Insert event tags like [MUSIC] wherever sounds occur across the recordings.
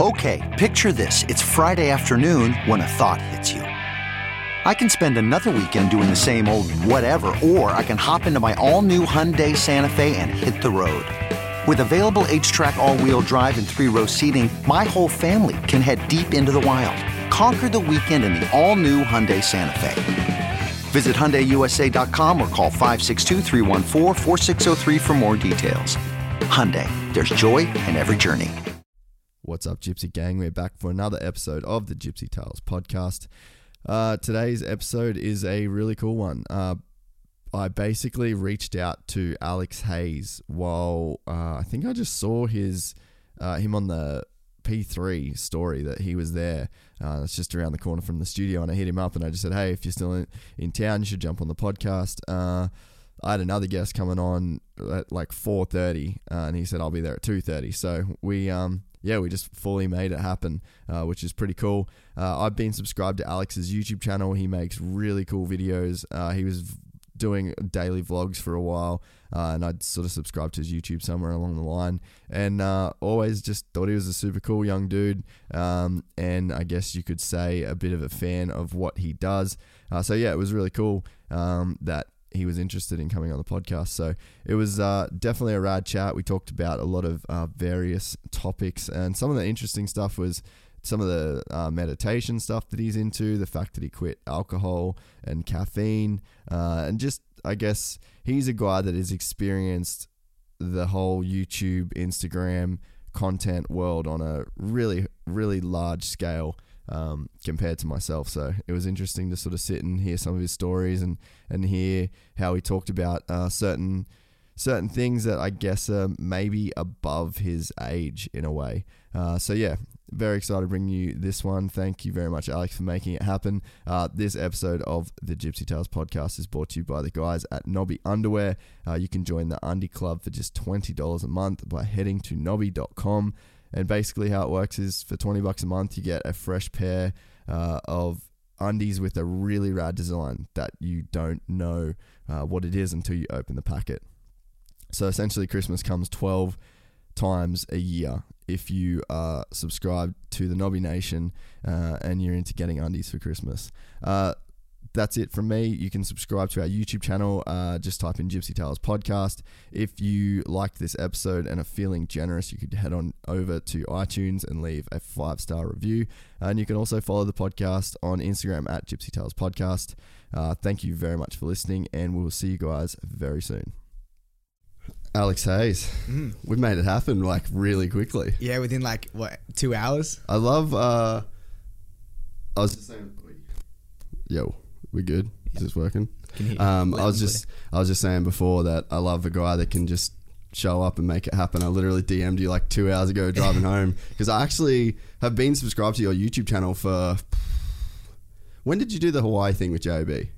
Okay, picture this. It's Friday afternoon when a thought hits you. I can spend another weekend doing the same old whatever, or I can hop into my all new Hyundai Santa Fe and hit the road. With available H track, all wheel drive, and three row seating, my whole family can head deep into the wild. Conquer the weekend in the all new Hyundai Santa Fe. Visit HyundaiUSA.com or call 562 for more details. Hyundai, there's joy in every journey. What's up, Gypsy Gang? We're back for another episode of the Gypsy Tales podcast. Uh, today's episode is a really cool one. Uh, I basically reached out to Alex Hayes while uh, I think I just saw his uh, him on the P3 story that he was there. Uh, it's just around the corner from the studio, and I hit him up and I just said, "Hey, if you're still in, in town, you should jump on the podcast." Uh, I had another guest coming on at like 4:30, uh, and he said I'll be there at 2:30. So we, um, yeah, we just fully made it happen, uh, which is pretty cool. Uh, I've been subscribed to Alex's YouTube channel. He makes really cool videos. Uh, he was doing daily vlogs for a while, uh, and I'd sort of subscribed to his YouTube somewhere along the line, and uh, always just thought he was a super cool young dude, um, and I guess you could say a bit of a fan of what he does. So yeah, it was really cool um, that he was interested in coming on the podcast. So it was uh, definitely a rad chat. We talked about a lot of uh, various topics, and some of the interesting stuff was some of the uh, meditation stuff that he's into, the fact that he quit alcohol and caffeine, uh, and just, I guess, he's a guy that has experienced the whole YouTube, Instagram content world on a really, really large scale um, compared to myself. So it was interesting to sort of sit and hear some of his stories and, and hear how he talked about uh, certain certain things that I guess are maybe above his age in a way. Uh, so yeah, very excited to bring you this one. Thank you very much, Alex, for making it happen. Uh, this episode of the Gypsy Tales podcast is brought to you by the guys at Knobby Underwear. Uh, you can join the Undie Club for just $20 a month by heading to knobby.com. And basically, how it works is for 20 bucks a month, you get a fresh pair uh, of undies with a really rad design that you don't know uh, what it is until you open the packet. So essentially, Christmas comes 12 times a year if you are subscribed to the Knobby Nation uh, and you're into getting undies for Christmas. Uh, that's it from me. You can subscribe to our YouTube channel. Uh, just type in Gypsy Tales Podcast. If you liked this episode and are feeling generous, you could head on over to iTunes and leave a five star review. And you can also follow the podcast on Instagram at Gypsy Tales Podcast. Uh, thank you very much for listening, and we will see you guys very soon. Alex Hayes. Mm. We've made it happen like really quickly. Yeah, within like what two hours. I love. uh I was just saying. Yo, we good? Is this working? Um, I was just, I was just saying before that I love a guy that can just show up and make it happen. I literally DM'd you like two hours ago driving [LAUGHS] home because I actually have been subscribed to your YouTube channel for. When did you do the Hawaii thing with JOB?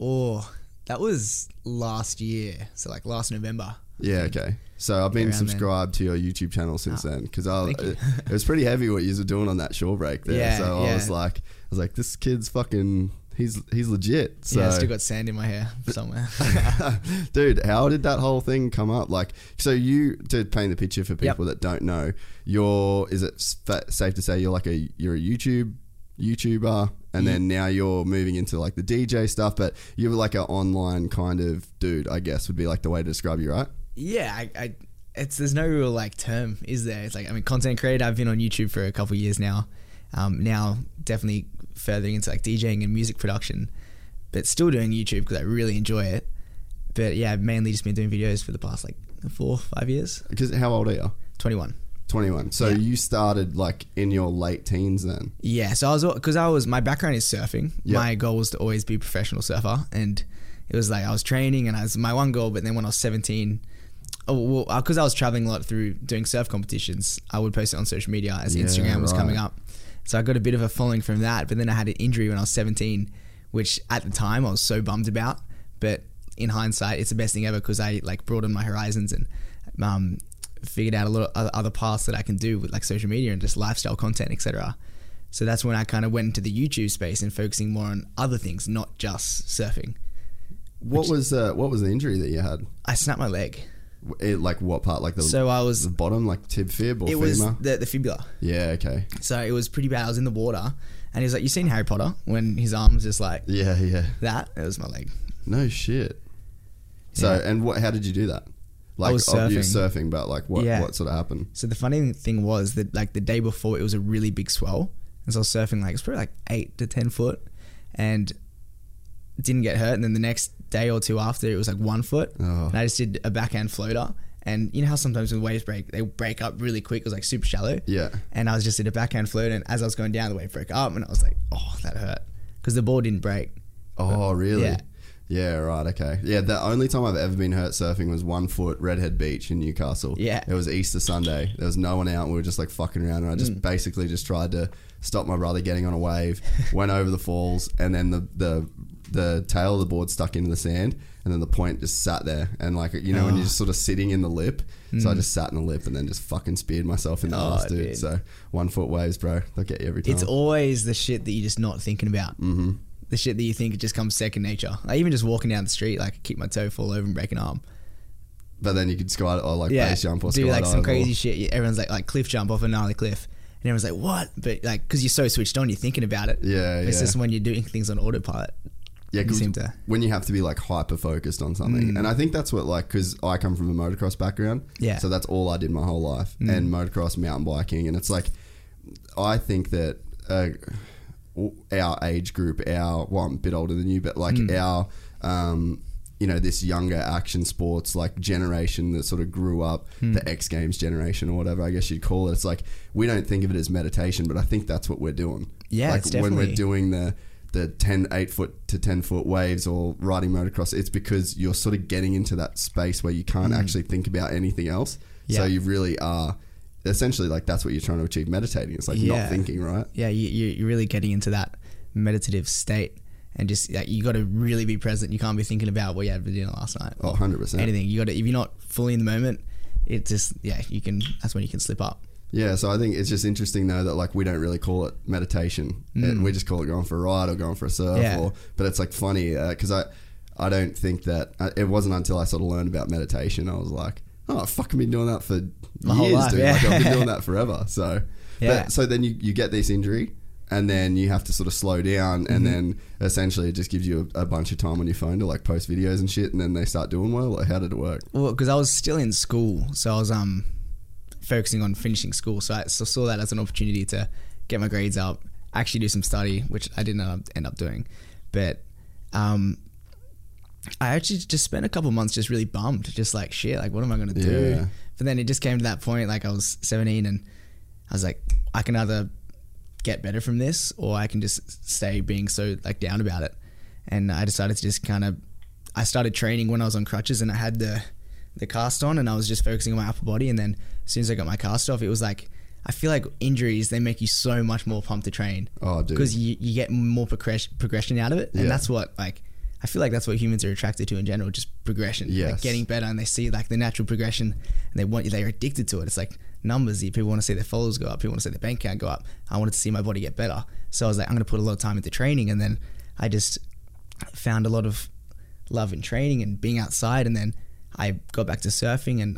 Oh, that was last year. So like last November. Yeah, okay. So I've been around then. subscribed to your YouTube channel since Oh, then because I it, it was pretty heavy what you were doing on that shore break there. [LAUGHS] Yeah, so I yeah. was like, I was like, this kid's fucking, he's he's legit. So yeah, I still got sand in my hair [LAUGHS] somewhere. [LAUGHS] dude, how did that whole thing come up? Like, so you to paint the picture for people that don't know, you're is it safe to say you're like a you're a YouTube YouTuber, and then now you're moving into like the DJ stuff, but you're like an online kind of dude, I guess would be like the way to describe you, right? yeah, I, I it's there's no real like term, is there? It's like I mean, content creator. I've been on YouTube for a couple of years now. Um, now definitely furthering into like DJing and music production, but still doing YouTube because I really enjoy it. But yeah, I've mainly just been doing videos for the past like four, five years. Because how old are you? Twenty one. 21. So Yeah. you started like in your late teens then. Yeah, so I was because I was my background is surfing. Yeah. My goal was to always be a professional surfer, and it was like I was training, and I was my one goal. But then when I was seventeen, oh, well, uh, because I was traveling a lot through doing surf competitions, I would post it on social media as Yeah, Instagram was right. coming up. So I got a bit of a following from that. But then I had an injury when I was 17, which at the time I was so bummed about. But in hindsight, it's the best thing ever because I like broadened my horizons and um, figured out a lot of other- paths that I can do with like social media and just lifestyle content, etc. So that's when I kind of went into the YouTube space and focusing more on other things, not just surfing. What was uh, what was the injury that you had? I snapped my leg. It, like what part? Like the So I was the bottom, like tib fib or it femur? was the, the fibula. yeah. Okay. So it was pretty bad. I was in the water, and he's like, "You seen Harry Potter when his arms just like Yeah. Yeah. that?" It was my leg. No shit. So Yeah. and what? How did you do that? Like was oh, you were surfing. surfing, but like what? Yeah. What sort of happened? So the funny thing was that like the day before, it was a really big swell, and so I was surfing like it's probably like eight to ten foot, and didn't get hurt. And then the next day or two after, it was like one foot, Oh. and I just did a backhand floater. And you know how sometimes when waves break, they break up really quick. It was like super shallow. Yeah. And I was just in a backhand float, and as I was going down, the wave broke up, and I was like, "Oh, that hurt," because the ball didn't break. Oh, really? yeah. Yeah, right, okay. Yeah, the only time I've ever been hurt surfing was one foot Redhead Beach in Newcastle. Yeah. It was Easter Sunday. There was no one out and we were just like fucking around and I Mm. just basically just tried to stop my brother getting on a wave, [LAUGHS] went over the falls and then the the the tail of the board stuck into the sand and then the point just sat there and like you know when Oh. you're just sort of sitting in the lip. So I just sat in the lip and then just fucking speared myself in the Mm. Oh, ass, dude. dude. So one foot waves, bro. They'll get you every time. It's always the shit that you're just not thinking about. Mm-hmm. The shit that you think it just comes second nature. Like even just walking down the street, like I kick my toe, fall over, and break an arm. but then you could skydive or like yeah, base jump or do like some or- crazy shit. Everyone's like like cliff jump off a gnarly cliff, and everyone's like what? But like because you're so switched on, you're thinking about it. Yeah, It's yeah. just when you're doing things on autopilot. Yeah, You seem to- Mm. when you have to be like hyper focused on something, and I think that's what like because I come from a motocross background, Yeah. Mm. So that's all I did my whole life, and motocross, mountain biking, and it's like I think that uh, our age group, our well, I'm a bit older than you, but like Mm. our um, you know this younger action sports like generation that sort of grew up Hmm. the X Games generation or whatever I guess you'd call it. It's like we don't think of it as meditation, but I think that's what we're doing. Yeah, like when we're doing the the 10 8 foot to 10 foot waves or riding motocross it's because you're sort of getting into that space where you can't actually think about anything else so Mm. You really are essentially like that's what you're trying to achieve meditating it's like Yeah. not thinking right Yeah, you, you- you're really getting into that meditative state, and just like, you got to really be present. You can't be thinking about what you had for dinner last night. oh 100% Anything. You got to if you're not fully in the moment, it just yeah you can. That's when you can slip up. Yeah so i think it's just interesting though that like we don't really call it meditation It- we just call it going for a ride or going for a surf Mm. Yeah. or but it's like funny because i i don't think that uh, it wasn't until i sort of learned about meditation i was like oh i've fucking been doing that for My whole years life, dude yeah. like i've been doing [LAUGHS] that forever so Yeah. but, so then you, you get this injury and then you have to sort of slow down and Mm-hmm. then essentially it just gives you a, a bunch of time on your phone to like post videos and shit and then they start doing well like how did it work Well, because I was still in school, so I was um focusing on finishing school. So I saw that as an opportunity to get my grades up, actually do some study, which I didn't end up, doing. But um, I actually just spent a couple months just really bummed, just like shit, like what am I gonna do? Yeah. But then it just came to that point, like I was 17, and I was like, I can either get better from this, or I can just stay being so like down about it. And I decided to just kind of, I started training when I was on crutches, and I had the the cast on, and I was just focusing on my upper body. And then as soon as I got my cast off, it was like. I feel like injuries they make you so much more pumped to train Oh, dude. because you, you get more progression progression out of it, and Yeah. that's what like I feel like that's what humans are attracted to in general, just progression, Yes. like getting better, and they see like the natural progression, and they want you. they're addicted to it. It's like numbers. People want to see their followers go up. People want to see their bank account go up. I wanted to see my body get better, so I was like, I'm going to put a lot of time into training, and then I just found a lot of love in training and being outside, and then I got back to surfing and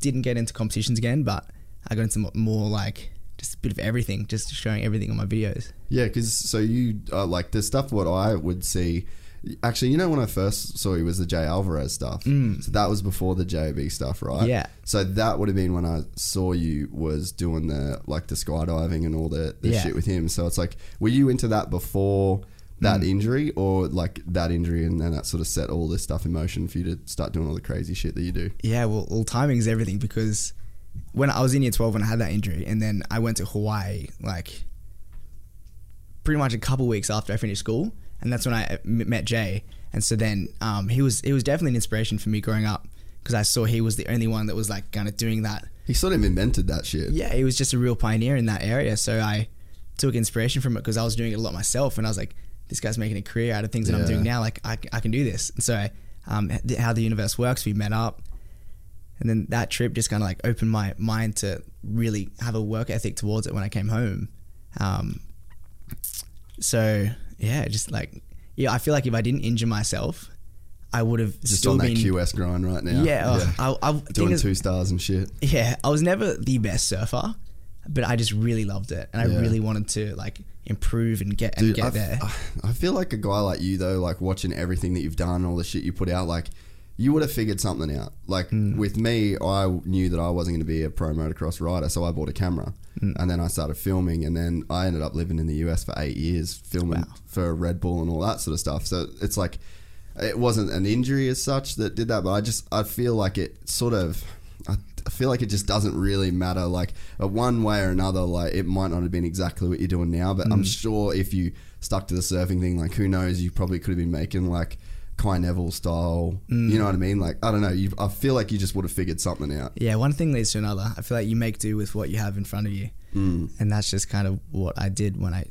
didn't get into competitions again, but I got into more like just a bit of everything, just showing everything on my videos. Yeah, because so you uh, like the stuff what I would see. Actually, you know when I first saw you was the Jay Alvarez stuff. So that was before the JB stuff, right? Mm. Yeah. So that would have been when I saw you was doing the like the skydiving and all the, the Yeah. shit with him. So it's like, were you into that before that Mm. injury, or like that injury and then that sort of set all this stuff in motion for you to start doing all the crazy shit that you do? Yeah, well, well, timing is everything because when I was in year 12 when I had that injury, and then I went to Hawaii like pretty much a couple weeks after I finished school, and that's when I m- met Jay. And so then um, he was he was definitely an inspiration for me growing up because I saw he was the only one that was like kind of doing that. He sort of invented that shit. Yeah, he was just a real pioneer in that area. So I took inspiration from it because I was doing it a lot myself, and I was like, this guy's making a career out of things that I'm doing now. Like I, I can do this. And so um, how the universe works, we met up, and then that trip just kind of like opened my mind to really have a work ethic towards it when I came home. Um, so yeah, just like yeah, I feel like if I didn't injure myself, I would have Just still on that been QS grind right now. yeah. uh, I, I thing Doing two stars and shit. yeah, I was never the best surfer, but I just really loved it, and I really wanted to like improve and get and Dude, get I, there. I feel like a guy like you though, like watching everything that you've done, all the shit you put out, like you would have figured something out. Like Hmm. with me, I knew that I wasn't going to be a pro motocross rider, so I bought a camera, Hmm. and then I started filming, and then I ended up living in the US for eight years, filming Wow. for Red Bull and all that sort of stuff. So it's like it wasn't an injury as such that did that, but I just I feel like it sort of. I feel like it just doesn't really matter. Like uh, one way or another, like it might not have been exactly what you're doing now, but I'm sure if you stuck to the surfing thing, like who knows, you probably could have been making like Kai Neville style. You know what I mean? Like I don't know. You, I feel like you just would have figured something out. yeah, one thing leads to another. I feel like you make do with what you have in front of you, Mm. and that's just kind of what I did when I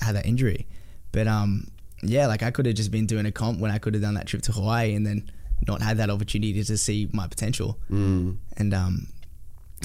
had that injury. But um, yeah, like I could have just been doing a comp when I could have done that trip to Hawaii and then not had that opportunity to see my potential. Mm. And um,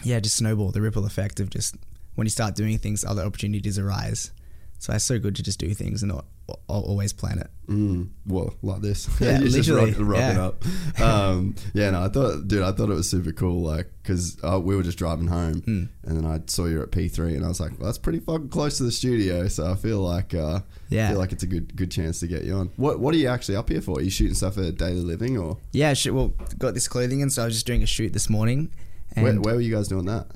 yeah, just snowball the ripple effect of just when you start doing things, other opportunities arise. So it's so good to just do things and not al- always plan it. Mm, well, like this. [LAUGHS] Yeah, [LAUGHS] you just literally, rock, it yeah. up. Um, yeah, no, I thought, dude, I thought it was super cool. Like, because uh, we were just driving home, Hmm. and then I saw you at P three, and I was like, well, that's pretty fucking close to the studio. So I feel like, uh, Yeah. I feel like it's a good good chance to get you on. What What are you actually up here for? Are you shooting stuff for daily living, or Yeah, well, got this clothing and so I was just doing a shoot this morning. And where, where were you guys doing that?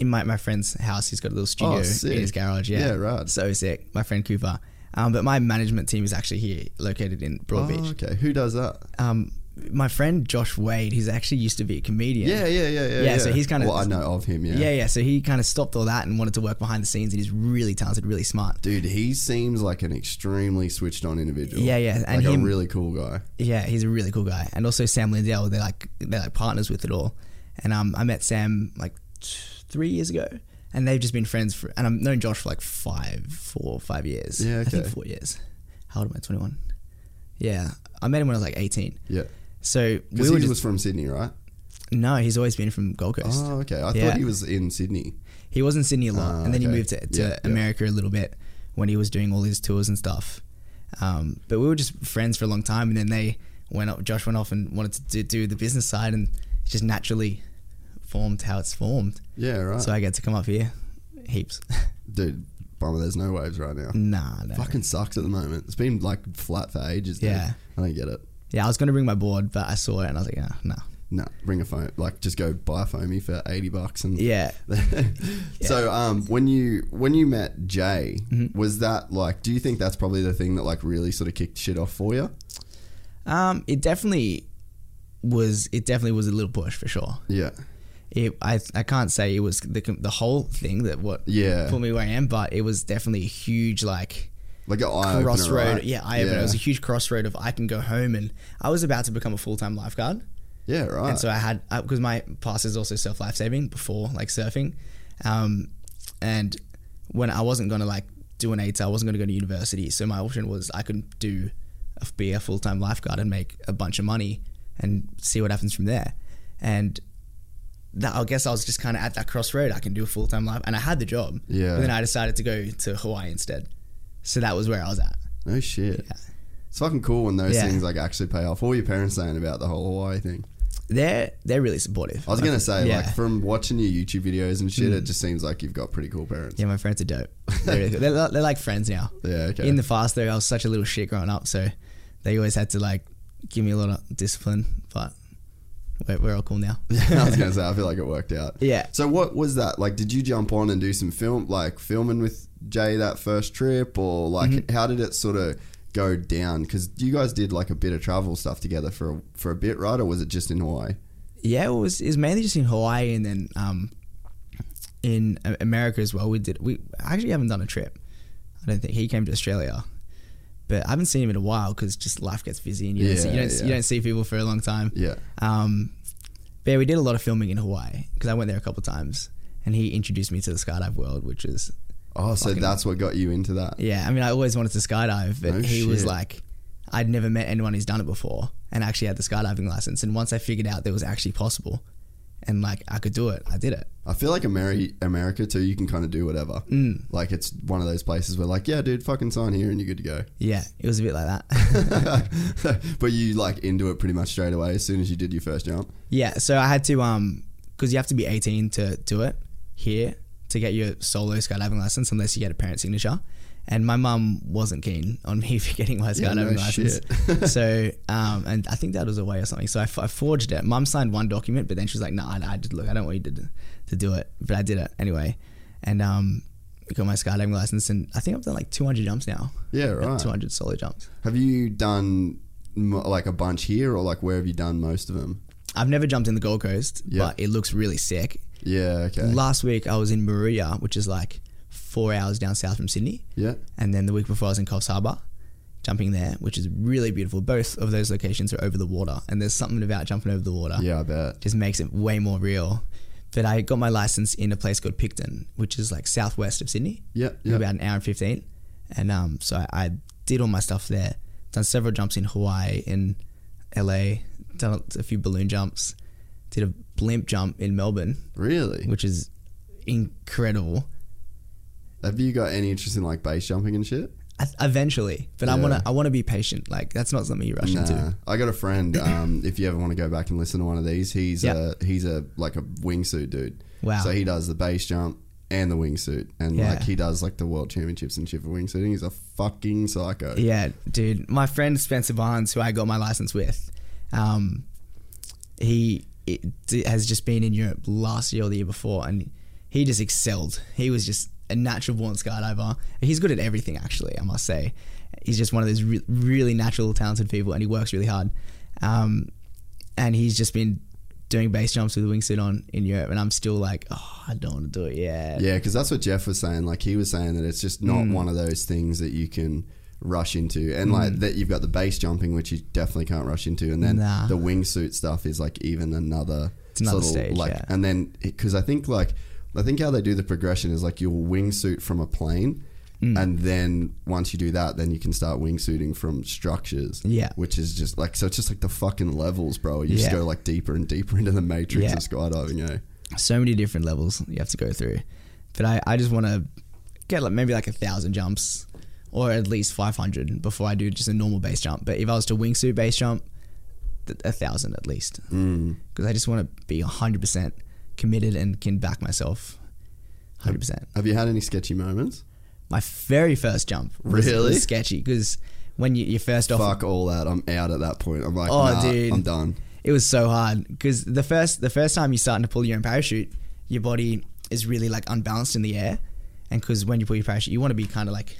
in my, my friend's house, he's got a little studio Oh, in his garage. Yeah, Yeah, right. So sick. My friend Cooper. Um, but my management team is actually here, located in Broad Oh, okay, who does that? Um, my friend Josh Wade, he's actually used to be a comedian. Yeah, yeah, yeah, yeah. Yeah, so he's kinda- Well, I know of him. Yeah. Yeah, yeah. So he kind of stopped all that and wanted to work behind the scenes, and he's really talented, really smart. Dude, he seems like an extremely switched on individual. Yeah, yeah, and like him- a really cool guy. Yeah, he's a really cool guy. And also Sam Lindell, they're like they're like partners with it all. And um, I met Sam like t- three years ago, and they've just been friends for. And I've known Josh for like five, four, five years. Yeah, I think okay. four years. How old am I? Twenty one. Yeah, I met him when I was like eighteen. Yeah. So we he just was from Sydney, right? no, he's always been from Gold Coast. Oh, okay. I Yeah. thought he was in Sydney. He was in Sydney a lot, Ah, and then he moved to, to Yeah, yeah. America a little bit when he was doing all his tours and stuff. Um, but we were just friends for a long time, and then they went up. Josh went off and wanted to do, do the business side, and just naturally formed how it's formed. Yeah, right. So I get to come up here, heaps. [LAUGHS] Dude, bummer. There's no waves right now. nah, no. Fucking sucks at the moment. It's been like flat for ages. Dude. Yeah. I don't get it. Yeah, I was gonna bring my board, but I saw it and I was like, yeah, no. No, bring a phone. Like, just go buy a foamy for eighty bucks and Yeah. [LAUGHS] so um, when you when you met Jay, Mm-hmm. was that like? Do you think that's probably the thing that like really sort of kicked shit off for you? Um, it definitely was. It definitely was a little push for sure. Yeah, It, I I can't say it was the the whole thing that what Yeah. put me where I am, but it was definitely a huge like like an eye crossroad. opener, right? Yeah, I opener. It was a huge crossroad of I can go home and I was about to become a full time lifeguard, yeah, right. and so I had because my past is also surf life saving before like surfing, um, and when I wasn't gonna like do an ATAR, I wasn't gonna go to university, so my option was I could do be a full time lifeguard and make a bunch of money and see what happens from there, and. That, I guess I was just kind of at that crossroad. I can do a full time life, and I had the job. Yeah. But then I decided to go to Hawaii instead. So that was where I was at. no shit. It's fucking cool when those Yeah. things like actually pay off. What were your parents saying about the whole Hawaii thing? They're they're really supportive. I was gonna say, yeah. like, from watching your YouTube videos and shit, it mm. just seems like you've got pretty cool parents. yeah, my friends are dope. They're, really cool. [LAUGHS] they're, they're like friends now. Yeah, okay. In the past, though, I was such a little shit growing up, so they always had to like give me a lot of discipline. But we're, we're all cool now. [LAUGHS] I was gonna [LAUGHS] say, I feel like it worked out. Yeah. So what was that like? Did you jump on and do some film, like filming with Jay that first trip, or like Mm-hmm. how did it sort of go down? Because you guys did like a bit of travel stuff together for a, for a bit, right? Or was it just in Hawaii? Yeah, it was, it was mainly just in Hawaii and then um, in America as well. We did. We actually haven't done a trip. I don't think he came to Australia, but I haven't seen him in a while because just life gets busy and you, don't, see, you, don't, yeah. you don't see people for a long time. Yeah. Um, But yeah, we did a lot of filming in Hawaii because I went there a couple times, and he introduced me to the skydive world, which is Oh, so that's what got you into that. yeah. I mean, I always wanted to skydive, but No he was like, I'd never met anyone who's done it before, and actually had the skydiving license. And once I figured out that it was actually possible, and like I could do it, I did it. I feel like Ameri- America too. You can kind of do whatever. Mm. Like it's one of those places where like, yeah, dude, fucking sign here and you're good to go. Yeah, it was a bit like that. [LAUGHS] but you like into it pretty much straight away as soon as you did your first jump. Yeah, so I had to um because you have to be 18 to do it here to get your solo skydiving license unless you get a parent signature. And my mum wasn't keen on [LAUGHS] me for getting my Yeah, skydiving no license. [LAUGHS] so, [LAUGHS] um, and I think that was away or something. So I, f- I forged it. Mum signed one document, but then she was like, "No, I, I just look, I don't want you to to do it," but I did it anyway. And um, got my skydiving license, and I think I've done like 200 jumps now. Yeah, right. 200 solo jumps. Have you done like a bunch here or like where have you done most of them? I've never jumped in the Gold Coast, Yeah. but it looks really sick. Yeah, okay. Last week I was in Moruya, which is like four hours down south from Sydney, yeah. and then the week before I was in Coffs Harbour, jumping there, which is really beautiful. Both of those locations are over the water, and there's something about jumping over the water. Yeah, I bet. just makes it way more real. But I got my license in a place called Picton, which is like southwest of Sydney, Yeah, yeah. about an hour and fifteen, and um, so I, I did all my stuff there. Done several jumps in Hawaii, in LA, done a few balloon jumps, did a blimp jump in Melbourne, Really? which is incredible. Have you got any interest in like base jumping and shit? Eventually, but I want to. I want to be patient. Like that's not something you rush Nah. into. I got a friend. [LAUGHS] Um, if you ever want to go back and listen to one of these, he's Yeah. a he's a like a wingsuit dude. Wow. So he does the base jump and the wingsuit, and Yeah. like he does like the world championships and shit for wingsuiting. He's a fucking psycho. Yeah, dude. My friend Spencer Barnes, who I got my license with, um, he it, has just been in Europe last year or the year before, and he just excelled. He was just a natural born skydiver. He's good at everything, actually. I must say, he's just one of those re- really natural, talented people, and he works really hard. Um, and he's just been doing base jumps with a wingsuit on in Europe, and I'm still like, oh, I don't want to do it yet. Yeah, because that's what Jeff was saying. Like he was saying that it's just not Mm. one of those things that you can rush into, and like that you've got the base jumping, which you definitely can't rush into, and then Nah. the wingsuit stuff is like even another, It's another sort of, stage, Like, yeah. and then because I think like I think how they do the progression is like you'll wingsuit from a plane. Mm. And then once you do that, then you can start wingsuiting from structures. Yeah. Which is just like, so it's just like the fucking levels, bro. You just go like deeper and deeper into the matrix Yeah. of skydiving, eh? so many different levels you have to go through. But I, I just want to get like maybe like a thousand jumps or at least 500 before I do just a normal base jump. But if I was to wingsuit base jump, a thousand at least. Because I just want to be 100% committed and can back myself 100%. Have you had any sketchy moments? My very first jump was, Really? was sketchy because when you, you first off Fuck all that. I'm out at that point. I'm like, Oh, nah, dude. I'm done. it was so hard because the first the first time you're starting to pull your own parachute, your body is really like unbalanced in the air, and because when you pull your parachute, you want to be kind of like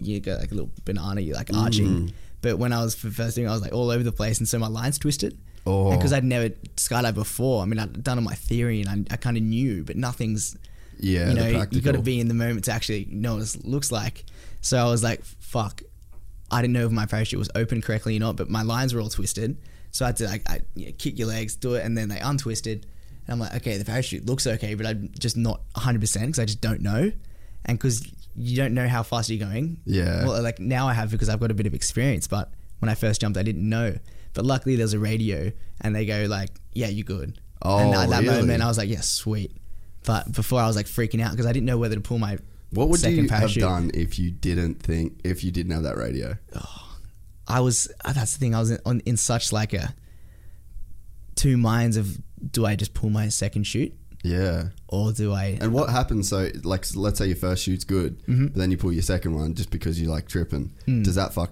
you got like a little banana, you're like arching. Mm. But when I was first doing, it, I was like all over the place, and so my lines twisted. Oh. because I'd never skydived before. I mean, I'd done all my theory and I, I kind of knew, but nothing's Yeah, you know, you got to be in the moment to actually know what it looks like. So I was like, fuck. I didn't know if my parachute was open correctly or not, but my lines were all twisted. So I had to like I, you know, kick your legs, do it, and then they untwisted. And I'm like, okay, the parachute looks okay, but I'm just not 100 percent because I just don't know, and because you don't know how fast you're going. Yeah. Well, like now I have because I've got a bit of experience, but when I first jumped, I didn't know. But luckily, there's a radio, and they go like, "Yeah, you're good." Oh, and at that really? moment, I was like, "Yeah, sweet." But before, I was like freaking out because I didn't know whether to pull my What would second you parachute. have done if you didn't think if you didn't have that radio? I was uh, that's the thing. I was in, on, in such like a two minds of do I just pull my second shoot Yeah. or do I? And what happens? So, like, let's say your first shoot's good, Mm-hmm. but then you pull your second one just because you like tripping. Mm. Does that fuck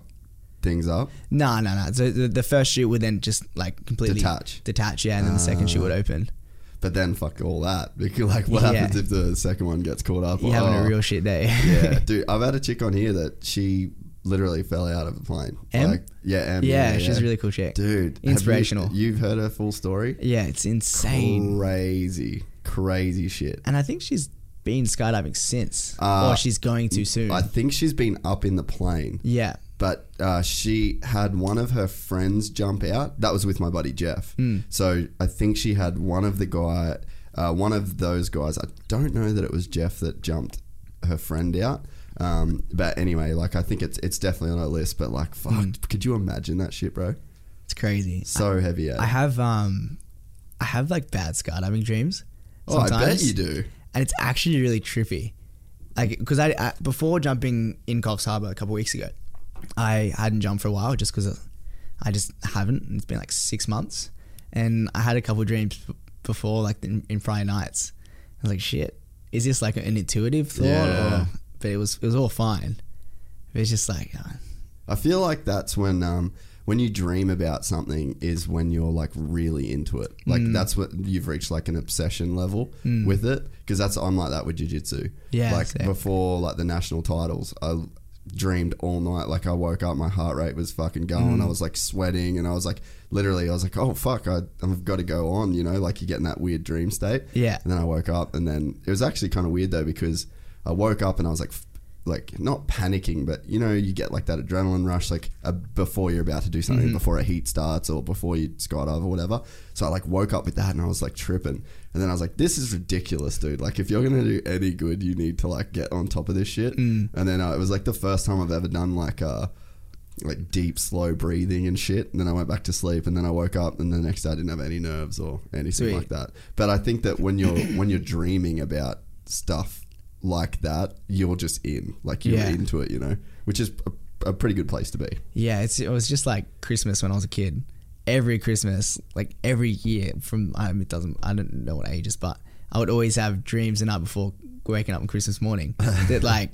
things up? No, no, no. So the, the first shoot would then just like completely Detach. detach, yeah, and then the second shoot would open. But then fuck all that because like, what Yeah. happens if the second one gets caught up? You're having Oh. a real shit day. yeah, [LAUGHS] dude. I've had a chick on here that she literally fell out of a plane. Em? Like, yeah, Em, yeah, she's a really cool chick. dude. have you- Inspirational. You've heard her full story? Yeah, it's insane. Crazy, crazy shit. And I think she's been skydiving since, Uh, or she's going to soon. I think she's been up in the plane. yeah, but uh, she had one of her friends jump out. That was with my buddy Jeff. So I think she had one of the guy, uh, one of those guys. I don't know that it was Jeff that jumped her friend out. Um, but anyway, like I think it's it's definitely on our list. But like, fuck, could you imagine that shit, bro? It's crazy. So heavy. Eh? I have um, I have like bad skydiving dreams. Oh, I bet you do. and it's actually really trippy. Like because I, I before jumping in Coffs Harbour a couple weeks ago, I hadn't jumped for a while just because I just haven't. It's been like six months, and I had a couple dreams before, like in, in Friday nights. I was like, shit, is this like an intuitive thought? Yeah. Or, but it was it was all fine. But it's just like uh, I feel like that's when um, when you dream about something is when you're like really into it. Like Mm. that's what you've reached like an obsession level with it. Because that's I'm like that with jiu-jitsu. Yeah, Like same. before like the national titles, I dreamed all night. Like I woke up, my heart rate was fucking going. Mm. I was like sweating, and I was like literally, I was like, oh fuck, I, I've got to go on. You know, like you get in that weird dream state. Yeah. And then I woke up, and then it was actually kind of weird though because I woke up and I was like, like not panicking, but you know, you get like that adrenaline rush, like uh, before you're about to do something, before a heat starts or before you skydive or whatever. So I like woke up with that and I was like tripping, and then I was like, this is ridiculous, dude. Like if you're gonna do any good, you need to like get on top of this shit. And then uh, it was like the first time I've ever done like uh like deep slow breathing and shit and then I went back to sleep and then I woke up and the next day I didn't have any nerves or anything Sweet. like that but I think that when you're [COUGHS] when you're dreaming about stuff like that you're just in like you're Yeah. into it you know which is a, a pretty good place to be Yeah, it's it was just like Christmas when I was a kid. Every Christmas, like every year, from I it doesn't I don't know what ages, but I would always have dreams the night before waking up on Christmas morning [LAUGHS] that like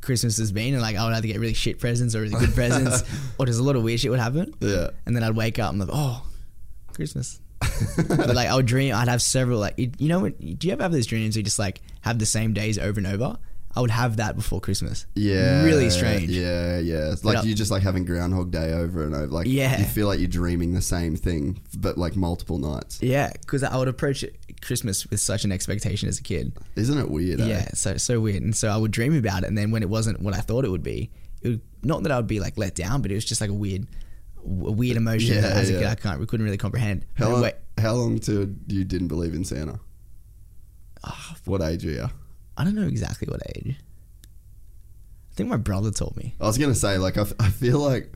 Christmas has been, and like I would either get really shit presents or really good presents, [LAUGHS] or just a lot of weird shit would happen. Yeah. and then I'd wake up and like, oh, Christmas. [LAUGHS] but like I would dream, I'd have several like you know when do you ever have those dreams where you just like have the same days over and over? I would have that before Christmas. yeah really strange. yeah yeah it's like you're just like having groundhog day over and over like Yeah. you feel like you're dreaming the same thing but like multiple nights Yeah, because I would approach Christmas with such an expectation as a kid. isn't it weird eh? Yeah, so so weird, and so I would dream about it, and then when it wasn't what I thought it would be, it would, not that I would be like let down, but it was just like a weird, a weird emotion Yeah, that as a yeah. I can't, we couldn't really comprehend. How long, how long till you didn't believe in Santa? Ah, what age are you? I don't know exactly what age. I think my brother told me. I was gonna say, like, I, f- I feel like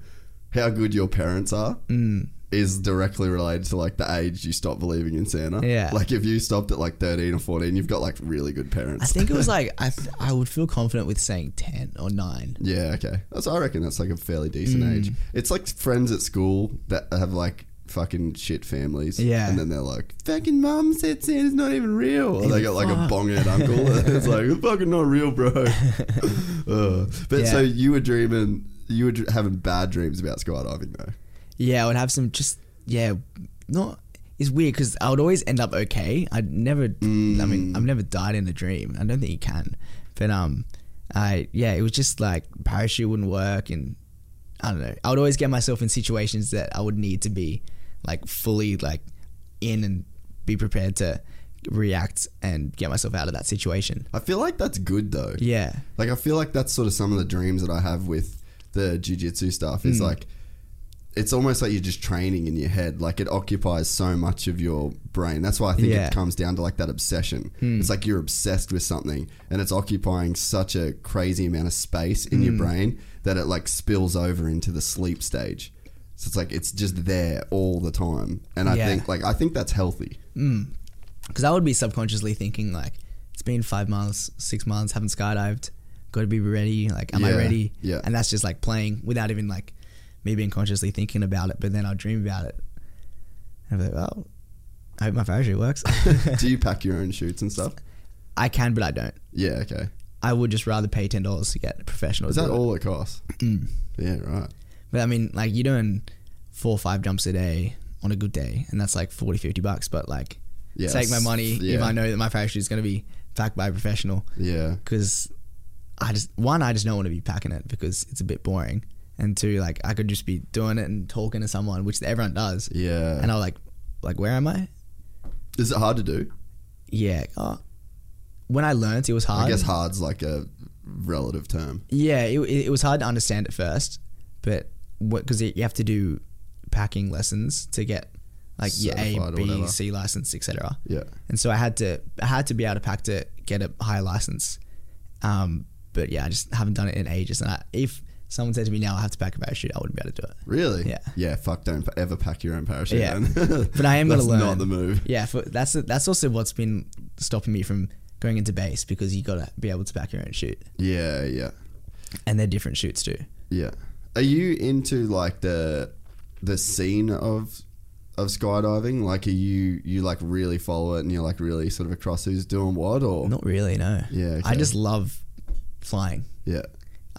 how good your parents are Mm. Is directly related to like the age you stop believing in Santa. Yeah. Like if you stopped at like thirteen or fourteen, you've got like really good parents. I think it was [LAUGHS] like I th- I would feel confident with saying ten or nine. yeah. Okay. That's I reckon that's like a fairly decent Mm. age. It's like friends at school that have like fucking shit families. Yeah. And then they're like, fucking mum said Santa's not even real. Or they got like a bong-head uncle. [LAUGHS] [LAUGHS] it's like, it's fucking not real, bro. Uh, but Yeah. so you were dreaming, you were having bad dreams about skydiving though. Yeah, I would have some just yeah, not. It's weird because I would always end up okay. I'd never. I mean, I've never died in a dream. I don't think you can. But um, I yeah, it was just like parachute wouldn't work, and I don't know. I would always get myself in situations that I would need to be like fully like in and be prepared to react and get myself out of that situation. I feel like that's good though. Yeah, Like I feel like that's sort of some of the dreams that I have with the jiu-jitsu stuff. Hmm. Is like it's almost like you're just training in your head. Like it occupies so much of your brain. That's why I think Yeah. Hmm. it comes down to like that obsession. It's like you're obsessed with something and it's occupying such a crazy amount of space in Hmm. your brain that it like spills over into the sleep stage. So it's like it's just there all the time. And I Yeah. think like I think that's healthy. because I would be subconsciously thinking like, it's been five months, six months, haven't skydived, got to be ready. Like, am I ready? yeah. And that's just like playing without even like me being consciously thinking about it. But then I'll dream about it. And I'm like, well, I hope my parachute works. [LAUGHS] Do you pack your own shoots and stuff? I can, but I don't. Yeah, okay. I would just rather pay ten dollars to get a professional. Is that all it costs? [CLEARS THROAT] Mm. Yeah, right. But I mean, like you're doing four or five jumps a day on a good day, and that's like 40, 50 bucks. But like, Yeah, take my money if. I know that my parachute is going to be packed by a professional. Yeah. because I just one I just don't want to be packing it because it's a bit boring, and two like I could just be doing it and talking to someone, which everyone does, Yeah. and I'll like like where am I? Is it hard to do? Yeah, oh. when I learnt it was hard. I guess hard's like a relative term. Yeah, it, it it was hard to understand at first, but what because you have to do packing lessons to get like your A, Certified B. C license, etc. Yeah. And so I had to I had to be able to pack to get a higher license. Um, but yeah, I just haven't done it in ages. And I, if someone said to me now I have to pack a parachute, I wouldn't be able to do it. Really? Yeah. Yeah. Fuck! Don't ever pack your own parachute. Yeah. [LAUGHS] But I am gonna learn. Not the move. Yeah, for, that's that's also what's been stopping me from going into base because you got to be able to pack your own chute, Yeah. Yeah. and they're different shoots too. Yeah. Are you into like the the scene of of skydiving? Like, are you you like really follow it and you're like really sort of across who's doing what or Not really, no. Yeah, I just love flying. yeah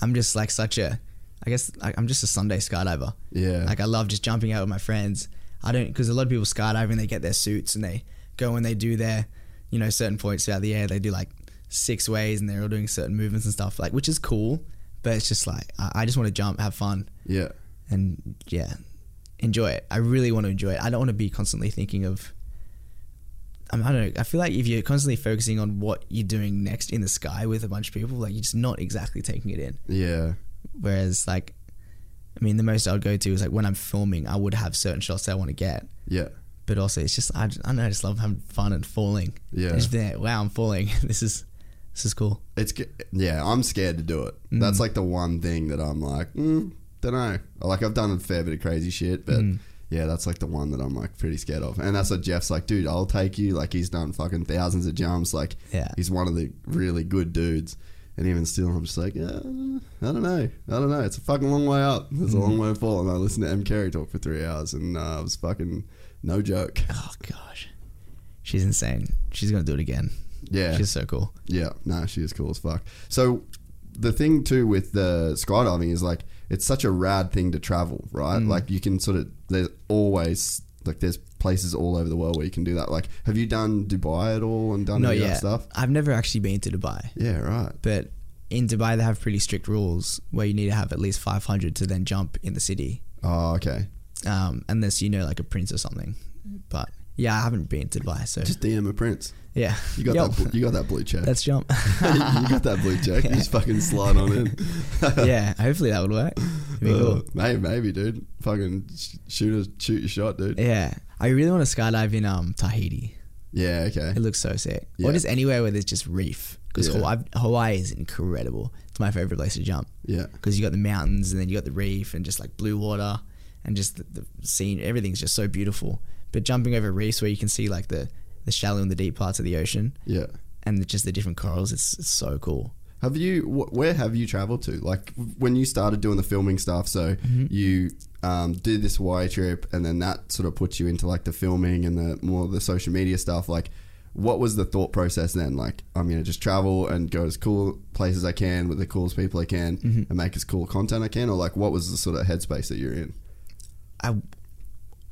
I'm just like such a, I guess like, I'm just a Sunday skydiver. yeah Like I love just jumping out with my friends. I don't because a lot of people skydiving they get their suits and they go and they do their, you know, certain points throughout the air. They do like six ways and they're all doing certain movements and stuff like which is cool. But it's just like I, I just want to jump, have fun, yeah and yeah, enjoy it. I really want to enjoy it. I don't want to be constantly thinking of. I, don't know. I feel like if you're constantly focusing on what you're doing next in the sky with a bunch of people, like you're just not exactly taking it in. yeah Whereas, like, I mean, the most I would go to is like when I'm filming, I would have certain shots that I want to get, yeah but also it's just I, I know, I just love having fun and falling. Yeah. And just being like, wow, I'm falling. [LAUGHS] this is this is cool. it's yeah I'm scared to do it. Mm. That's like the one thing that I'm like mm, don't know. Like I've done a fair bit of crazy shit, but. Mm. Yeah, that's like the one that I'm like pretty scared of, and that's what Jeff's like, dude. I'll take you. Like he's done fucking thousands of jumps. Like Yeah. he's one of the really good dudes. And even still, I'm just like, yeah, I don't know. I don't know. It's a fucking long way up. It's a long way to fall. And I listened to Em Carey talk for three hours, and uh, it was fucking no joke. Oh gosh, she's insane. She's gonna do it again. Yeah. She's so cool. Yeah, no, she is cool as fuck. So the thing too with the skydiving is like it's such a rad thing to travel, right? Mm. Like you can sort of there's always like there's places all over the world where you can do that. Like, have you done Dubai at all and done Not any of that yet. stuff? I've never actually been to Dubai, Yeah, right. but in Dubai they have pretty strict rules where you need to have at least 500 to then jump in the city, Oh, okay. um, unless you know like a prince or something. But yeah, I haven't been to Dubai, so Just DM a prince. yeah, You got Yo, that. bl- You got that blue check. Let's jump. [LAUGHS] you got that blue check. You just [LAUGHS] fucking slide on in. [LAUGHS] yeah, hopefully that would work. Uh, maybe, maybe, dude. Fucking sh- shoot a shoot your shot, dude. Yeah, I really want to skydive in um Tahiti. Yeah. Okay. It looks so sick. Yeah. Or just anywhere where there's just reef. Because Yeah. Hawaii, Hawaii is incredible. It's my favorite place to jump. Yeah. Because you got the mountains and then you got the reef and just like blue water and just the, the scene. Everything's just so beautiful. But jumping over reefs where you can see like the, the shallow and the deep parts of the ocean Yeah. and just the different corals, it's, it's so cool. Have you? Wh- where have you traveled to? Like when you started doing the filming stuff. So Mm-hmm. you um, did this Hawaii trip, and then that sort of puts you into like the filming and the more the social media stuff. Like, what was the thought process then? Like, I'm gonna just travel and go as cool places I can with the coolest people I can, Mm-hmm. and make as cool content I can, or like, what was the sort of headspace that you're in? I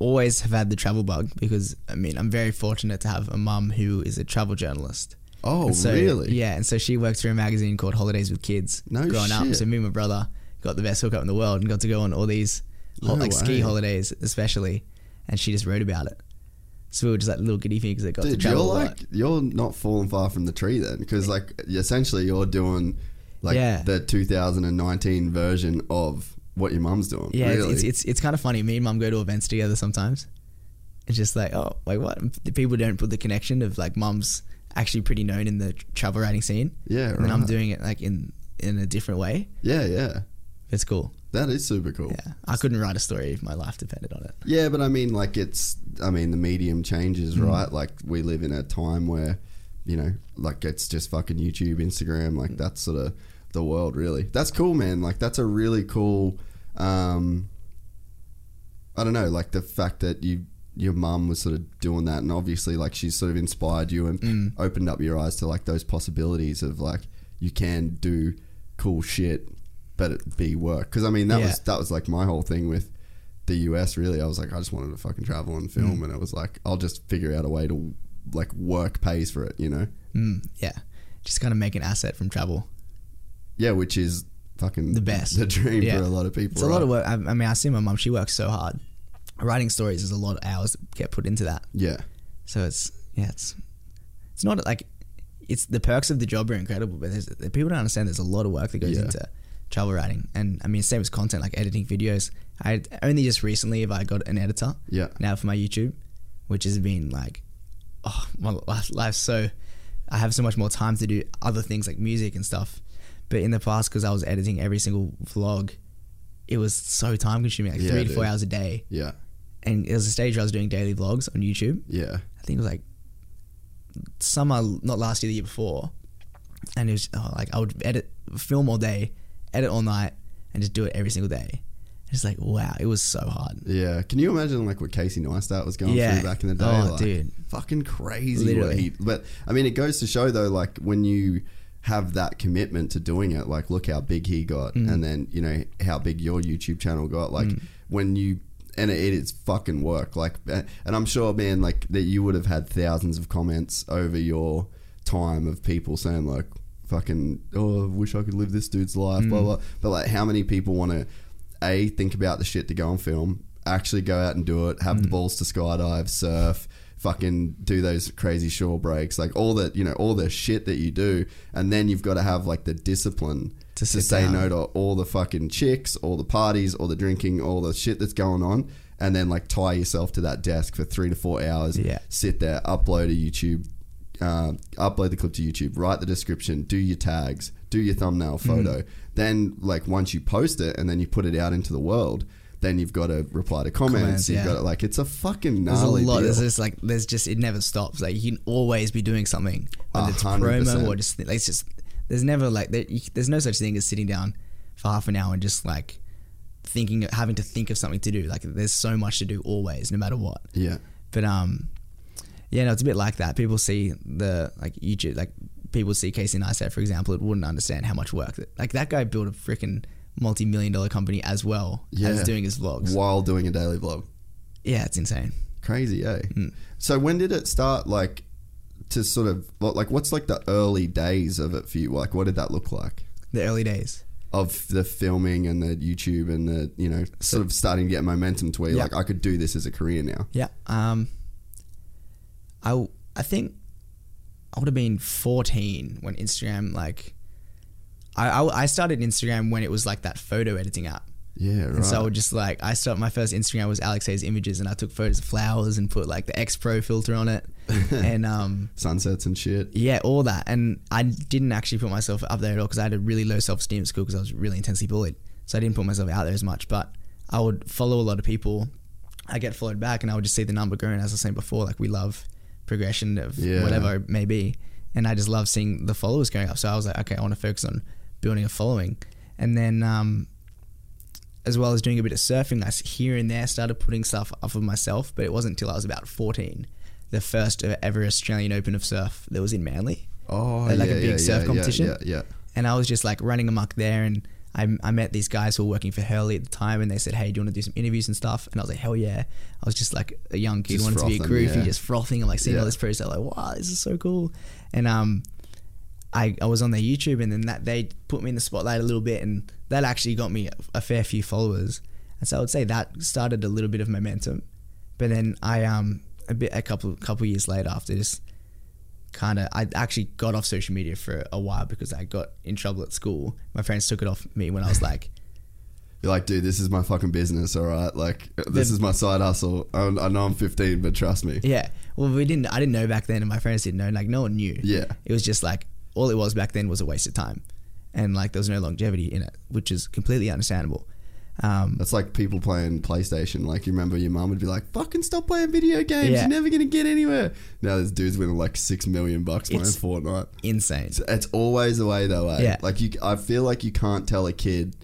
always have had the travel bug because I mean I'm very fortunate to have a mum who is a travel journalist. Oh, And so, really? Yeah, and so she worked for a magazine called Holidays with Kids. No growing up, so me and my brother got the best hookup in the world and got to go on all these No like ski holidays, especially. And she just wrote about it. So we were just like little guinea pigs that got to Dude, you're travel. a lot. like you're not falling far from the tree then, because like essentially you're doing like Yeah. the 2019 version of what your mum's doing. yeah, it's- really. it's, it's it's kind of funny. Me and mum go to events together sometimes. It's just like, oh, like what? People don't put the connection of like mum's actually pretty known in the travel writing scene. Yeah, and then I'm doing it like in in a different way. yeah, yeah. It's cool. That is super cool. Yeah, I couldn't write a story if my life depended on it. Yeah, but I mean, like, it's, I mean, the medium changes, Mm. right? Like, we live in a time where, you know, like, it's just fucking YouTube, Instagram, like, that sort of the world, really. That's cool, man. Like, that's a really cool, um, I don't know, like, the fact that you, your mum was sort of doing that, and obviously, like, she's sort of inspired you and Mm. opened up your eyes to, like, those possibilities of, like, you can do cool shit, but it be work. Because, I mean, that Yeah. was, that was, like, my whole thing with, the US really I was like I just wanted to fucking travel and film Mm. and it was like I'll just figure out a way to like work pays for it you know Mm, yeah, just kind of make an asset from travel. Yeah which is fucking The best. the dream Yeah. for a lot of people It's a lot of work. I, I mean, I see my mum; she works so hard. Writing stories is a lot of hours that get put into that. yeah So it's yeah, it's it's not like it's the perks of the job are incredible, but there's, people don't understand. There's a lot of work that goes Yeah. into travel writing, and I mean same as content like editing videos. I only just recently have I got an editor. Yeah. Now for my YouTube, which has been like, oh my life, life's so. I have so much more time to do other things like music and stuff. But in the past, because I was editing every single vlog, it was so time consuming, like Yeah, three to four dude. hours a day. Yeah. And it was a stage where I was doing daily vlogs on YouTube. Yeah. I think it was like summer, not last year, the year before. And it was oh, like I would edit, film all day, edit all night, and just do it every single day. It's like wow, it was so hard. Yeah. Can you imagine like what Casey Neistat was going Yeah. through back in the day? Oh, like, dude. Fucking crazy. Literally. What he, but I mean, it goes to show though, like when you have that commitment to doing it, like look how big he got, Mm. and then you know how big your YouTube channel got. Like when you and it, it is fucking work. Like, and I'm sure, man, like that you would have had thousands of comments over your time of people saying like, "Fucking, oh, I wish I could live this dude's life." Mm. Blah blah. But like, how many people want to a think about the shit to go and film, actually go out and do it, have the Mm. balls to skydive, surf, fucking do those crazy shore breaks, like all the you know all the shit that you do, and then you've got to have like the discipline To to, say down. no to all the fucking chicks, all the parties, all the drinking, all the shit that's going on, and then like tie yourself to that desk for three to four hours, Yeah. sit there, upload a YouTube. Uh, upload the clip to YouTube, write the description, do your tags, do your thumbnail Mm-hmm. photo. Then, like, once you post it and then you put it out into the world, then you've got to reply to comments. Comments, you've yeah. got to, like, it's a fucking There's a gnarly lot. deal. There's just like there's just it never stops. Like you can always be doing something, whether it's hundred promo or just like it's just there's never like there, you, there's no such thing as sitting down for half an hour and just like thinking having to think of something to do. Like there's so much to do always, no matter what. yeah. But um, yeah, no, it's a bit like that. People see the like YouTube, like people see Casey Neistat, for example, it wouldn't understand how much work that like that guy built a freaking multi-million dollar company as well Yeah. as doing his vlogs. While doing a daily vlog. Yeah, it's insane. Crazy, eh? Mm. So, when did it start, like, to sort of, like, what's like the early days of it for you? Like, what did that look like? The early days. Of the filming and the YouTube and the, you know, sort of starting to get momentum to where Yeah. like, I could do this as a career now. Yeah. Um, I I think I would have been 14 when Instagram like I, I I started Instagram when it was like that photo editing app. Yeah, right. And so I would just like I started my first Instagram was Alex Hayes images and I took photos of flowers and put like the X Pro filter on it. [LAUGHS] and um Sunsets and shit. yeah, all that. And I didn't actually put myself up there at all because I had a really low self esteem at school because I was really intensely bullied. So I didn't put myself out there as much. But I would follow a lot of people. I get followed back, and I would just see the number growing. As I was saying before, like we love progression of Yeah. whatever it may be, and I just love seeing the followers going up. So I was like, okay, I want to focus on building a following, and then um, as well as doing a bit of surfing, I here and there started putting stuff up of myself. But it wasn't until I was about fourteen, the first ever Australian Open of surf that was in Manly Oh, like a big yeah, surf yeah, competition. Yeah, yeah. and I was just like running amok there. And I, I met these guys who were working for Hurley at the time, and they said, "Hey, do you want to do some interviews and stuff?" And I was like, "Hell yeah!" I was just like a young kid, Just wanted to be a groovy, yeah. just frothing. I'm like seeing Yeah. all this process, like, "Wow, this is so cool!" And um, I I was on their YouTube, and then that they put me in the spotlight a little bit, and that actually got me a, fair few followers. And so I would say that started a little bit of momentum. But then I um a bit a couple couple years later after this kind of I actually got off social media for a while because I got in trouble at school. My friends took it off me when I was like, You're like, dude, this is my fucking business, all right? Like, this The- is my side hustle. I, I know I'm 15, but trust me. yeah. Well, we didn't. I didn't know back then, and my friends didn't know. Like no one knew. Yeah. It was just like all it was back then was a waste of time, and like there was no longevity in it, which is completely understandable. Um, That's like people playing PlayStation. Like, you remember your mum would be like, fucking stop playing video games. Yeah. You're never going to get anywhere. Now there's dudes winning like six million bucks playing It's- Fortnite. insane. It's, it's always the way, though, eh? Yeah. Like, you, I feel like you can't tell a kid.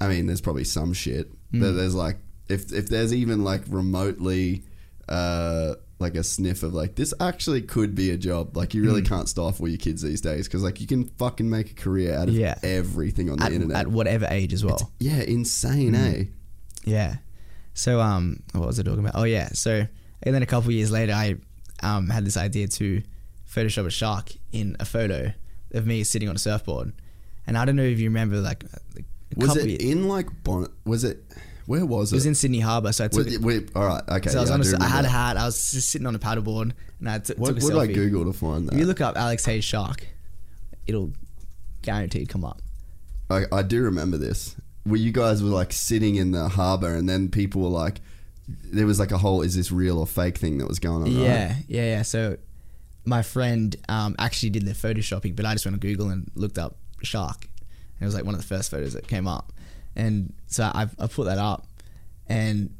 I mean, there's probably some shit, Mm. but there's like, if, if there's even like remotely. Uh, like a sniff of like this actually could be a job. Like you Mm. really can't stifle your kids these days because like you can fucking make a career out of Yeah. everything on the At, internet. at whatever age as well. yeah, insane, Mm. eh? Yeah. So um, what was I talking about? Oh yeah. So and then a couple years later, I um had this idea to Photoshop a shark in a photo of me sitting on a surfboard, and I don't know if you remember like Was it years- in like Bonnet? Was it? Where was it it? was in Sydney Harbour, so I took. Was it, it- wait, all right, okay. so I was yeah, on a, I had a hat. I was just sitting on a paddleboard, and I t- What, took a what did I. Google to find that? If you look up Alex Hayes shark, it'll guaranteed come up. I, I do remember this. Where you guys were like sitting in the harbor, and then people were like, there was like a whole "is this real or fake" thing that was going on. Yeah, right? yeah, yeah. So my friend um, actually did the photoshopping, but I just went on Google and looked up shark. And it was like one of the first photos that came up. And so I, I put that up and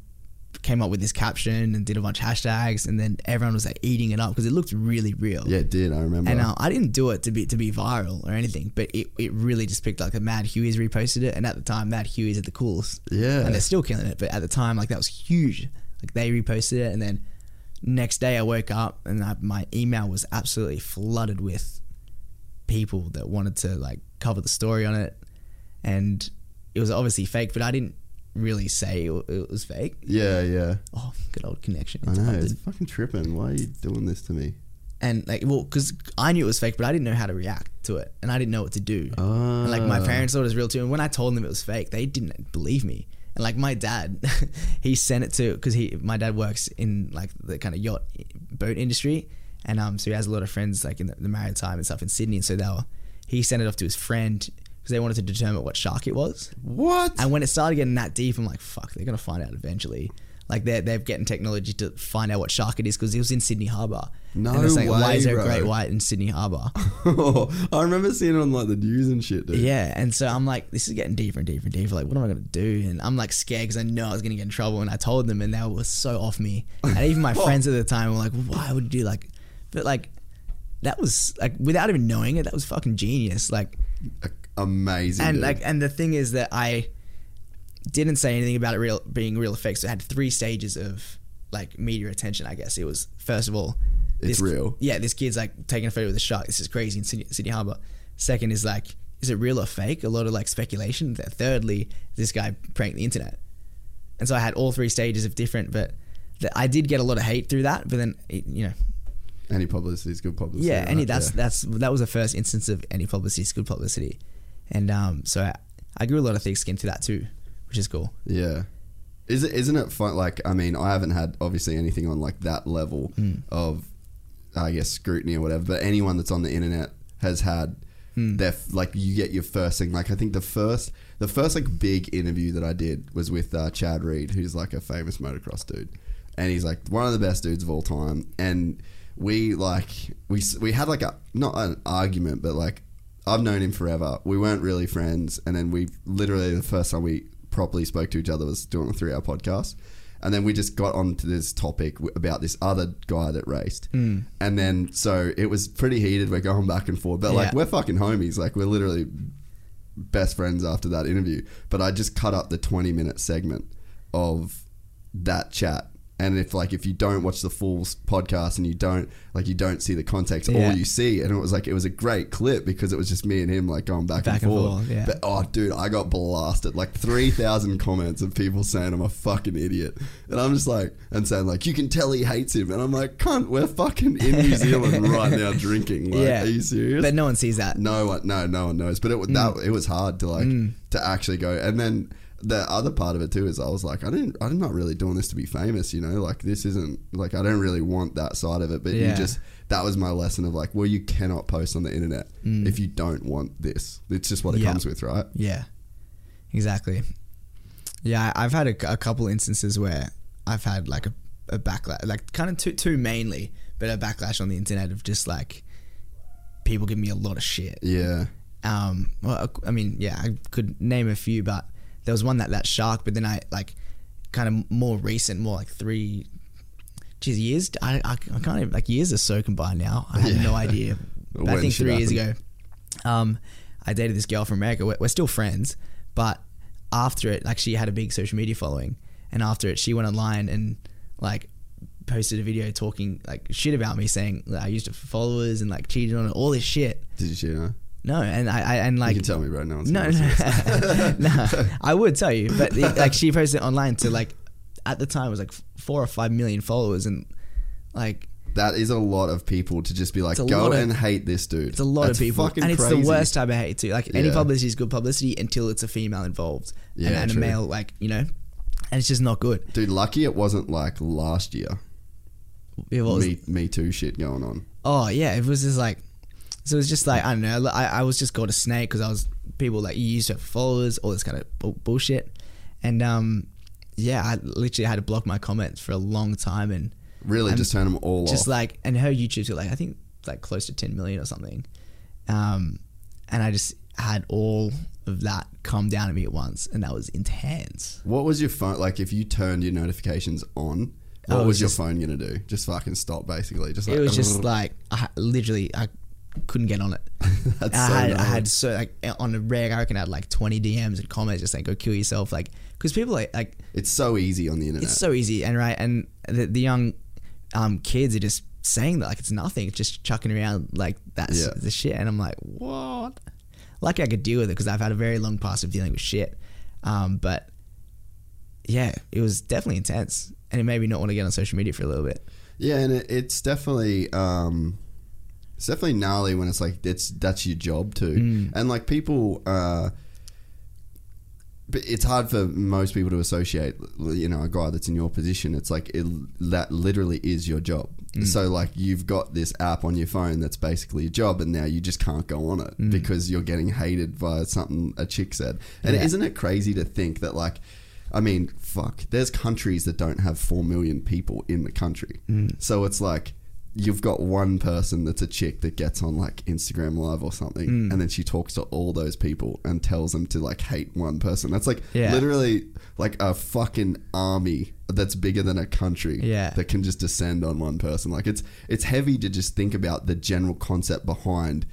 came up with this caption and did a bunch of hashtags. And then everyone was like eating it up because it looked really real. yeah, it did. I remember. And uh, I didn't do it to be to be viral or anything, but it, it really just picked like a Mad Hueys reposted it, and at the time Mad Hueys at the coolest, Yeah. and they're still killing it. But at the time, like that was huge. Like they reposted it, and then next day I woke up and I, my email was absolutely flooded with people that wanted to like cover the story on it, and it was obviously fake, but I didn't really say it was fake. yeah, yeah. Oh, good old connection. I know. It's fucking tripping. Why are you doing this to me? and like well because i knew it was fake but i didn't know how to react to it and i didn't know what to do and like my Ah. parents thought it was real too and when i told them it was fake they didn't believe me and like my dad [LAUGHS] he sent it to because he my dad works in like the kind of yacht boat industry and um so he has a lot of friends like in the, the maritime and stuff in sydney and so they were he sent it off to his friend because they wanted to determine what shark it was What? and when it started getting that deep, I'm like, fuck, they're gonna find out eventually. Like they're they're getting technology to find out what shark it is because it was in Sydney Harbour. No and it's like, why way, is there bro. a great white in Sydney Harbour? [LAUGHS] I remember seeing it on like the news and shit, dude. yeah, and so I'm like, this is getting deeper and deeper and deeper. Like, what am I gonna do? And I'm like scared because I know I was gonna get in trouble. And I told them, and they were so off me. And even my [LAUGHS] friends at the time were like, why would you do like? But like, that was like without even knowing it, that was fucking genius. Like, Amazing. and dude. like and the thing is that I didn't say anything about it real being real effects. So it had three stages of like media attention. I guess it was first of all, It's this- real. Yeah, this kid's like taking a photo with a shark. This is crazy in Sydney, Sydney Harbour. Second is like, is it real or fake? A lot of like speculation. Th- Thirdly, this guy pranked the internet. And so I had all three stages of different, but th- I did get a lot of hate through that. But then, it, you know, any publicity is good publicity. yeah, any right? that's Yeah. that's that was the first instance of any publicity is good publicity, and um, so I, I grew a lot of thick skin to that too, which is cool. Yeah. Is it isn't it fun like I mean, I haven't had obviously anything on like that level Hmm. of I guess scrutiny or whatever, but anyone that's on the internet has had Hmm. their like you get your first thing like I think the first the first like big interview that I did was with uh, Chad Reed who's like a famous motocross dude and he's like one of the best dudes of all time and we like we we had like a not an argument but like I've known him forever. We weren't really friends, and then we literally the first time we properly spoke to each other was doing a three-hour podcast, and then we just got onto this topic w- about this other guy that raced, Hmm. and then so it was pretty heated. We're going back and forth, but like we're fucking homies. Like we're literally best friends after that interview. But I just cut up the twenty-minute segment of that chat. And if like if you don't watch the full podcast and you don't like you don't see the context, Yeah. all you see, and it was like it was a great clip because it was just me and him like going back, Back and and forth. forth, yeah. But oh, dude, I got blasted like three thousand comments of people saying I'm a fucking idiot, and I'm just like and saying like you can tell he hates him, and I'm like, cunt, we're fucking in New Zealand [LAUGHS] right now drinking. Like, yeah, are you serious? But no one sees that. No one, no, no one knows. But it was that mm. it was hard to like mm. to actually go. And then the other part of it too is I was like, I didn't, I'm not really doing this to be famous. You know, like this isn't like I don't really want that side of it. But you just that was my lesson of like, well, you cannot post on the internet if you don't want this. It's just what it Yeah. comes with, right? Yeah, exactly. Yeah, I've had a, a couple instances where I've had like a, a backlash, like kind of two, two mainly, but a backlash on the internet of just like people give me a lot of shit. Yeah, Um, well, I mean, yeah, I could name a few, but there was one that that shark, but then I like kind of more recent, more like three, geez, years. I, I, I can't even like years are so combined now. I have Yeah. no idea. [LAUGHS] I think three years ago, um, I dated this girl from America. We're, we're still friends, but after it, like she had a big social media following, and after it, she went online and like posted a video talking like shit about me, saying that I used it for followers and like cheated on it, all this shit. did you see? No? No, and I, I and like you can tell me, right now. no, gonna listen to this. no, [LAUGHS] no, I would tell you, but the- like she posted it online to like at the time it was like four or five million followers, and like That is a lot of people to just be like, go of- and hate this dude. it's a lot That's of people, fucking and it's crazy. the worst type of hate too. Like any publicity is good publicity until it's a female involved and, Yeah, and a male, like you know, and it's just not good. Dude, lucky it wasn't like last year. It was- me, me too shit going on. Oh yeah, it was just like, so it was just like I don't know. I, I was just called a snake because I was people like you use her for followers, all this kind of bu- bullshit. And um, yeah, I literally had to block my comments for a long time and Really, just turn them all off? just off. like and her YouTube's got like I think like close to 10 million or something. Um, and I just had all of that come down at me at once, and that was intense. what was your phone like? If you turned your notifications on, what Oh, was was your just- phone gonna do? Just fucking stop, basically. Just like It was just [LAUGHS] like I literally I couldn't get on it. [LAUGHS] That's I so had I had so like on a reg I reckon I had like 20 DMs and comments just saying go kill yourself like because people like like It's so easy on the internet. it's so easy and right and the, the young um, kids are just saying that like it's nothing it's just chucking around like that's Yeah. the shit and i'm like what lucky i could deal with it because i've had a very long past of dealing with shit um, but yeah it was definitely intense and it made me not want to get on social media for a little bit Yeah, and it, it's definitely um, it's definitely gnarly when it's like it's that's your job too, Mm. and like people. Uh, but it's hard for most people to associate, you know, a guy that's in your position. It's like it, that literally is your job. Mm. So like you've got this app on your phone that's basically your job, and now you just can't go on it because you're getting hated by something a chick said. And Mm. Yeah. isn't it crazy to think that like, I mean, fuck, there's countries that don't have four million people in the country, Mm. so it's like. You've got one person that's a chick that gets on like Instagram Live or something, Mm. and then she talks to all those people and tells them to like hate one person. That's like Yeah. literally like a fucking army that's bigger than a country Yeah. that can just descend on one person. Like it's it's heavy to just think about the general concept behind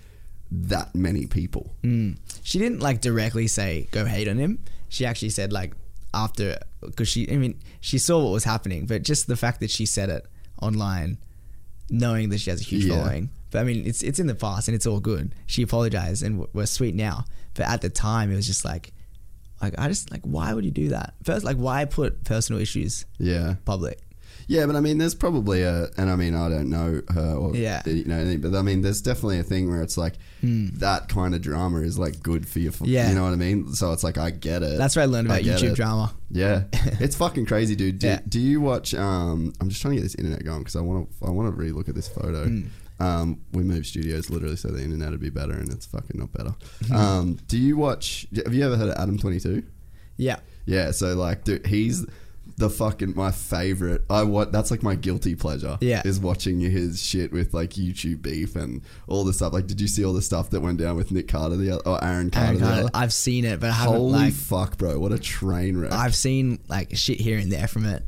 that many people. Mm. she didn't like directly say go hate on him she actually said like after because she i mean she saw what was happening but just the fact that she said it online knowing that she has a huge Yeah. following. But i mean it's it's in the past and it's all good. She apologized and we're sweet now. But at the time it was just like like i just like why would you do that? First like why put personal issues Yeah. public Yeah, but I mean, there's probably a, and I mean, I don't know her or Yeah. you know anything, but I mean, there's definitely a thing where it's like that kind of drama is like good for you. Yeah. you know what I mean. So it's like I get it. that's what i learned about get youtube drama Yeah, [LAUGHS] it's fucking crazy, dude. Do, Yeah. do you watch? Um, I'm just trying to get this internet going because I want to. I want to relook at this photo. Hmm. Um, we moved studios literally so the internet would be better, and it's fucking not better. Hmm. [LAUGHS] um, do you watch? Have you ever heard of Adam Twenty Two? yeah Yeah. So like, dude, he's the fucking my favorite. I what that's like my guilty pleasure. Yeah. is watching his shit with like YouTube beef and all the stuff. Like, did you see all the stuff that went down with Nick Carter the other, or Aaron Carter? Aaron the Carter, other? i've seen it but i haven't Holy like fuck, bro! What a train wreck. I've seen like shit here and there from it,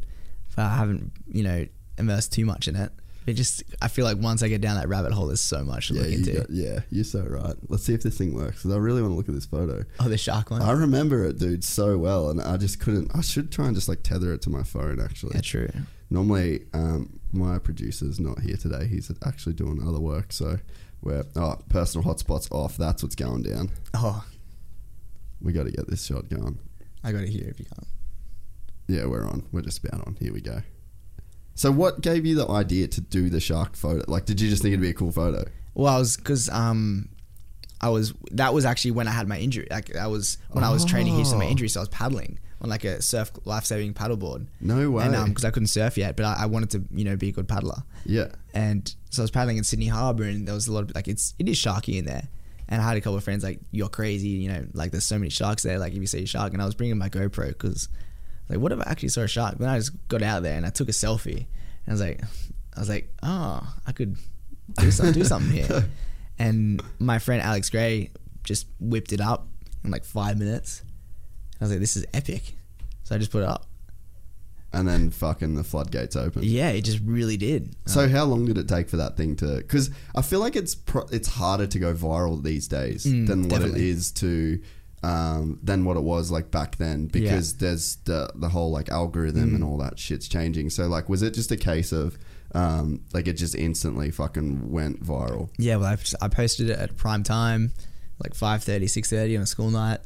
but I haven't, you know, immersed too much in it. It just, I feel like once I get down that rabbit hole, there's so much to Yeah, look into. got- yeah, you're so right. Let's see if this thing works because I really want to look at this photo. oh, the shark one. I remember it, dude, so well, and I just couldn't. I should try and just like tether it to my phone. Actually, yeah, true. normally um, my producer's not here today. He's actually doing other work, so we're oh personal hotspots off. That's what's going down. Oh, We got to get this shot going. I got it here if you can't. Yeah, we're on. We're just about on. Here we go. So, what gave you the idea to do the shark photo? Like, did you just think it'd be a cool photo? Well, I was because um, I was that was actually when I had my injury. Like I was when I was training heaps of my Oh. injury, so I was paddling on like a surf life saving paddleboard. No way. And um, because I couldn't surf yet, but I, I wanted to, you know, be a good paddler. yeah. and so I was paddling in Sydney Harbour, and there was a lot of like it's it is sharky in there. And I had a couple of friends like, "You're crazy," you know, like there's so many sharks there. Like if you see a shark, and I was bringing my GoPro because, like, what if I actually saw a shark? Then I just got out there and I took a selfie, and I was like, I was like, oh, I could do something, do something here. [LAUGHS] And my friend Alex Gray just whipped it up in like five minutes. I was like, this is epic. So I just put it up. And then fucking the floodgates open. Yeah, it just really did. So how long did it take for that thing to? Because I feel like it's pro- it's harder to go viral these days Mm, than what definitely. it is to um, than what it was like back then. Because there's the the whole like algorithm Mm. and all that shit's changing. So like, was it just a case of um, like it just instantly fucking went viral? Yeah, well, I, I posted it at prime time, like 5.30, 6.30 on a school night.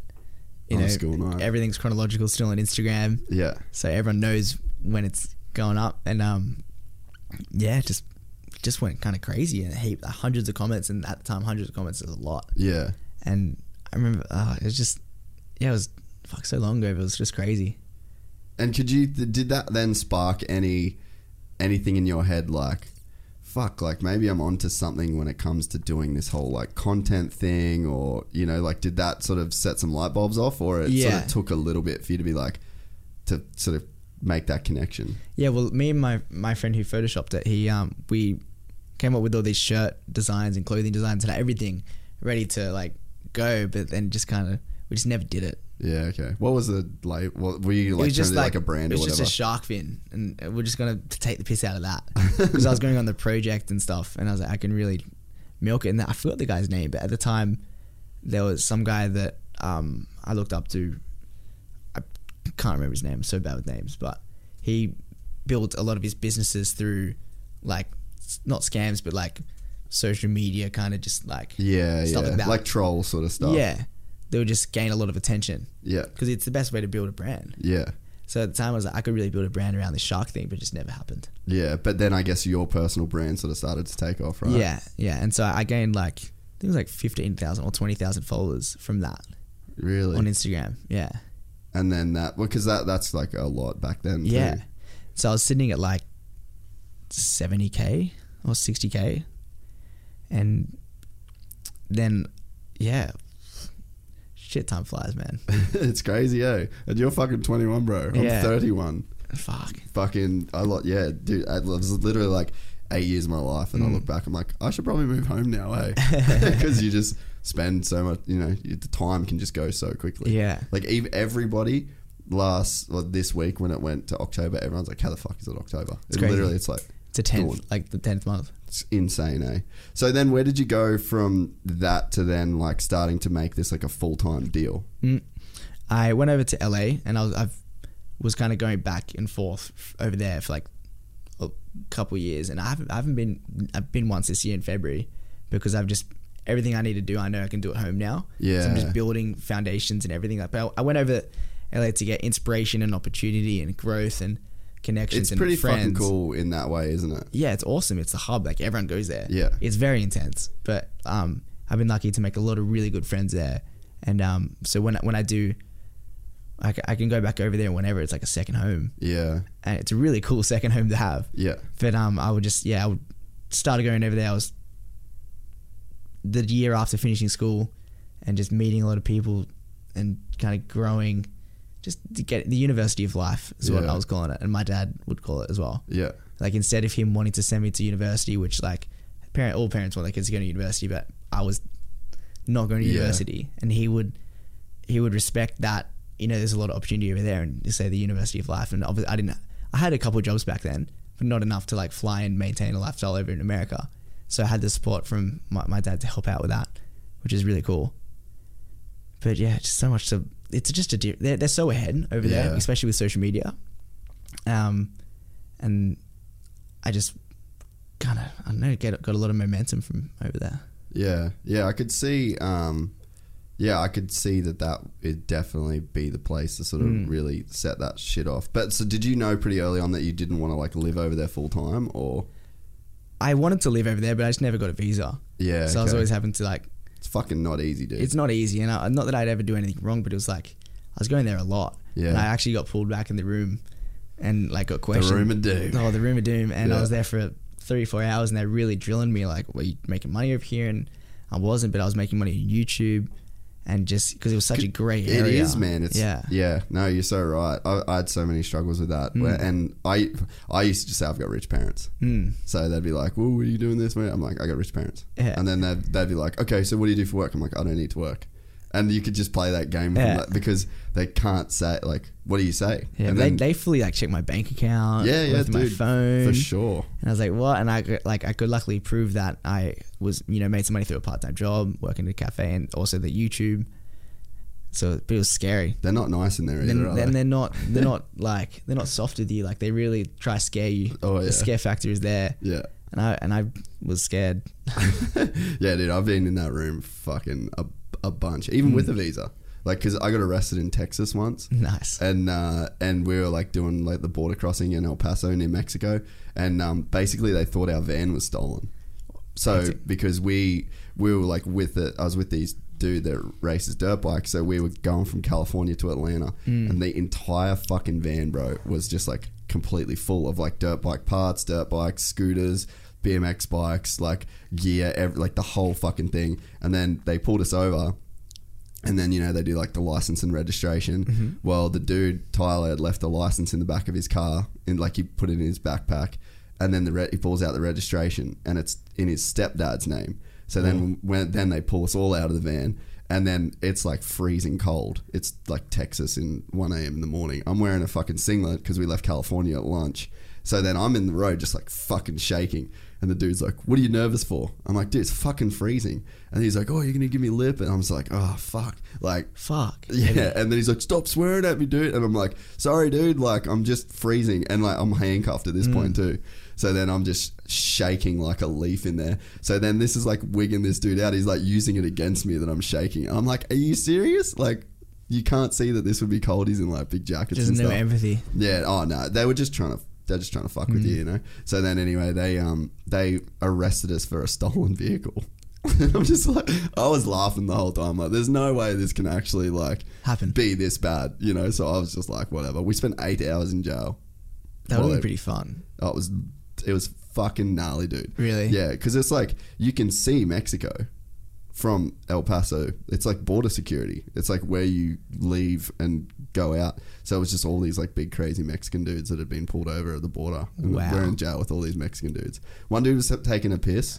You On a know, school night. Everything's chronological still on Instagram, Yeah. so everyone knows when it's going up. And um, yeah, just just went kind of crazy and heap hundreds of comments. And at the time, hundreds of comments is a lot. Yeah. And I remember uh, it was just yeah, it was fuck so long ago. But it was just crazy. And could you did that then spark any anything in your head like fuck, like maybe I'm onto something when it comes to doing this whole like content thing, or you know, like did that sort of set some light bulbs off, or it sort of took a little bit for you to be like to sort of make that connection? Yeah, well, me and my my friend who photoshopped it, he um we came up with all these shirt designs and clothing designs and everything ready to like go, but then just kind of we just never did it. Yeah, okay. What was the like? What were you like? it like was just like, like a brand It or was whatever? just a shark fin, and we're just gonna take the piss out of that [LAUGHS] because I was going on the project and stuff, and I was like, I can really milk it. And I forgot the guy's name, but at the time, there was some guy that um, I looked up to. I can't remember his name. I'm so bad with names, but he built a lot of his businesses through like not scams, but like social media, kind of just like yeah, stuff yeah, like that. like troll sort of stuff. yeah, they would just gain a lot of attention yeah, because it's the best way to build a brand. yeah, So at the time, I was like, I could really build a brand around this shark thing, but it just never happened. yeah. But then I guess your personal brand sort of started to take off, right? Yeah, yeah. And so I gained like, I think it was like 15,000 or 20,000 followers from that really. on Instagram. Yeah. and then that because that that's like a lot back then. too. Yeah. So I was sitting at like 70K or 60K. And then, yeah, shit time flies, man. [LAUGHS] it's crazy, eh? And you're fucking 21, bro. I'm Yeah. 31. Fuck. Fucking a lot. Yeah, dude. I was literally like eight years of my life, and I Mm. look back, I'm like, I should probably move home now, eh? [LAUGHS] [LAUGHS] Because you just spend so much. You know, the time can just go so quickly. Yeah. Like ev- everybody last this week when it went to October, everyone's like, "How the fuck is it October?" It's It literally, it's like It's a 10th, Dawn. like the 10th month. It's insane, eh? So then, where did you go from that to then like starting to make this like a full time deal? Mm. I went over to LA and I was I've was kind of going back and forth over there for like a couple years, and I haven't I haven't been I've been once this year in February because I've just everything I need to do I know I can do at home now. so I'm just building foundations and everything. Like, but I I went over to LA to get inspiration and opportunity and growth and connections It's and pretty friends. fucking cool in that way, isn't it? Yeah, it's awesome. It's the hub. Like everyone goes there. Yeah. It's very intense. But um, I've been lucky to make a lot of really good friends there. And um, so when when I do, I, I can go back over there whenever. It's like a second home, Yeah, and it's a really cool [LAUGHS] second home to have. yeah, But um, I would just yeah, I would started going over there. I was the year after finishing school, and just meeting a lot of people, and kind of growing, just to get the university of life is what I was calling it, and my dad would call it as well. yeah, Like instead of him wanting to send me to university, which like parent all parents want their kids to go to university, but I was not going to Yeah. university, and he would he would respect that. You know, there's a lot of opportunity over there, and say the University of Life. And obviously, I didn't. I had a couple of jobs back then, but not enough to like fly and maintain a lifestyle over in America. So I had the support from my, my dad to help out with that, which is really cool. But yeah, just so much to. It's just a. di- They're, they're so ahead over there, especially with social media. Um, and I just kind of I don't know get got a lot of momentum from over there. yeah, yeah. I could see. Um, yeah, I could see that that would definitely be the place to sort of Mm. really set that shit off. But so, did you know pretty early on that you didn't want to like live over there full time, or I wanted to live over there, but I just never got a visa. yeah? so I was always having to like. It's fucking not easy, dude. It's not easy, and I, not that I'd ever do anything wrong, but it was like I was going there a lot, Yeah. and I actually got pulled back in the room, and like got questioned. the room of doom. Oh, the room of doom, and Yeah. I was there for three, four hours, and they're really drilling me like, "Were you making money over here?" And I wasn't, but I was making money on YouTube, and just because it was such a great It area. is, man. It's yeah, yeah. No, you're so right. I, I had so many struggles with that, Mm. Where- and I I used to just say I've got rich parents. Mm. So they'd be like, "Well, what are you doing this, man?" I'm like, "I got rich parents." Yeah. And then they'd, they'd be like, "Okay, so what do you do for work?" I'm like, "I don't need to work." And you could just play that game Yeah. because they can't say like, "What do you say?" Yeah, and they, then, they fully like check my bank account. yeah, yeah, with my dude, phone for sure. And I was like, what? And I could- like I could luckily prove that I was you know made some money through a part time job, working at a cafe, and also the YouTube. So it was scary. They're not nice in there either. Then, are then they? they're not they're [LAUGHS] not like they're not soft with you. Like they really try to scare you. Oh, yeah. The scare factor is there, yeah, and I and I was scared. [LAUGHS] yeah, dude. I've been in that room fucking a, a bunch, even with a Hmm. visa. Like, because I got arrested in Texas once. nice. and uh, and we were like doing like the border crossing in El Paso near Mexico, and um, basically they thought our van was stolen. So because we we were like with it, I was with these dude that races dirt bikes, so we were going from California to Atlanta, and the entire fucking van, bro, was just like completely full of like dirt bike parts, dirt bikes, scooters, BMX bikes, like gear, ev like the whole fucking thing. And then they pulled us over. And then you know they do like the license and registration. Mm-hmm. Well, the dude Tyler had left the license in the back of his car, and like he put it in his backpack, and then the re- he pulls out the registration, and it's in his stepdad's name. So then mm. when then they pull us all out of the van, and then it's like freezing cold. It's like Texas in 1 a.m. in the morning. I'm wearing a fucking singlet because we left California at lunch. So then I'm in the road just like fucking shaking. And the dude's like, What are you nervous for? I'm like, Dude, it's fucking freezing. And he's like, Oh, you're going to give me lip? And I'm just like, Oh, fuck. Like, Fuck. [LAUGHS] yeah. And then he's like, Stop swearing at me, dude. And I'm like, Sorry, dude. Like, I'm just freezing. And like, I'm handcuffed at this mm. point, too. So then I'm just shaking like a leaf in there. So then this is like wigging this dude out. He's like using it against me that I'm shaking. And I'm like, Are you serious? Like, you can't see that this would be cold. He's in like big jackets Just no stuff. empathy. Yeah. Oh no, they were just trying to. They're just trying to fuck with you, you know. So then, anyway, they um they arrested us for a stolen vehicle. [LAUGHS] I'm just like, I was laughing the whole time. Like, there's no way this can actually like Happen. be this bad, you know. So I was just like, whatever. We spent eight hours in jail. That would be pretty fun. Oh, it was it was fucking gnarly, dude. Really? Yeah, because it's like you can see Mexico from El Paso. It's like border security. It's like where you leave and go out. So it was just all these like big crazy Mexican dudes that had been pulled over at the border. And Wow. We're in jail with all these Mexican dudes. One dude was taking a piss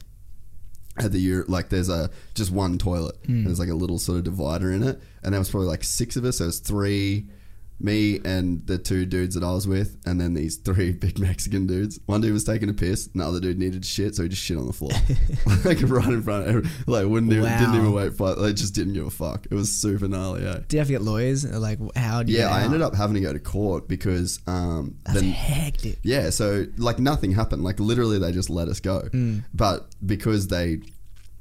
at the Euro, like there's a just one toilet. Hmm. There's like a little sort of divider in it, and there was probably like six of us. It was three, me and the two dudes that I was with, and then these three [LAUGHS] big Mexican dudes. One dude was taking a piss, another dude needed shit, so he just shit on the floor, [LAUGHS] [LAUGHS] like right in front of every, like wouldn't even, didn't even wait for like just didn't give a fuck. It was super gnarly. Yeah. Do you have to get lawyers? Like, how do you? Yeah, I out? ended up having to go to court because um, That's the, hectic. yeah, so like nothing happened. Like literally, they just let us go. Mm. But because they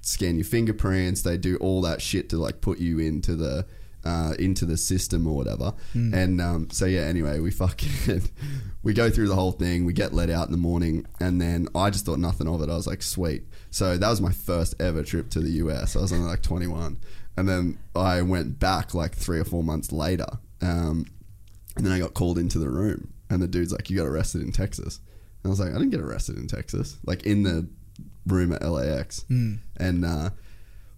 scan your fingerprints, they do all that shit to like put you into the uh, into the system or whatever. Mm. And um, so yeah, anyway, we fucking [LAUGHS] we go through the whole thing. We get let out in the morning, and then I just thought nothing of it. I was like, sweet. So that was my first ever trip to the US. I was only like 21, and then I went back like three or four months later. Um, and then I got called into the room, and the dude's like, "You got arrested in Texas." And I was like, "I didn't get arrested in Texas." Like in the room at LAX, and uh,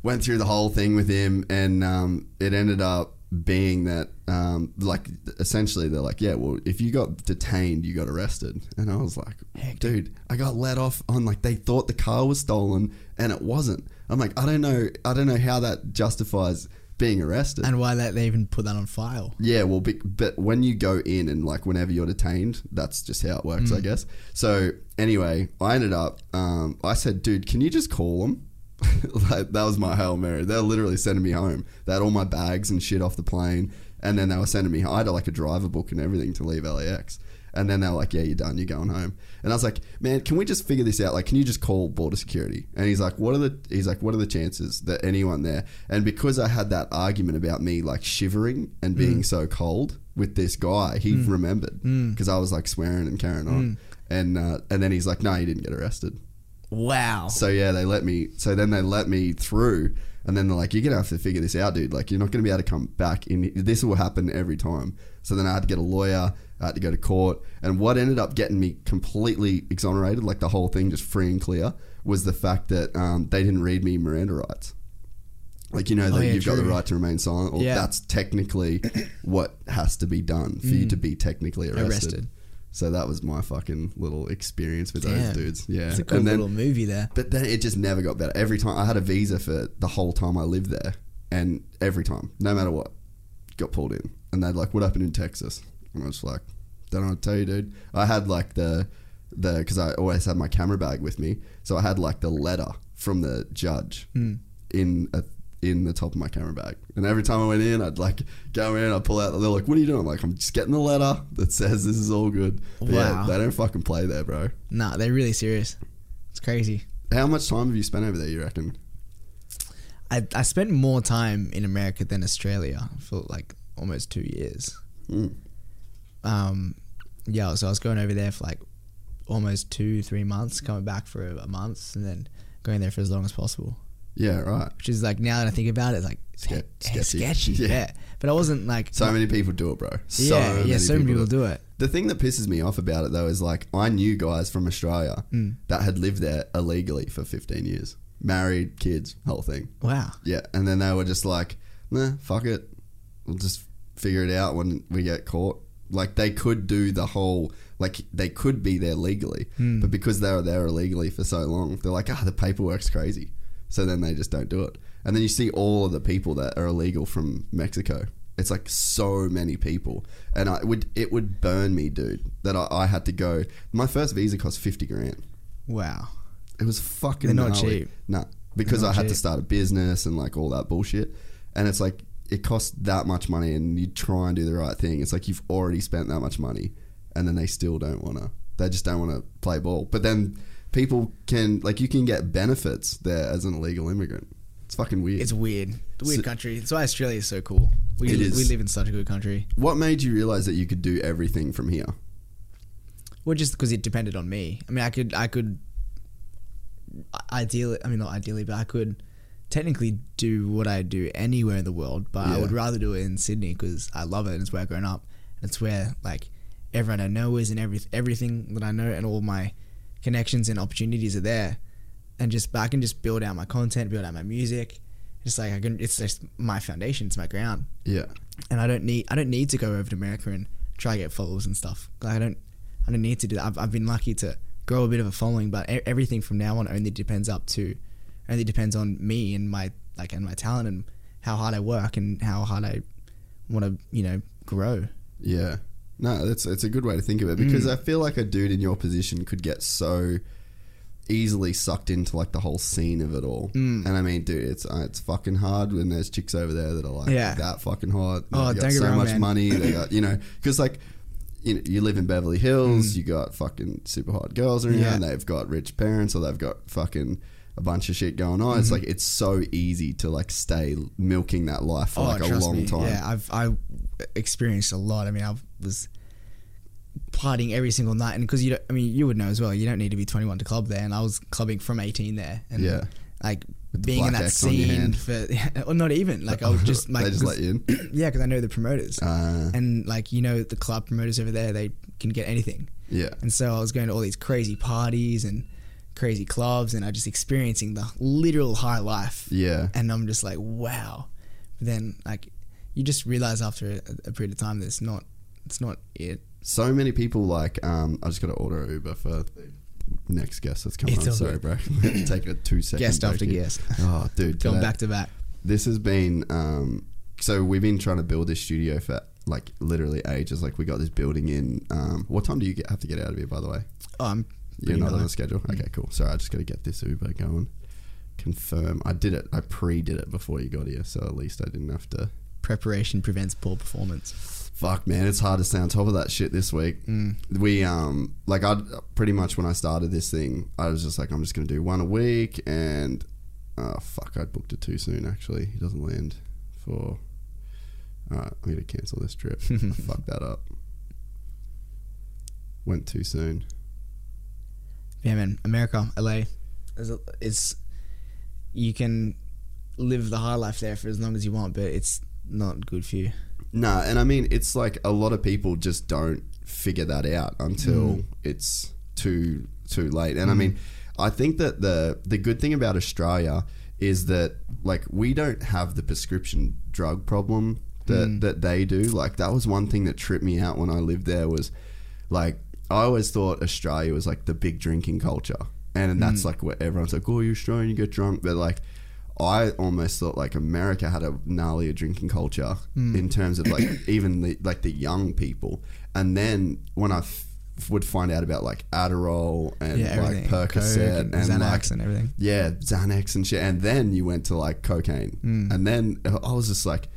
went through the whole thing with him, and um, it ended up being that, um, like, essentially, they're like, "Yeah, well, if you got detained, you got arrested." And I was like, "Dude, I got let off on like they thought the car was stolen, and it wasn't." I'm like, "I don't know, I don't know how that justifies." Being arrested, And why that they even put that on file? yeah, well, be, but when you go in and like whenever you're detained, that's just how it works, I guess. So anyway, I ended up. Um, I said, "Dude, can you just call them?" [LAUGHS] like that was my hail mary. They're literally sending me home. They had all my bags and shit off the plane, and then they were sending me. I had like a driver book and everything to leave LAX. And then they were like, "Yeah, you're done. You're going home." And I was like, "Man, can we just figure this out? Like, can you just call border security?" And he's like, "What are the?" He's like, "What are the chances that anyone there?" And because I had that argument about me like shivering and being mm. so cold with this guy, he mm. remembered mm. because I was like swearing and carrying on. And uh, and then he's like, "No, you didn't get arrested." Wow. So yeah, they let me. So then they let me through, and then they're like, "You're gonna have to figure this out, dude. Like, you're not gonna be able to come back in. This will happen every time." So then I had to get a lawyer. I had to go to court, and what ended up getting me completely exonerated, like the whole thing just free and clear, was the fact that um, they didn't read me Miranda rights. Like you know that Oh, yeah, you've got the right to remain silent. Or Yeah. that's technically what has to be done for you to be technically arrested. Arrested. So that was my fucking little experience with Damn. those dudes. Yeah, It's a cool then little movie there. but then it just never got better. Every time I had a visa for the whole time I lived there, and every time, no matter what, got pulled in. And they'd like, "What happened in Texas?" And I was like, "Don't know what to tell you, dude." I had like the the because I always had my camera bag with me, so I had like the letter from the judge hmm. in a, in the top of my camera bag. And every time I went in, I'd like go in, I'd pull out. They're like, "What are you doing?" I'm like, "I'm just getting the letter that says this is all good." But yeah, Wow. they don't fucking play there, bro. Nah, they're really serious. It's crazy. How much time have you spent over there? You reckon? I, I spent more time in America than Australia for like almost two years. Mm. Um, yeah, so I was going over there for like almost two, three months, coming back for a month, and then going there for as long as possible. Yeah, right. Which is like now that I think about it, it's like Ske- sketchy. sketchy. Yeah. Yeah. but I wasn't like So many people do it, bro. So yeah, many yeah. So many people do do it. The thing that pisses me off about it though is like I knew guys from Australia Mm. that had lived there illegally for 15 years, married, kids, whole thing. Wow. Yeah, and then they were just like, "Nah, fuck it, we'll just figure it out when we get caught." Like they could do the whole, like they could be there legally, Hmm. but because they were there illegally for so long, they're like, "Ah, the paperwork's crazy," so then they just don't do it. And then you see all of the people that are illegal from Mexico. It's like so many people, and I would it would burn me, dude, that I, I had to go. My first visa cost fifty grand. Wow. It was fucking They're not gnarly. cheap. Nah, because I had to start a business and like all that bullshit. And it's like it costs that much money, and you try and do the right thing. It's like you've already spent that much money, and then they still don't want to. They just don't want to play ball. But then people can like you can get benefits there as an illegal immigrant. It's fucking weird. It's weird. It's a weird So- country. That's why Australia is so cool. We, It is. we live in such a good country. what made you realize that you could do everything from here? Well, just because it depended on me. I mean, I could, I could, ideally, I mean, not ideally, but I could technically do what I do anywhere in the world. But I would rather do it in Sydney because I love it. and It's where I've grown up. It's where like everyone I know is, and every everything that I know, and all my connections and opportunities are there. And just, I can just build out my content, build out my music. Just like I can, it's just my foundation. It's my ground Yeah, and I don't need I don't need to go over to America and try to get followers and stuff. Like I don't I don't need to do that. I've, I've been lucky to grow a bit of a following, but everything from now on only depends up to only depends on me and my like and my talent and how hard I work and how hard I want to you know grow. Yeah. No, that's it's a good way to think of it because Mm. I feel like a dude in your position could get so easily sucked into like the whole scene of it all. Mm. And I mean, dude, it's uh, it's fucking hard when there's chicks over there that are like Yeah. that fucking hot. Oh, They've got so wrong, much man. money. They [COUGHS] got you know because like. You, know, you live in Beverly Hills. Mm. You got fucking super hot girls around. Yeah. They've got rich parents, or they've got fucking a bunch of shit going on. Mm-hmm. It's like it's so easy to like stay milking that life for like a Oh, long me. time. Yeah, I've I experienced a lot. I mean, I was partying every single night, and because you, don't, I mean, you would know as well. You don't need to be 21 to club there, and I was clubbing from 18 there, and Yeah. like being in that X on your scene for, [LAUGHS] or not even like I was just [LAUGHS] like they just let you in. [CLEARS THROAT] yeah, because I know the promoters, Uh, and like you know the club promoters over there, they can get anything, yeah. and so I was going to all these crazy parties and crazy clubs, and I just experiencing the literal high life, Yeah. and I'm just like, wow. But then like you just realize after a, a period of time that it's not it's not it. So many people like um I just got to order Uber for the next guest that's coming It's on. Sorry, bro. [LAUGHS] Take a two second Guest after here. guest. Oh, dude. [LAUGHS] Going back to back. This has been um so we've been trying to build this studio for like literally ages. Like we got this building in um what time do you get, have to get out of here by the way? Oh, I'm You're not on the schedule? Okay, cool. Sorry, I just got to get this Uber going. Confirm. I did it. I pre did it before you got here, so at least I didn't have to Preparation prevents poor performance. Fuck man, it's hard to stay on top of that shit this week. Mm. We um like I pretty much when I started this thing, I was just like I'm just gonna do one a week, and oh fuck, I booked it too soon. Actually, it doesn't land for. All right, I'm gonna cancel this trip. [LAUGHS] fuck that up. Went too soon. Yeah, man. America, LA, is it's you can live the high life there for as long as you want, but it's not good for you. Nah, and I mean it's like a lot of people just don't figure that out until mm. it's too too late. And I mm. mean, I think that the the good thing about Australia is that like we don't have the prescription drug problem that mm. that they do. Like that was one thing that tripped me out when I lived there was like I always thought Australia was like the big drinking culture. And that's like where everyone's like, oh, you're Australian, you get drunk. But like, I almost thought like America had a gnarlier drinking culture in terms of like [COUGHS] even the like the young people. And then when I f- would find out about like Adderall and Yeah, like. Percocet and, and Xanax like and everything. yeah, Xanax and shit. And then you went to like cocaine, Mm. and then I was just like,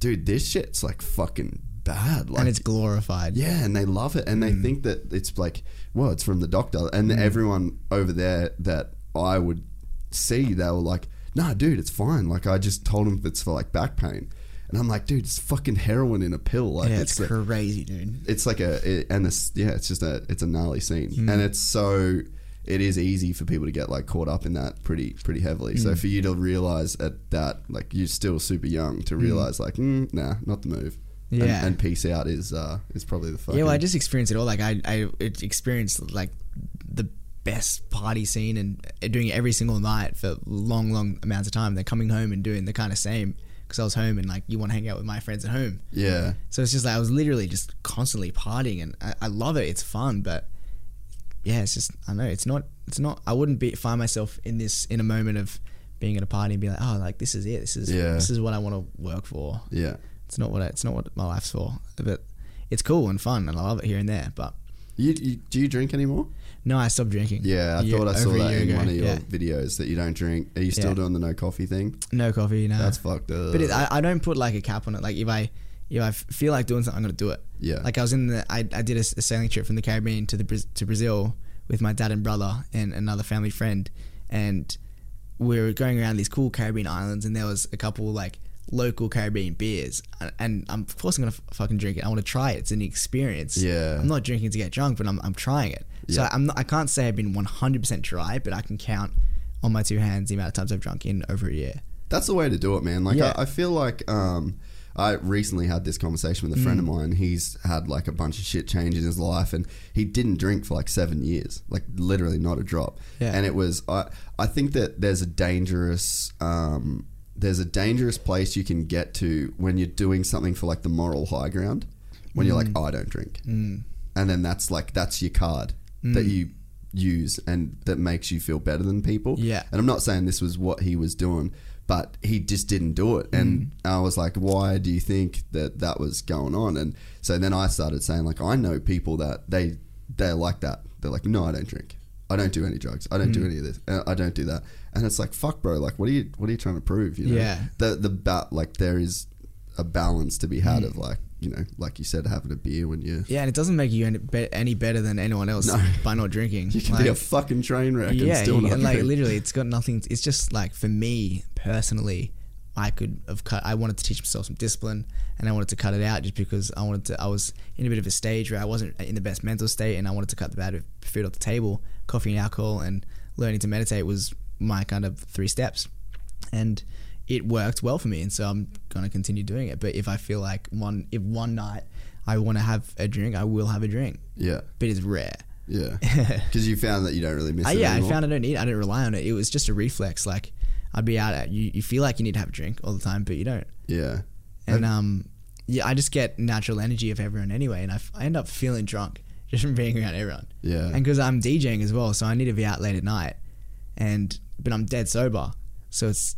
dude, this shit's like fucking bad. Like and it's glorified. yeah, and they love it, and they Mm. think that it's like, well, it's from the doctor, and everyone over there that I would see, they were like, nah, dude, it's fine. Like I just told them it's for like back pain, and I'm like, dude, it's fucking heroin in a pill. Like yeah, it's it's crazy, dude. it's like a it, and this yeah it's just a it's a gnarly scene Mm. and it's so it is easy for people to get like caught up in that pretty pretty heavily Mm. so for you to realize at that like you're still super young to realize like mm, nah not the move Yeah. and peace out is uh is probably the fucking Yeah, well, I just experienced it all. Like I, I experienced like best party scene and uh, doing it every single night for long, long amounts of time. Then coming home and doing the kind of same because I was home and like you want to hang out with my friends at home. yeah So it's just like I was literally just constantly partying and I, I love it. It's fun, but yeah, it's just I know it's not it's not. I wouldn't be find myself in this in a moment of being at a party and be like, oh, like this is it. This is Yeah. this is what I want to work for. yeah. It's not what I, it's not what my life's for. But it's cool and fun and I love it here and there. But You, you do you drink anymore? No, I stopped drinking. Yeah, I year- thought I saw that in ago. one of your Yeah. videos that you don't drink. Are you still Yeah. doing the no coffee thing? No coffee. No. That's fucked up. But it, I, I don't put like a cap on it. Like if I if I feel like doing something, I'm gonna do it. Yeah. Like I was in the I, I did a sailing trip from the Caribbean to the to Brazil with my dad and brother and another family friend, and we were going around these cool Caribbean islands, and there was a couple like local Caribbean beers, and, and I'm of course I'm gonna f- fucking drink it. I want to try it. It's an experience. Yeah. I'm not drinking to get drunk, but I'm I'm trying it. So Yeah. I'm not, I can't say I've been 100% dry, but I can count on my two hands the amount of times I've drunk in over a year. That's the way to do it, man. Like Yeah. I, I feel like um, I recently had this conversation with a friend Mm. of mine. He's had like a bunch of shit change in his life, and he didn't drink for like seven years, like literally not a drop. Yeah. And it was I I think that there's a dangerous um, there's a dangerous place you can get to when you're doing something for like the moral high ground. When you're like, Mm. oh, I don't drink, and then that's like that's your card that hmm. you use and that makes you feel better than people. Yeah. And I'm not saying this was what he was doing, but he just didn't do it. And hmm. I was like, why do you think that that was going on? And so then I started saying, like, I know people that they they're like that. They're like, no, I don't drink. I don't do any drugs. I don't do hmm. any of this. Uh, I don't do that. And it's like, fuck, bro. Like, what are you what are you trying to prove? You know? Yeah. The the ba- like there is a balance to be had of like you know, like you said, having a beer when you Yeah, and it doesn't make you any, be- any better than anyone else No. by not drinking. you can be a fucking train wreck and yeah, still you- not and like drink. literally, it's got nothing. It's just like for me personally, I could have cut. I wanted to teach myself some discipline, and I wanted to cut it out just because I wanted to. I was in a bit of a stage where I wasn't in the best mental state, and I wanted to cut the bad food off the table. Coffee and alcohol, and learning to meditate was my kind of three steps, and it worked well for me, and so I'm gonna continue doing it. But if I feel like one, if one night I want to have a drink, I will have a drink, yeah, but it's rare. yeah, [LAUGHS] because you found that you don't really miss Uh, it. yeah, anymore. I found I don't need. I didn't rely on it. It was just a reflex. Like I'd be out at you. You feel like you need to have a drink all the time, but you don't. Yeah, And um, yeah, I just get natural energy of everyone anyway, and I, f- I end up feeling drunk [LAUGHS] just from being around everyone. Yeah. And because I'm DJing as well, so I need to be out late at night, and but I'm dead sober, so it's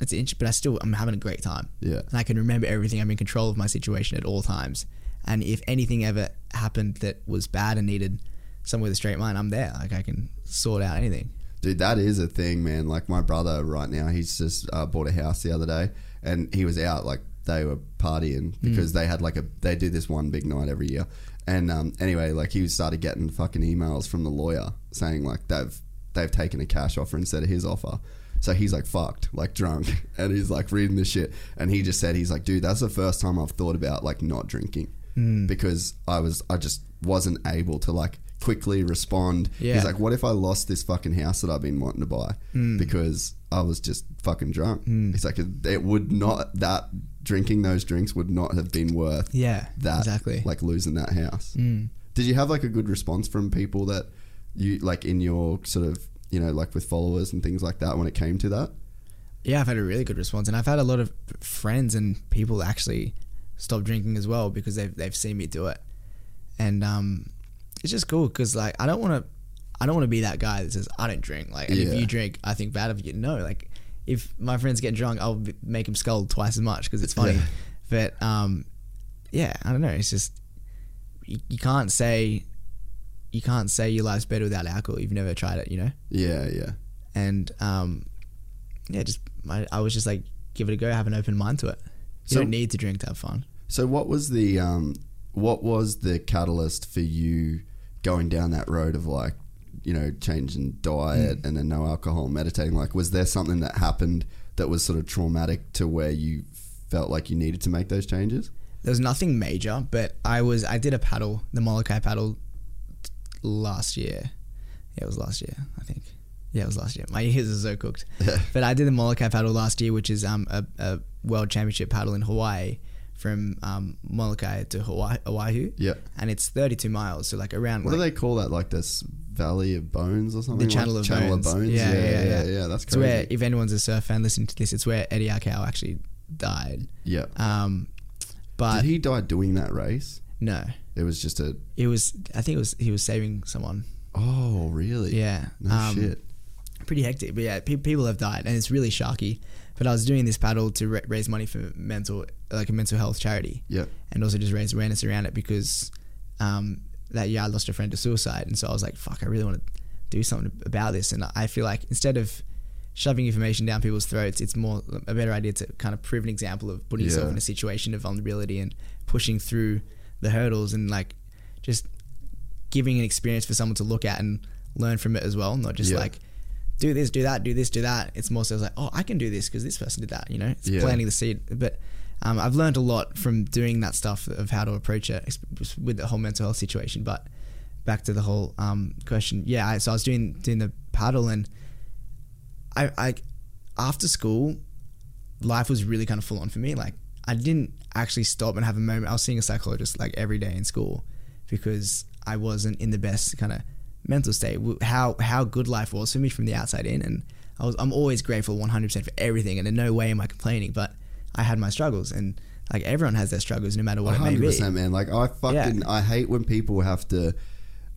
it's inch. But I still I'm having a great time. Yeah. And I can remember everything. I'm in control of my situation at all times. And if anything ever happened that was bad and needed someone with a straight mind, I'm there. Like I can sort out anything. Dude, that is a thing, man. Like my brother right now, he's just uh, bought a house the other day, and he was out like they were partying because they had like a they do this one big night every year. And um, anyway, like he started getting fucking emails from the lawyer saying like they've they've taken a cash offer instead of his offer. So he's like fucked, like drunk, [LAUGHS] and he's like reading this shit. And he just said he's like, dude, that's the first time I've thought about like not drinking hmm. because I was I just wasn't able to like quickly respond. Yeah. He's like, what if I lost this fucking house that I've been wanting to buy hmm. because I was just fucking drunk? Hmm. He's like, it would not that drinking those drinks would not have been worth Yeah, that exactly. like losing that house. Did you have like a good response from people that you like in your sort of you know like with followers and things like that when it came to that? Yeah, I've had a really good response, and I've had a lot of friends and people actually stop drinking as well because they've they've seen me do it, and um, it's just cool because like I don't want to, I don't want to be that guy that says I don't drink. Like, and Yeah. if you drink, I think bad of you. No, like if my friends get drunk, I'll b- make them scold twice as much because it's funny. Yeah. But um, yeah, I don't know. It's just you, you can't say you can't say your life's better without alcohol. You've never tried it, you know Yeah, yeah. and um, yeah, just I, I was just like, give it a go, have an open mind to it. You So- don't need to drink to have fun. So what was the um, what was the catalyst for you going down that road of like you know changing diet Hmm. and then no alcohol, meditating? Like, was there something that happened that was sort of traumatic to where you felt like you needed to make those changes? There was nothing major, but I was I did a paddle, the Molokai paddle, last year. Yeah, it was last year, I think. Yeah, it was last year. My [LAUGHS] ears are so cooked. but I did the Molokai paddle last year, which is um a, a world championship paddle in Hawaii from um, Molokai to Hawaii, Oahu. Yeah. and it's 32 miles, so like around What like, do they call that? Like this Valley of Bones or something? the Channel like of Channel Bones. of Bones. Yeah, yeah, yeah. yeah. That's It's where if anyone's a surf fan listening to this, it's where Eddie Aikau actually died. yeah. Um, but Did he die doing that race? no, It was just a. it was I think it was he was saving someone. Oh, really? Yeah, No um, shit. pretty hectic. But yeah, pe- people have died, and it's really sharky. But I was doing this paddle to ra- raise money for mental, like a mental health charity, Yeah. and also just raise awareness around it because um, that year I lost a friend to suicide, and so I was like, "Fuck, I really want to do something about this." And I feel like instead of shoving information down people's throats, it's more a better idea to kind of prove an example of putting yourself in a situation of vulnerability and pushing through the hurdles and like just giving an experience for someone to look at and learn from it as well, not just Yeah. like do this, do that, do this, do that. It's more so like, oh, I can do this because this person did that. You know, it's Yeah. planting the seed. But um, I've learned a lot from doing that stuff of how to approach it with the whole mental health situation. But back to the whole um, question, yeah. I, so I was doing doing the paddle, and I, I after school, life was really kind of full on for me. Like I didn't actually stop and have a moment. I was seeing a psychologist like every day in school because I wasn't in the best kind of mental state. How how good life was for me from the outside in, and I was I'm always grateful 100 percent for everything, and in no way am I complaining. But I had my struggles, and like everyone has their struggles, no matter what it may be. man. Like I fucking Yeah. I hate when people have to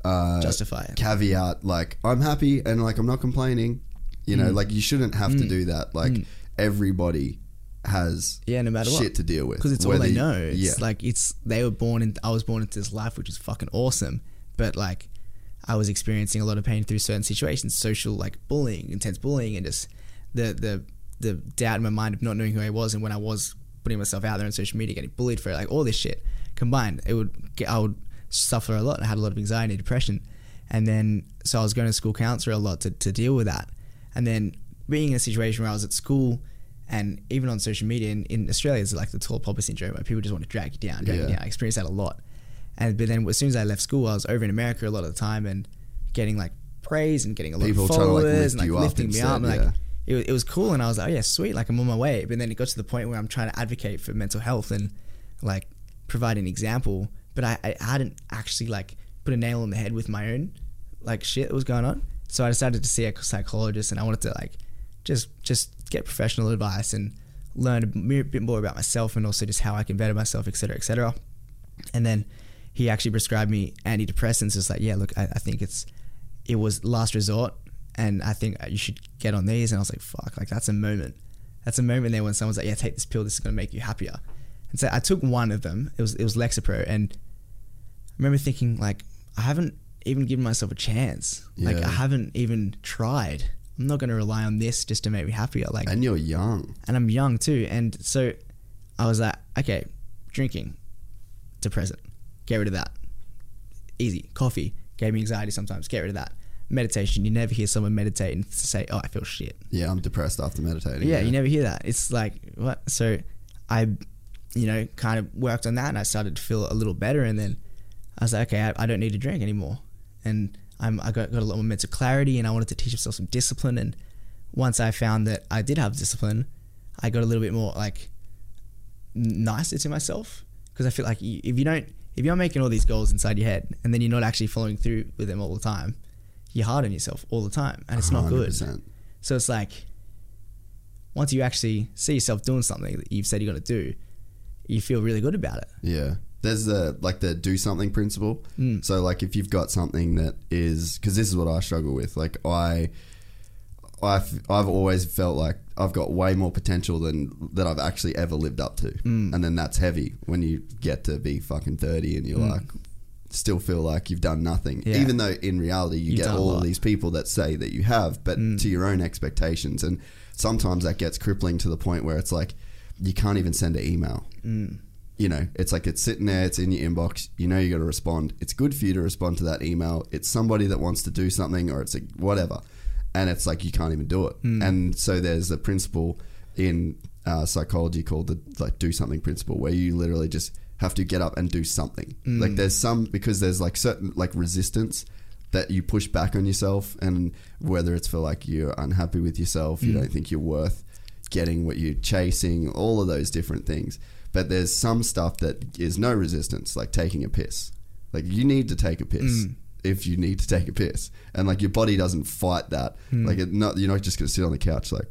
uh, Justify it. caveat like I'm happy and like I'm not complaining. You Mm. know, like you shouldn't have to do that. Like everybody has Yeah, no matter shit what. to deal with because it's all Whether they you- know. It's yeah, like it's they were born in. I was born into this life, which is fucking awesome. But like, I was experiencing a lot of pain through certain situations, social like bullying, intense bullying, and just the the the doubt in my mind of not knowing who I was, and when I was putting myself out there on social media, getting bullied for it, like all this shit combined, it would get, I would suffer a lot. I had a lot of anxiety, and depression, and then so I was going to school counselor a lot to to deal with that, and then being in a situation where I was at school and even on social media in, in Australia, it's like the tall poppy syndrome where people just want to drag you down, drag you Yeah. down. I experienced that a lot. And but then as soon as I left school, I was over in America a lot of the time and getting like praise and getting a lot People of to, like, followers and like you lifting me up. And, like yeah. it, was- it was cool, and I was like, oh yeah, sweet, like I'm on my way. But then it got to the point where I'm trying to advocate for mental health and like provide an example, but I, I hadn't actually like put a nail on the head with my own like shit that was going on. So I decided to see a psychologist, and I wanted to like just just get professional advice and learn a bit more about myself and also just how I can better myself, etc., etc. And then he actually prescribed me antidepressants. It's like, yeah, look, I, I think it's it was last resort, and I think you should get on these. And I was like, fuck, like that's a moment. That's a moment there when someone's like, yeah, take this pill. This is gonna make you happier. And so I took one of them. It was it was Lexapro, and I remember thinking like, I haven't even given myself a chance. Like I haven't even tried. I'm not gonna rely on this just to make me happier. Like and you're young. and I'm young too. And so I was like, okay, drinking, depressant, get rid of that. Easy. Coffee gave me anxiety sometimes, get rid of that. Meditation, you never hear someone meditate and say, oh, I feel shit. Yeah, I'm depressed after meditating. Yeah, you never hear that. It's like, what? So I, you know, kind of worked on that and I started to feel a little better. And then I was like, okay, I, I don't need to drink anymore. And I'm, I got, got a lot more mental clarity and I wanted to teach myself some discipline. And once I found that I did have discipline, I got a little bit more like nicer to myself because I feel like if you don't, if you're making all these goals inside your head and then you're not actually following through with them all the time, you're hard on yourself all the time and it's not good. So it's like once you actually see yourself doing something that you've said you're going to do, you feel really good about it. Yeah. There's the like the do something principle. Mm. So like if you've got something that is because this is what I struggle with. Like I, I've I've always felt like I've got way more potential than that I've actually ever lived up to, Mm. and then that's heavy when you get to be fucking thirty and you're like still feel like you've done nothing, Yeah. even though in reality you You've get all of these people that say that you have, but Mm. to your own expectations, and sometimes that gets crippling to the point where it's like you can't even send an email Mm. You know, it's like it's sitting there, it's in your inbox. You know, you got to respond. It's good for you to respond to that email. It's somebody that wants to do something, or it's a, whatever, and it's like you can't even do it. Hmm. And so there's a principle in uh, psychology called the like do something principle, where you literally just have to get up and do something. Hmm. Like there's some because there's like certain like resistance that you push back on yourself, and whether it's for like you're unhappy with yourself, you hmm. don't think you're worth getting what you're chasing, all of those different things. But there's some stuff that is no resistance, like taking a piss. Like you need to take a piss Mm. if you need to take a piss, and like your body doesn't fight that. Mm. Like it not you're not just gonna sit on the couch like,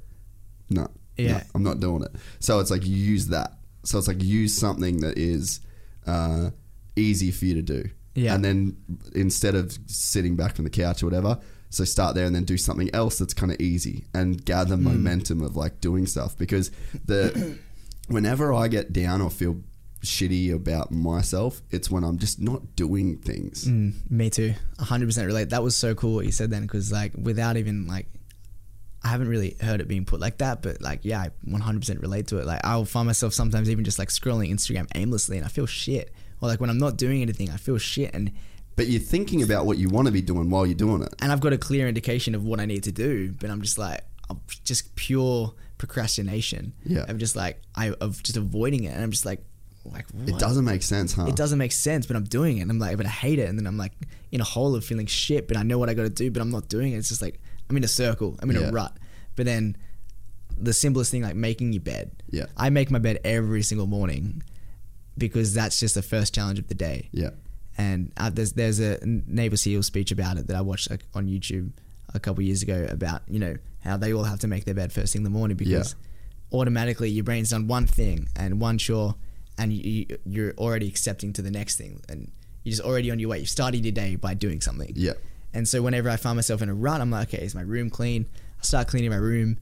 no, Yeah. no, I'm not doing it. So it's like you use that. So it's like use something that is uh, easy for you to do. Yeah. And then instead of sitting back from the couch or whatever, so start there and then do something else that's kind of easy and gather momentum of like doing stuff because the whenever I get down or feel shitty about myself, it's when I'm just not doing things. Mm, me too. 100% relate. That was so cool what you said then because like without even like I haven't really heard it being put like that, but like yeah, I 100% relate to it. Like I'll find myself sometimes even just like scrolling Instagram aimlessly and I feel shit. Or like when I'm not doing anything, I feel shit and But you're thinking about what you want to be doing while you're doing it. and I've got a clear indication of what I need to do, but I'm just like I'm just pure procrastination. Yeah. I'm just like I of just avoiding it and I'm just like like what? It doesn't make sense, huh? it doesn't make sense, but I'm doing it. And I'm like, but I hate it. And then I'm like in a hole of feeling shit, but I know what I got to do, but I'm not doing it. It's just like I'm in a circle. I'm in Yeah. a rut. But then the simplest thing, like making your bed. Yeah. I make my bed every single morning because that's just the first challenge of the day. Yeah. And uh, there's there's a Navy Seal speech about it that I watched like, on YouTube a couple years ago about you know how they all have to make their bed first thing in the morning because automatically your brain's done one thing and one chore and you- you're already accepting to the next thing and you're just already on your way. You've started your day by doing something. Yeah. And so whenever I find myself in a rut, I'm like, okay, is my room clean? I start cleaning my room,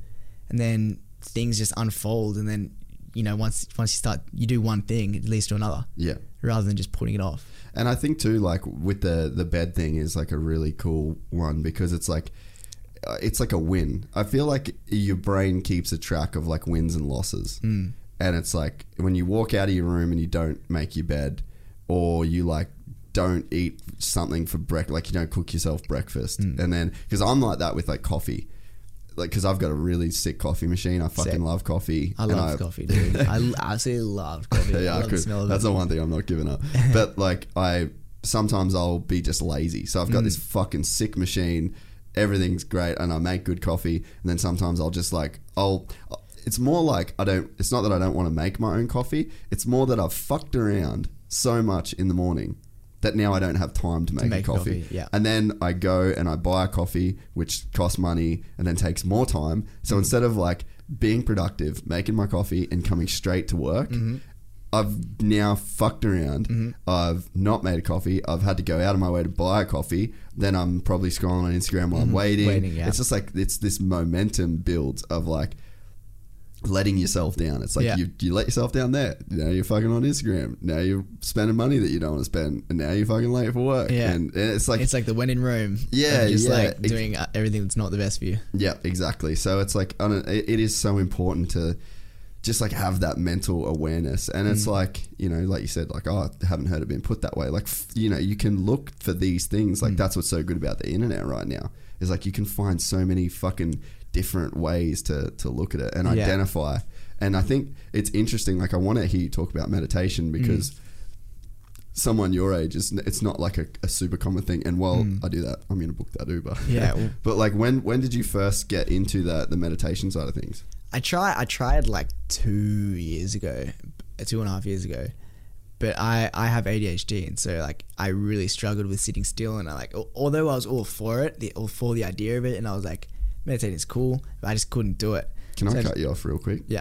and then things just unfold. And then you know, once once you start, you do one thing, it leads to another, Yeah. rather than just putting it off. And I think too, like with the the bed thing, is like a really cool one because it's like uh, it's like a win. I feel like your brain keeps a track of like wins and losses, mm. and it's like when you walk out of your room and you don't make your bed, or you like don't eat something for breakfast, like you don't cook yourself breakfast, and then because I'm like that with like coffee. Like, because I've got a really sick coffee machine. I fucking Sick. love coffee. I love coffee, dude. [LAUGHS] I absolutely love coffee. [LAUGHS] Yeah, I love the could. smell of That's it. the one thing I'm not giving up. [LAUGHS] but like, I sometimes I'll be just lazy. So I've got Mm. this fucking sick machine. Everything's great, and I make good coffee. And then sometimes I'll just like I'll. It's more like I don't. It's not that I don't want to make my own coffee. It's more that I've fucked around so much in the morning that now I don't have time to make, make a coffee. coffee, yeah. And then I go and I buy a coffee, which costs money and then takes more time. So mm-hmm. instead of like being productive, making my coffee and coming straight to work, mm-hmm. I've now fucked around. Mm-hmm. I've not made a coffee. I've had to go out of my way to buy a coffee. Then I'm probably scrolling on Instagram while I'm waiting. Waiting, yeah. It's just like it's this momentum build of like letting yourself down. It's like Yeah. you, you let yourself down there. Now you're fucking on Instagram. Now you're spending money that you don't want to spend, and now you're fucking late for work. Yeah. and, and it's like It's like the when in Rome. Yeah, just yeah. like doing uh, everything that's not the best for you. Yeah, exactly. So it's like I don't, it, it is so important to just like have that mental awareness, and Mm. it's like you know, like you said, like oh, I haven't heard it being put that way. Like f- you know, you can look for these things. Mm. Like that's what's so good about the internet right now is like you can find so many fucking different ways to to look at it and Yeah. identify. And I think it's interesting. Like I want to hear you talk about meditation because. Mm. Someone your age is it's not like a, a super common thing, and while I do that, I'm gonna book that Uber. Mm. Yeah, [LAUGHS] but like when when did you first get into the the meditation side of things? I try. I tried like two years ago, two and a half years ago. But I, I have ADHD, and so like I really struggled with sitting still. And I like, although I was all for it, the, all for the idea of it, and I was like, meditating is cool, but I just couldn't do it. Can I cut you off real quick? Yeah.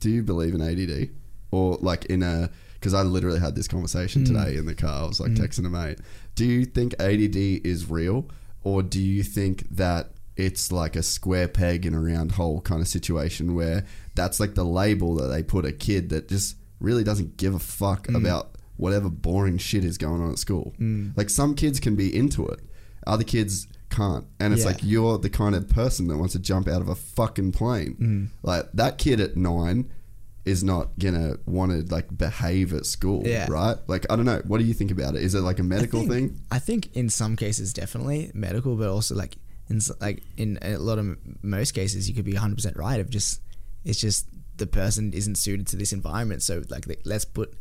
Do you believe in ADD or like in a? Because I literally had this conversation Hmm. today in the car. I was like texting a mate. Do you think ADD is real, or do you think that it's like a square peg in a round hole kind of situation where that's like the label that they put a kid that just really doesn't give a fuck Hmm. about whatever boring shit is going on at school. Like some kids can be into it, other kids can't, and it's Yeah. like you're the kind of person that wants to jump out of a fucking plane. Mm. Like that kid at nine is not gonna want to like behave at school, Yeah. right? Like I don't know. What do you think about it? Is it like a medical I think, thing? I think in some cases definitely medical, but also like in like in a lot of most cases you could be 100 percent right. Of just it's just the person isn't suited to this environment, so like let's put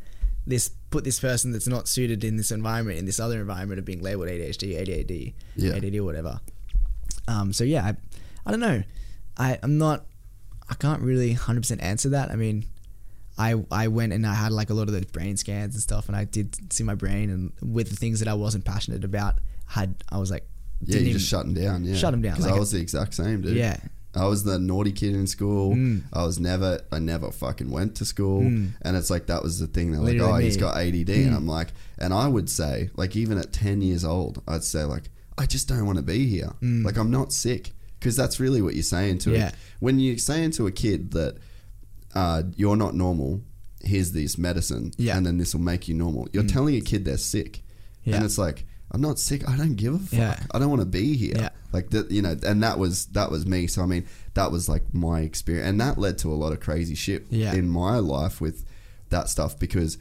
this put this person that's not suited in this environment in this other environment of being labeled ADHD, ADHD, Yeah. ADD or whatever. Um, so yeah, I, I don't know. I I'm not. I can't really 100 percent answer that. I mean, I I went and I had like a lot of those brain scans and stuff, and I did see my brain and with the things that I wasn't passionate about, had I was like, Yeah, you just shut them down. Yeah, Shut 'em down, Because like I was the exact same, dude. Yeah. I was the naughty kid in school. Mm. I was never, I never fucking went to school. And it's like, that was the thing. They're like, Literally oh, he's got ADD. And I'm like, and I would say, like, even at 10 years old, I'd say, like, I just don't want to be here. Like, I'm not sick. Because that's really what you're saying to Mm. Yeah. it. When you're saying to a kid that uh, you're not normal, here's this medicine, Yeah. and then this will make you normal, you're telling a kid they're sick. Yeah. And it's like, I'm not sick. I don't give a fuck. Yeah. I don't want to be here. Yeah. Like that, you know, and that was that was me. So I mean, that was like my experience, and that led to a lot of crazy shit Yeah. in my life with that stuff because,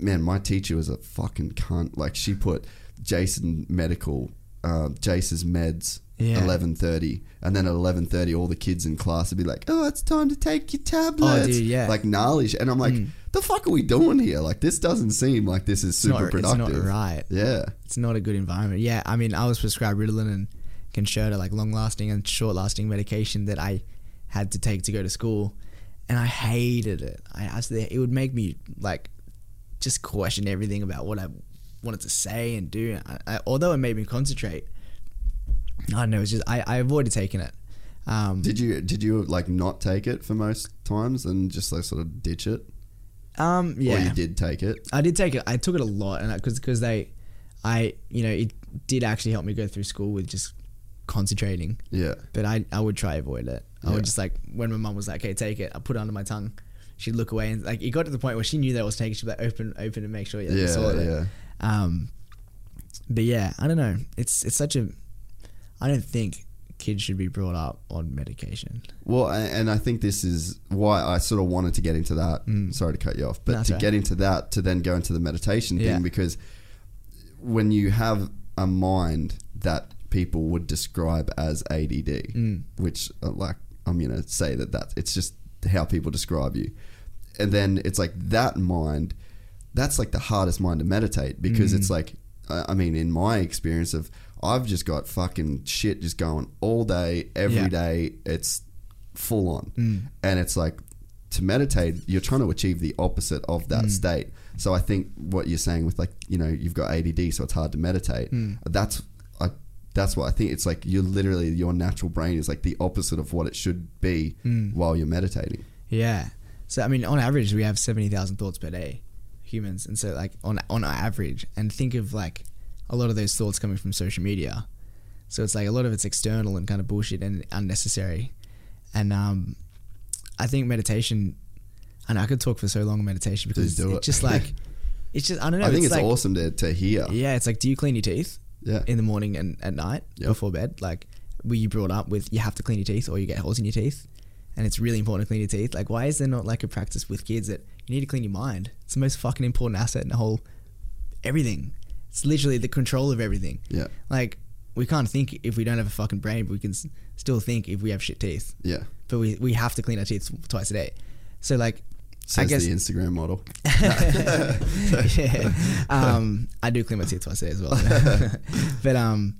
man, my teacher was a fucking cunt. Like she put Jason medical, uh, Jace's meds. Eleven thirty, and then at eleven thirty, all the kids in class would be like, "Oh, it's time to take your tablets." Oh, dude, yeah. Like gnarly, shit. and I'm like, "The fuck are we doing here? Like, this doesn't seem like this is super not- it's not productive." right. Yeah, it's not a good environment. Yeah, I mean, I was prescribed Ritalin and Concerta, like long-lasting and short-lasting medication that I had to take to go to school, and I hated it. I absolutely, it would make me like just question everything about what I wanted to say and do. I, I, although it made me concentrate, I don't know. It's just I, I avoided taking it. Um, Did you did you like not take it for most times and just like sort of ditch it, um, yeah, or you did take it? I did take it. I took it a lot, and because because they, I you know it did actually help me go through school with just concentrating. Yeah, But I I would try avoid it. I Yeah. would just like when my mum was like, "Okay, take it," I put it under my tongue. She'd look away, and like it got to the point where she knew that I was taking. it. She'd be like, "Open, open, and make sure you yeah, saw it." yeah. Um, but yeah, I don't know. It's it's such a. I don't think kids should be brought up on medication. Well, and I think this is why I sort of wanted to get into that. Sorry to cut you off, but Mm. That's to right. get into that, to then go into the meditation Yeah. thing, because when you have a mind that people would describe as ADD, Mm. which uh, like I'm gonna say that that it's just how people describe you, and then it's like that mind, that's like the hardest mind to meditate because Mm. it's like, I mean, in my experience of I've just got fucking shit just going all day, every Yeah. day. It's full on, Mm. and it's like to meditate, you're trying to achieve the opposite of Mm. that state. So I think what you're saying with like you know you've got ADD, so it's hard to meditate. Mm. That's I, that's what I think. It's like you're literally your natural brain is like the opposite of what it should be Mm. while you're meditating. Yeah. So I mean, on average, we have seventy thousand thoughts per day, humans, and so like on on average, and think of like a lot of those thoughts coming from social media. So it's like a lot of it's external and kind of bullshit and unnecessary. And um, I think meditation, and I could talk for so long on meditation because it's it. just like [LAUGHS] it's just I don't know. I think it's, like, awesome to, to hear. Yeah, it's like, do you clean your teeth? Yeah. In the morning and at night Yep. before bed? Like, were you brought up with you have to clean your teeth or you get holes in your teeth? And it's really important to clean your teeth. Like, why is there not like a practice with kids that you need to clean your mind? It's the most fucking important asset in the whole everything. It's literally the control of everything. Yeah. Like, we can't think if we don't have a fucking brain, but we can s- still think if we have shit teeth. Yeah. But we, we have to clean our teeth twice a day. So, like, Says I guess the Instagram model. [LAUGHS] yeah. Um, I do clean my teeth twice a day as well. [LAUGHS] but um,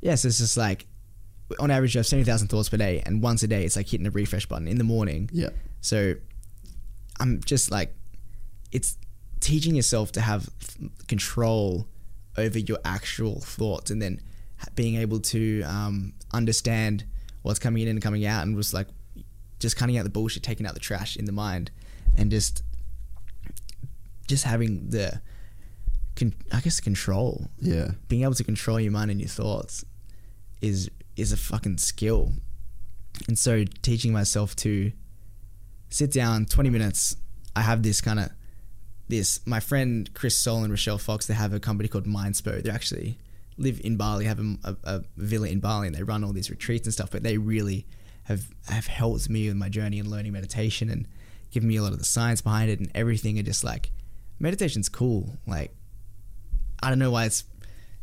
yeah, so it's just like on average, you have seventy thousand thoughts per day, and once a day, it's like hitting a refresh button in the morning. Yeah. So I'm just like, it's teaching yourself to have f- control over your actual thoughts, and then being able to um, understand what's coming in and coming out, and just like just cutting out the bullshit, taking out the trash in the mind, and just just having the con- I guess control Yeah. being able to control your mind and your thoughts is is a fucking skill. And so teaching myself to sit down 20 minutes, I have this kind of this my friend Chris Sol and Rochelle Fox, they have a company called Mindspo. They actually live in Bali, have a, a, a villa in Bali and they run all these retreats and stuff, but they really have have helped me with my journey in learning meditation and given me a lot of the science behind it and everything and just like meditation's cool. Like I don't know why it's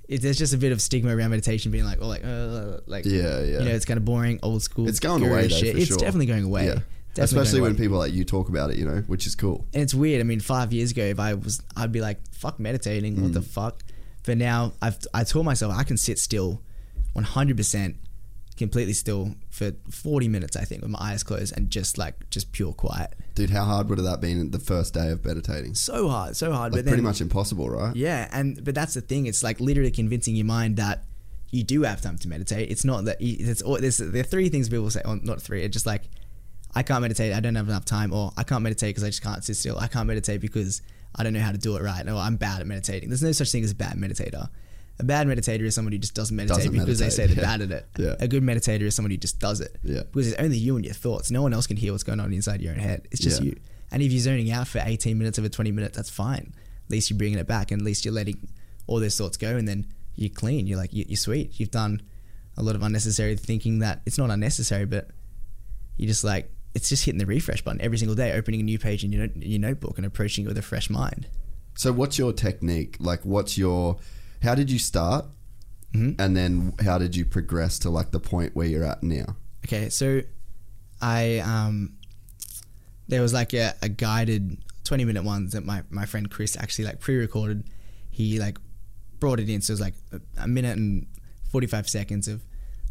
it, there's just a bit of stigma around meditation being like, oh, like, uh, like, Yeah, yeah. you know, it's kind of boring, old school. It's going away though, shit. it's sure. definitely going away. Yeah. Especially when people like you talk about it, you know, which is cool. And it's weird. I mean, five years ago, if I was, I'd be like, fuck meditating. What Mm. the fuck? But now I've I told myself I can sit still, 100 percent, completely still for 40 minutes, I think, with my eyes closed and just like just pure quiet. Dude, how hard would have that been the first day of meditating? So hard, so hard. Like but then, pretty much impossible, right? Yeah, and but that's the thing. It's like literally convincing your mind that you do have time to meditate. It's not that you, it's all, there's there are three things people say. Or not three. It's just like I can't meditate. I don't have enough time, or I can't meditate because I just can't sit still. I can't meditate because I don't know how to do it right, or I'm bad at meditating. There's no such thing as a bad meditator. A bad meditator is someone who just doesn't meditate Doesn't because meditate, they say they're yeah. bad at it. Yeah. A good meditator is someone who just does it. Yeah. Because it's only you and your thoughts. No one else can hear what's going on inside your own head. It's just you. And if you're zoning out for 18 minutes over 20 minutes, that's fine. At least you're bringing it back, and at least you're letting all those thoughts go, and then you're clean. You're like you- you're sweet. You've done a lot of unnecessary thinking that it's not unnecessary, but you're just like it's just hitting the refresh button every single day, opening a new page in your, your notebook and approaching it with a fresh mind. So what's your technique? Like what's your how did you start? Mm-hmm. And then how did you progress to like the point where you're at now? Okay, so I um there was like a, a guided 20 minute ones that my, my friend Chris actually like pre-recorded. He like brought it in, so it was like a, a minute and 45 seconds of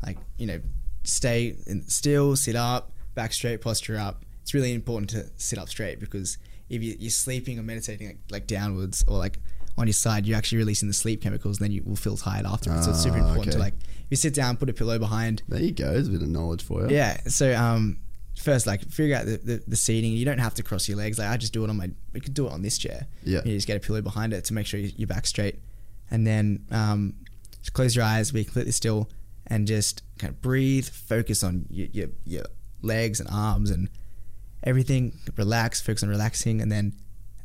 like you know stay in, still, sit up, back straight, posture up. It's really important to sit up straight because if you, you're sleeping or meditating like, like downwards or like on your side, you're actually releasing the sleep chemicals. And then you will feel tired afterwards. so it's super Ah, important to like if you sit down, put a pillow behind, There you go. There's a bit of knowledge for you. yeah. So um, first, like figure out the, the, the seating. You don't have to cross your legs. Like I just do it on my. We could do it on this chair. Yeah. You just get a pillow behind it to make sure you- you're back straight, and then um, just close your eyes, be completely still, and just kind of breathe. Focus on your your, your legs and arms and everything. Relax. Focus on relaxing, and then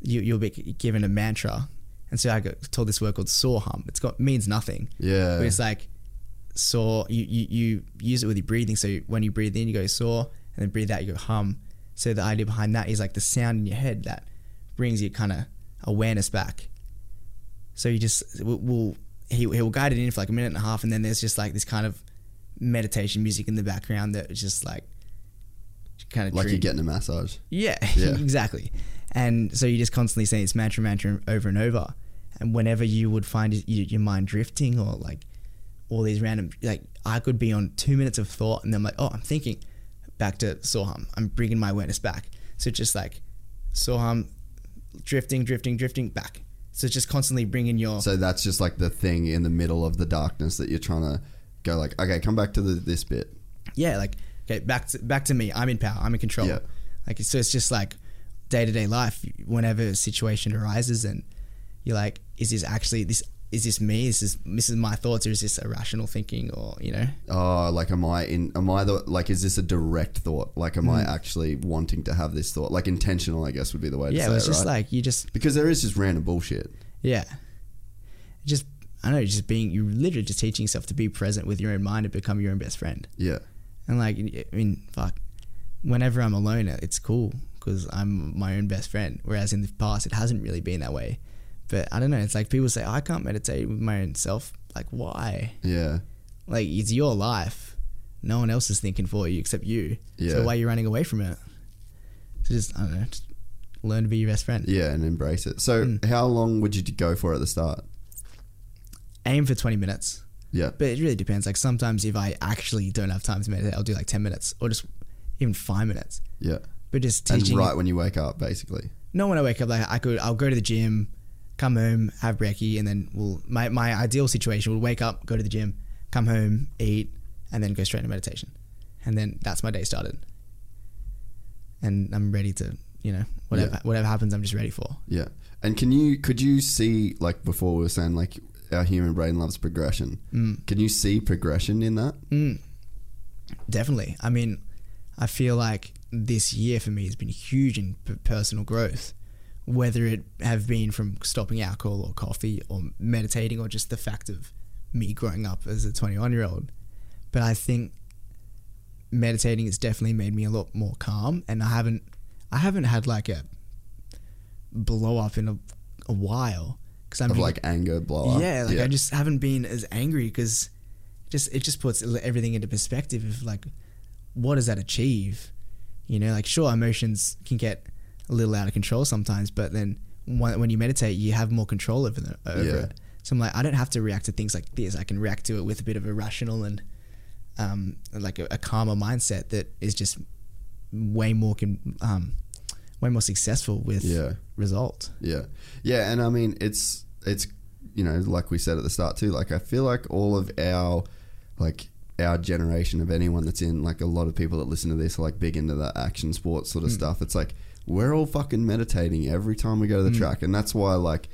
you you'll be given a mantra. And so I got told this word called saw hum. It's got means nothing. Yeah. But it's like saw you, you you use it with your breathing so when you breathe in you go saw and then breathe out you go hum so the idea behind that is like the sound in your head that brings your kind of awareness back so you just will will he, he will guide it in for like a minute and a half and then there's just like this kind of meditation music in the background that is just like kind of like you're getting a massage. yeah, [LAUGHS] Yeah. exactly. And so you just constantly say this mantra, mantra over and over. And whenever you would find your mind drifting or like all these random, like I could be on two minutes of thought and then I'm like, oh, I'm thinking back to Soham. I'm bringing my awareness back. So it's just like Soham, drifting, drifting, drifting back. So it's just constantly bringing your So that's just like the thing in the middle of the darkness that you're trying to go like, okay, come back to the, this bit. yeah, like okay, back to back to me. I'm in power. I'm in control. Yeah. Like so, it's just like day to day life. Whenever a situation arises, and you're like, is this actually this? Is this me? Is this this is my thoughts, or is this irrational thinking, or you know? Oh, like am I in? Am I the like? Is this a direct thought? Like, am I actually wanting to have this thought? Like intentional, I guess would be the way to Mm. Yeah, say it's it, just right? like you just because there is just random bullshit. yeah, just I don't know, just being you literally just teaching yourself to be present with your own mind and become your own best friend. Yeah, And like, I mean, fuck, whenever I'm alone, it's cool because I'm my own best friend. Whereas in the past, it hasn't really been that way. But I don't know. It's like people say, I can't meditate with my own self. Like, why? yeah, Like, it's your life. No one else is thinking for you except you. Yeah. So why are you running away from it? So just, I don't know, just learn to be your best friend. yeah, and embrace it. So, Mm. how long would you go for at the start? Aim for 20 minutes. Yeah, But it really depends. Like, sometimes if I actually don't have time to meditate, I'll do like 10 minutes or just even five minutes. yeah, But just and right when you wake up, basically. not when I wake up. Like I could, I'll go to the gym, come home, have brekkie, and then we'll. My my ideal situation would wake up, go to the gym, come home, eat, and then go straight into meditation, and then that's my day started. And I'm ready to, you know, whatever Yeah. whatever happens, I'm just ready for. Yeah, and can you could you see like before we were saying like our human brain loves progression. Mm. Can you see progression in that? Definitely. I mean, I feel like this year for me has been huge in p- personal growth, whether it have been from stopping alcohol or coffee or meditating or just the fact of me growing up as a 21 year old. But I think meditating has definitely made me a lot more calm, and I haven't, I haven't had like a blow up in a, a while because I'm Of like anger, blow up. yeah, like I just haven't been as angry because just it just puts everything into perspective of like what does that achieve? You know, like sure emotions can get a little out of control sometimes, but then when, when you meditate, you have more control over, the, over Yeah. it. So I'm like, I don't have to react to things like this. I can react to it with a bit of a rational and um, like a, a calmer mindset that is just way more con- um, way more successful with Yeah. results. Yeah, yeah, and I mean it's it's you know like we said at the start too. Like I feel like all of our like our generation of anyone that's in like a lot of people that listen to this are like big into the action sports sort of hmm. stuff. It's like we're all fucking meditating every time we go to the hmm. track, and that's why like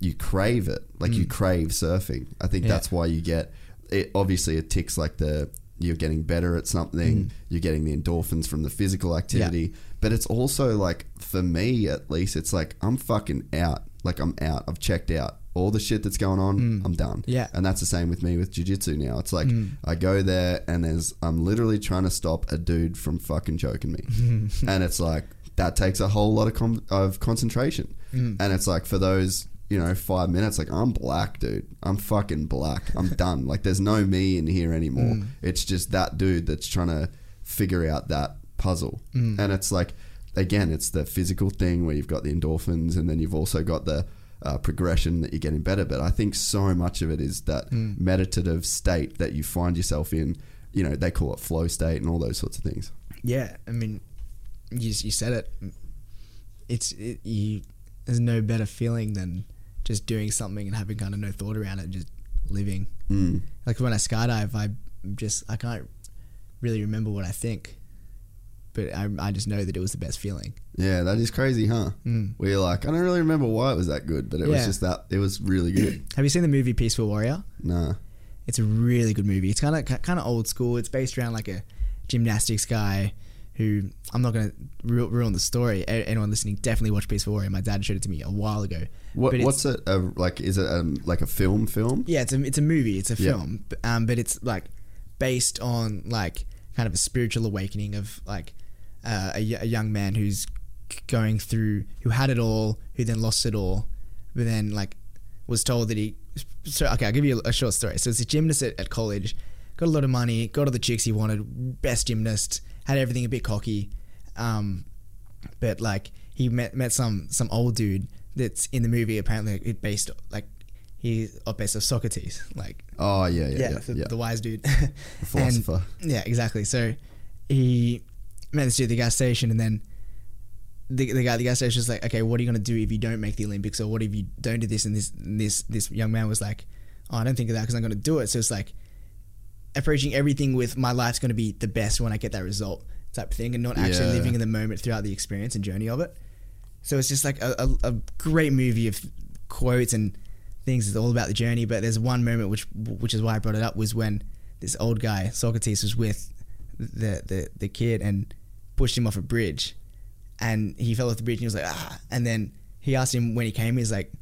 you crave it. Like you hmm. crave surfing. I think Yeah. that's why you get it. Obviously, it ticks like the you're getting better at something. You're getting the endorphins from the physical activity. But it's also like for me at least, it's like I'm fucking out. Like I'm out. I've checked out all the shit that's going on. Mm. I'm done. Yeah. and that's the same with me with jiu-jitsu now. It's like mm. I go there and there's I'm literally trying to stop a dude from fucking choking me, [LAUGHS] and it's like that takes a whole lot of com- of concentration. Mm. And it's like for those you know five minutes, like I'm black, dude. I'm fucking black. I'm [LAUGHS] done. Like there's no me in here anymore. It's just that dude that's trying to figure out that puzzle, and it's like again, it's the physical thing where you've got the endorphins, and then you've also got the uh, progression that you're getting better. But I think so much of it is that meditative state that you find yourself in. You know, they call it flow state and all those sorts of things. Yeah, I mean, you you said it. It's it, you. There's no better feeling than just doing something and having kind of no thought around it, just living. Mm. Like when I skydive, I just I can't really remember what I think, but I I just know that it was the best feeling. Yeah, that is crazy, huh? Mm. Where you're like, I don't really remember why it was that good, but it was just that it was really good. [CLEARS THROAT] Have you seen the movie Peaceful Warrior? nah. It's a really good movie. It's kind of kind of old school. It's based around like a gymnastics guy who I'm not going to ru- ruin the story. A- Anyone listening, definitely watch Peaceful Warrior. My dad showed it to me a while ago. What, what's it uh, like? Is it um, like a film? Film? Yeah, it's a it's a movie. It's a Yeah. film, um, but it's like based on like kind of a spiritual awakening of like uh, a, y- a young man who's going through who had it all, who then lost it all, but then like was told that he. So okay, I'll give you a short story. So it's a gymnast at, at college, got a lot of money, got all the chicks he wanted, best gymnast, had everything a bit cocky, um, but like he met met some some old dude that's in the movie. Apparently, it based like he's oh, based off Socrates, like Oh yeah, yeah, yeah, yeah. the, yeah. the wise dude, The [LAUGHS] philosopher. And- yeah, exactly. So he met this dude at the gas station, and then the, the guy at the gas station was like, "Okay, what are you gonna do if you don't make the Olympics, or what if you don't do this?" And this and this this young man was like, "Oh, I don't think of that because I'm gonna do it." So it's like approaching everything with my life's gonna be the best when I get that result type thing, and not actually Yeah. living in the moment throughout the experience and journey of it. So it's just like a, a, a great movie of quotes and things. It's all about the journey. But there's one moment which which is why I brought it up was when this old guy Socrates was with the the, the kid and pushed him off a bridge, and he fell off the bridge and he was like ah, and then he asked him when he came. He's like.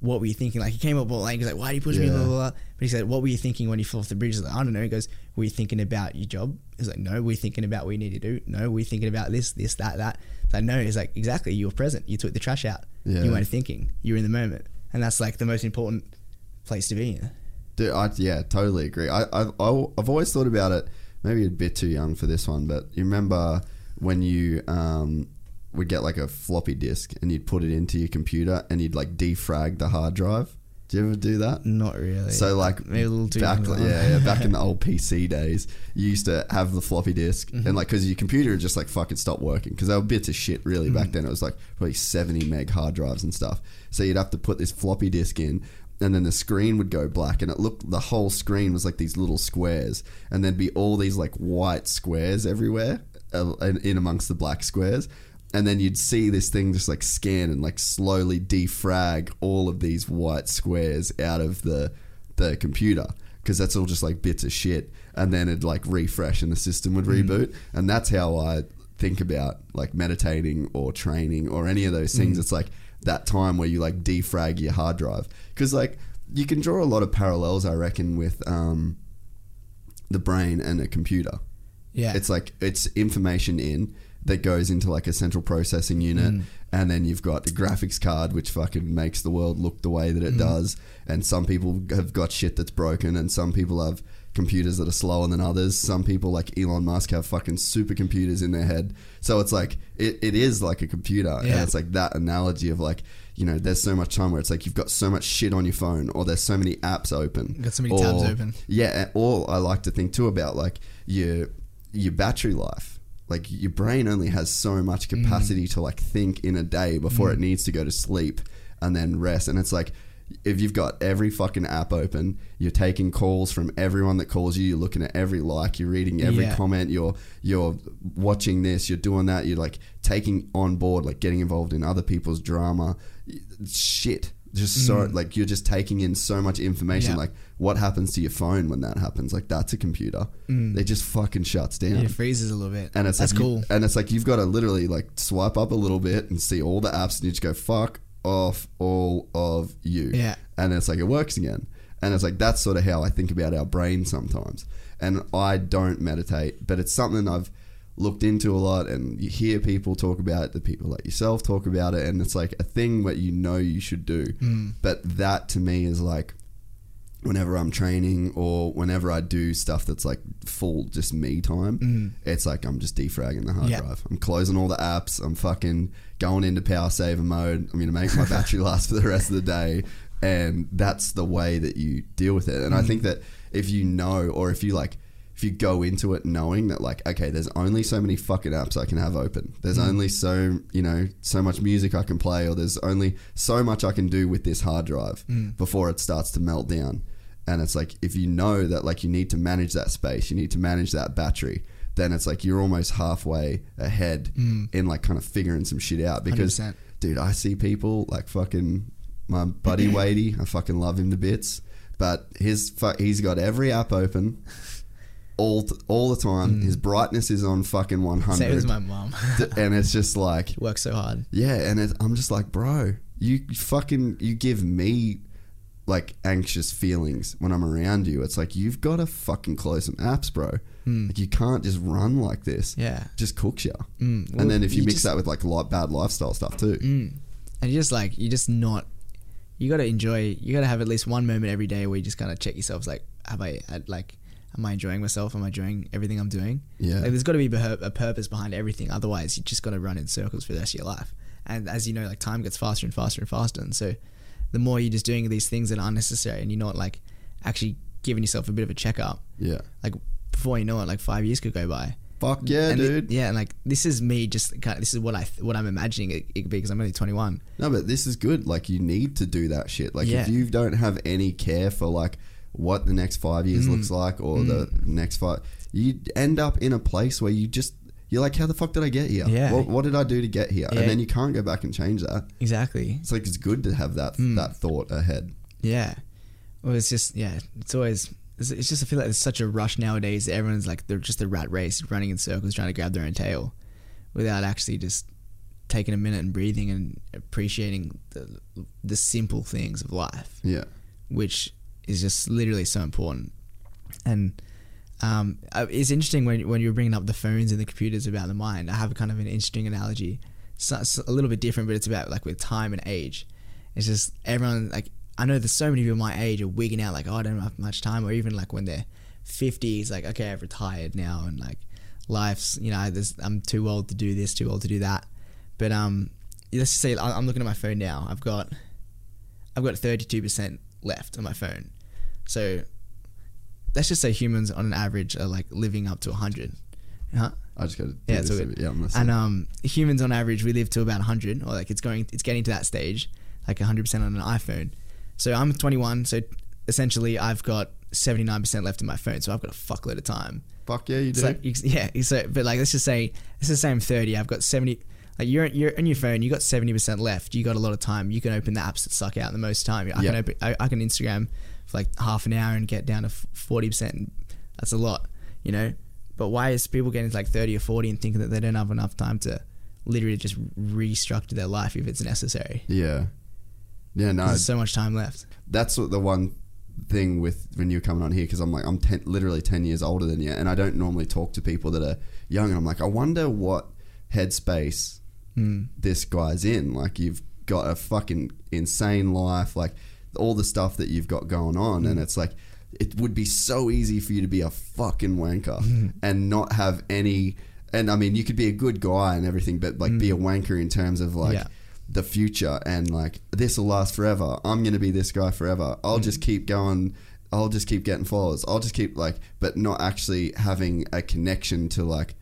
What were you thinking? Like he came up all like he's like, "Why did you push me?" Blah, blah, blah. But he said, "What were you thinking when you fell off the bridge?" He's like, "I don't know." He goes, "Were you thinking about your job?" He's like, "No." Were you thinking about what you need to do? No. Were you thinking about this, this, that, that? It's like, no. He's like, exactly. You were present. You took the trash out. Yeah. You weren't thinking. You were in the moment, and that's like the most important place to be in. Dude, I, yeah, totally agree. I, I've, I- I've always thought about it, maybe a bit too young for this one, but you remember when you um, would get like a floppy disk and you'd put it into your computer and you'd like defrag the hard drive? Do you ever do that? Not really. So like maybe a little too back, young. yeah, yeah, back in the [LAUGHS] old PC days, you used to have the floppy disk, Mm-hmm. and like because your computer would just like fucking stopped working because they were bits of shit really Mm. back then. It was like probably seventy meg hard drives and stuff. So you'd have to put this floppy disk in, and then the screen would go black, and it looked the whole screen was like these little squares, and there'd be all these like white squares everywhere, uh, in in amongst the black squares. And then you'd see this thing just like scan and like slowly defrag all of these white squares out of the the computer because that's all just like bits of shit. And then it'd like refresh and the system would reboot. And that's how i think about like meditating or training or any of those things. It's like that time where you like defrag your hard drive. Because like you can draw a lot of parallels i reckon with um the brain and a computer yeah. it's like it's information in that goes into like a central processing unit, Mm. and then you've got the graphics card, which fucking makes the world look the way that it Mm. does. And some people have got shit that's broken, and some people have computers that are slower than others. Some people like Elon Musk have fucking supercomputers in their head. So it's like it, it is like a computer. And it's like that analogy of like, you know, there's so much time where it's like you've got so much shit on your phone or there's so many apps open. Got so many tabs open. Yeah, or I like to think too about like your your battery life. Like your brain only has so much Mm. capacity to like think in a day before it needs to go to sleep and then rest. And it's like if you've got every fucking app open, you're taking calls from everyone that calls you, you're looking at every like, you're reading every Yeah. comment, you're you're watching this, you're doing that, you're like taking on board, like getting involved in other people's drama. Shit. Just so like you're just taking in so much information. Mm. Yeah. Like what happens to your phone when that happens? Like that's a computer. It just fucking shuts down. Mm. It freezes a little bit. And it's that's like you- cool. and it's like you've got to literally like swipe up a little bit and see all the apps, and you just go fuck off all of you. Yeah. And it's like it works again. And it's like that's sort of how I think about our brain sometimes. And I don't meditate, but it's something I've looked into a lot and you hear people talk about it, the people like yourself talk about it, and it's like a thing that you know you should do. Mm. But that to me is like whenever I'm training or whenever I do stuff that's like full just me time, it's like I'm just defragging the hard Mm. Yeah. drive. I'm closing all the apps. I'm fucking going into power saver mode. I'm to make my [LAUGHS] battery last for the rest of the day. And that's the way that you deal with it. And Mm. I think that if you know, or if you like, if you go into it knowing that like okay there's only so many fucking apps I can have open. There's mm. only so you know so much music I can play or there's only so much I can do with this hard drive mm. before it starts to melt down. And it's like if you know that like you need to manage that space you need to manage that battery then it's like you're almost halfway ahead mm. in like kind of figuring some shit out. Because 100%. dude I see people like fucking my buddy Wadey I fucking love him to bits but his fu- he's got every app open [LAUGHS] all all the time. His brightness is on fucking one Mm. Same hundred, as my mom. and it's just like [LAUGHS] Works so hard. yeah, and I'm just like, bro, you fucking you give me like anxious feelings when I'm around you. It's like you've got to fucking close some apps, bro. Like you can't just run like this. Hmm. Yeah. just cooks you. Mm, well, and then if you, you mix just- that with like li- bad lifestyle stuff too, Mm. And you just like you just not. You gotta enjoy. You gotta have at least one moment every day where you just kind of check yourself. Like, have I had, like, am I enjoying myself? Am I enjoying everything I'm doing? Yeah. Like, there's got to be a purpose behind everything. Otherwise, you just got to run in circles for the rest of your life. And as you know, like time gets faster and faster and faster. And so, the more you're just doing these things that are unnecessary, and you're not like actually giving yourself a bit of a checkup, yeah, like before you know it, like five years could go by. fuck yeah, and dude. yeah, and like this is me just kind of this is what I what I'm imagining it, it could be because I'm only 21. No, but this is good. Like you need to do that shit. Like Yeah. if you don't have any care for like what the next five years Mm. looks like or the next five, you end up in a place where you just you're like, how the fuck did I get here? Yeah. What, what did I do to get here? Yeah. And then you can't go back and change that. Exactly. It's like it's good to have that Mm. that thought ahead. Yeah. Well, it's just yeah. It's always it's, it's just I feel like there's such a rush nowadays. that Everyone's like they're just a rat race, running in circles, trying to grab their own tail, without actually just taking a minute and breathing and appreciating the the simple things of life, Yeah. which is just literally so important. And um, uh, it's interesting when when you're bringing up the phones and the computers about the mind. I have kind of an interesting analogy. So, it's a little bit different, but it's about like with time and age. It's just everyone like I know there's so many people my age are wigging out like oh I don't have much time, or even like when they're 50, it's like okay I've retired now and like life's you know I'm too old to do this, too old to do that. But um, let's I- I'm looking at my phone now. I've got I've got 32% left on my phone. So let's just say humans on an average are like living up to 100. Huh? I just got to Yeah, it's all good. Yeah. And um, humans on average we live to about 100, or like it's going, it's getting to that stage, like 100% on an iPhone. So I'm 21, so essentially I've got 79% left in my phone, so I've got a fuckload of time. fuck yeah, you do. So yeah, so but like let's just say it's the same 30. I've got 70. Like you're you're on your phone, you got 70% left. You got a lot of time. You can open the apps that suck out the most time. I Yeah. can open I, I can Instagram for like half an hour and get down to 40%. That's a lot, you know. But why is people getting to like 30 or 40 and thinking that they don't have enough time to literally just restructure their life if it's necessary? yeah. Yeah, no, There's so much time left. that's the one thing with when you're coming on here because I'm like I'm ten, literally 10 years older than you and I don't normally talk to people that are young and I'm like I wonder what headspace Mm. this guy's in like you've got a fucking insane life like all the stuff that you've got going on Mm. and it's like it would be so easy for you to be a fucking wanker [LAUGHS] mm. and not have any. And I mean, you could be a good guy and everything, but like be a mm. wanker in terms of like Yeah. the future and like this will last forever. I'm gonna be this guy forever. I'll mm. just keep going. I'll just keep getting followers. I'll just keep like, but not actually having a connection to like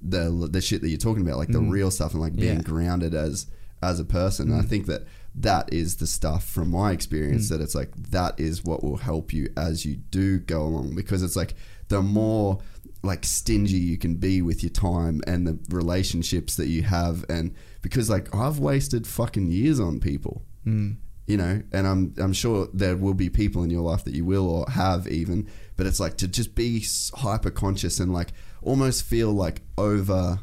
the the shit that you're talking about, like the real stuff and like being Yeah. grounded as as a person. And I think that that is the stuff from my experience mm. that it's like that is what will help you as you do go along. Because it's like the more like stingy you can be with your time and the relationships that you have and because like I've wasted fucking years on people. Mm. You know? And I'm I'm sure there will be people in your life that you will or have even but it's like to just be hyper conscious and like almost feel like over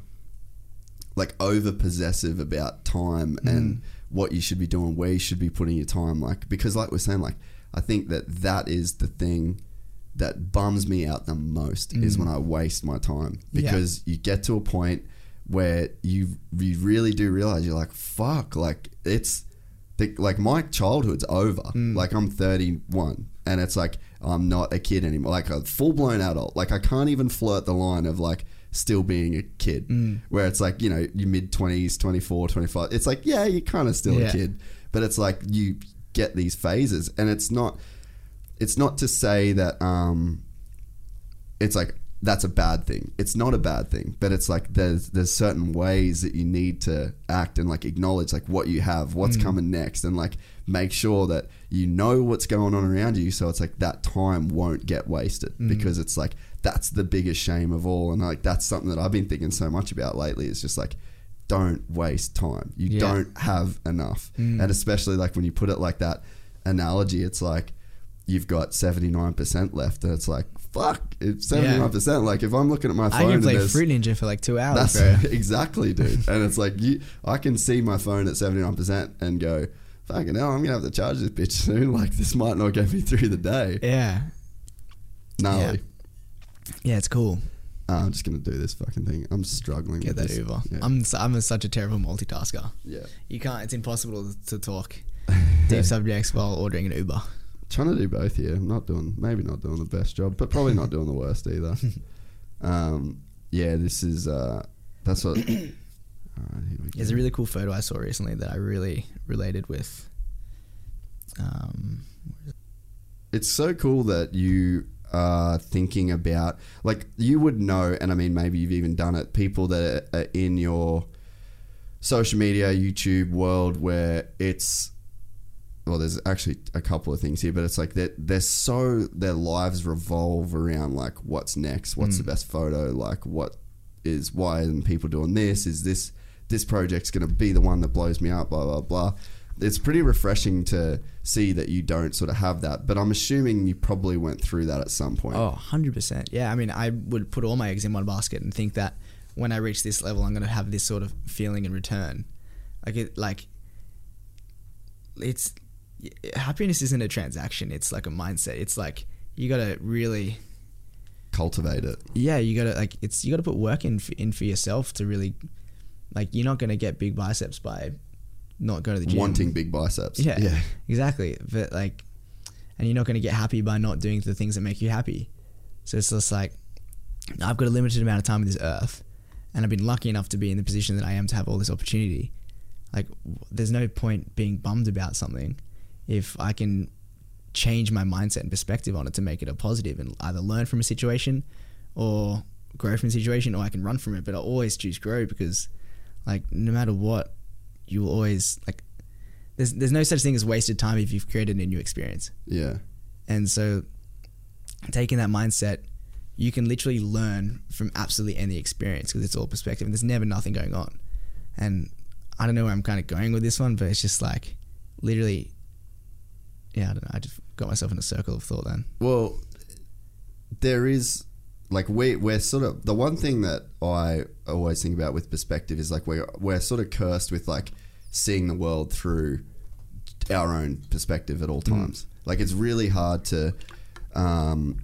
like over possessive about time and mm. What you should be doing where you should be putting your time like because like we're saying like I think that that is the thing that bums me out the most is mm. when I waste my time Yeah. because you get to a point where you you really do realize you're like fuck like it's the, like my childhood's over. Mm. Like I'm 31 and it's like I'm not a kid anymore. Like a full blown adult. Like I can't even flirt the line of like still being a kid mm. where it's like you know your mid 20s 24 25 it's like yeah you're kind of still Yeah. a kid but it's like you get these phases and it's not it's not to say that um it's like that's a bad thing. It's not a bad thing, but it's like there's there's certain ways that you need to act and like acknowledge like what you have, what's mm. coming next, and like make sure that you know what's going on around you. So it's like that time won't get wasted mm. because it's like that's the biggest shame of all, and like that's something that I've been thinking so much about lately. Is just like don't waste time. You Yeah. don't have enough, mm. and especially like when you put it like that analogy, it's like you've got 79% left and it's like fuck it's 79% like if i'm looking at my phone I can play Fruit Ninja for like two hours, that's [LAUGHS] exactly dude. [LAUGHS] And it's like you i can see my phone at 79% and go fucking hell i'm gonna have to charge this bitch soon. [LAUGHS] Like this might not get me through the day. Yeah, gnarly. Yeah, it's cool. Uh, i'm just gonna do this fucking thing i'm struggling Get with that this. Uber. yeah. I'm s- I'm a, such a terrible multitasker. yeah You can't. It's impossible to talk [LAUGHS] deep subjects while ordering an Uber. trying to do both here. I'm not doing, maybe not doing the best job, but probably not doing the worst either. [LAUGHS] Um, yeah, this is, uh, that's what. [COUGHS] right, There's a really cool photo I saw recently that I really related with. Um, it's so cool that you are thinking about, like, you would know, and I mean, maybe you've even done it, people that are in your social media, YouTube world where it's, well, there's actually a couple of things here, but it's like that they're so their lives revolve around like what's next, what's the mm. best photo, like what is why isn't people doing this? Is this this project's going to be the one that blows me up? Blah blah blah. It's pretty refreshing to see that you don't sort of have that, but I'm assuming you probably went through that at some point. oh, 100%. Yeah, I mean, I would put all my eggs in one basket and think that when I reach this level, I'm going to have this sort of feeling in return. Like, it, like, it's, happiness isn't a transaction, it's like a mindset. It's like, you got to really Cultivate it. yeah, you gotta like it's you gotta put work in for, in for yourself to really like you're not gonna get big biceps by not going to the gym. Wanting big biceps. yeah, Yeah. [LAUGHS] exactly. But like, and you're not gonna get happy by not doing the things that make you happy. So it's just like I've got a limited amount of time on this earth, and I've been lucky enough to be in the position that I am to have all this opportunity. Like, there's no point being bummed about something if I can change my mindset and perspective on it to make it a positive and either learn from a situation or grow from a situation or I can run from it. But I always choose grow because, like, no matter what, you will always like. There's there's no such thing as wasted time if you've created a new experience. Yeah. And so, taking that mindset, you can literally learn from absolutely any experience because it's all perspective and there's never nothing going on. And I don't know where I'm kind of going with this one, but it's just like literally, yeah, I don't know. I just got myself in a circle of thought then. Well, there is like we we're sort of the one thing that I always think about with perspective is like we're we're sort of cursed with like seeing the world through our own perspective at all times. Like it's really hard to um,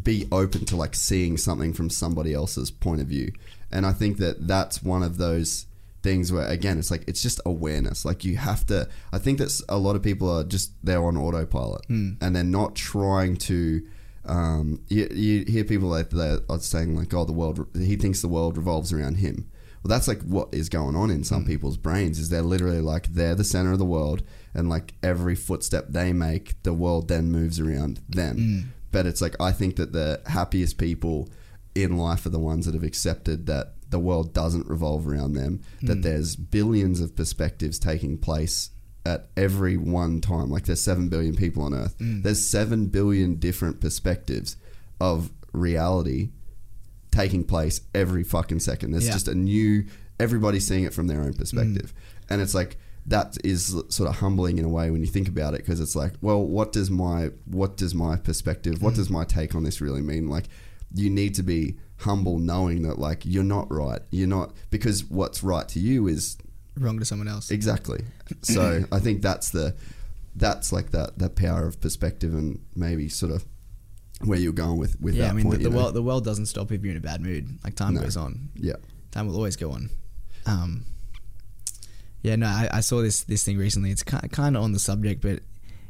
be open to like seeing something from somebody else's point of view, and I think that that's one of those things where again it's like it's just awareness. Like you have to i think that a lot of people are just they're on autopilot and they're not trying to um, you, you hear people like that are saying like oh the world he thinks the world revolves around him. Well that's like what is going on in some hmm. people's brains is they're literally like they're the center of the world and like every footstep they make the world then moves around them. Hmm. But it's like i think that the happiest people in life are the ones that have accepted that the world doesn't revolve around them, that hmm. there's billions of perspectives taking place at every one time. Like there's 7 billion people on earth. Mm. There's 7 billion different perspectives of reality taking place every fucking second. There's Yeah. just a new, everybody's seeing it from their own perspective. Mm. And it's like, that is sort of humbling in a way when you think about it because it's like well what does my what does my perspective what mm. does my take on this really mean like you need to be humble knowing that like you're not right you're not because what's right to you is Wrong to someone else. exactly so [CLEARS THROAT] i think that's the that's like that that power of perspective and maybe sort of where you're going with with yeah, that I mean point the, the world the world doesn't stop if you're in a bad mood. Like time No. goes on. yeah Time will always go on. Um, yeah, no, I, I saw this this thing recently. It's kind kind of on the subject, but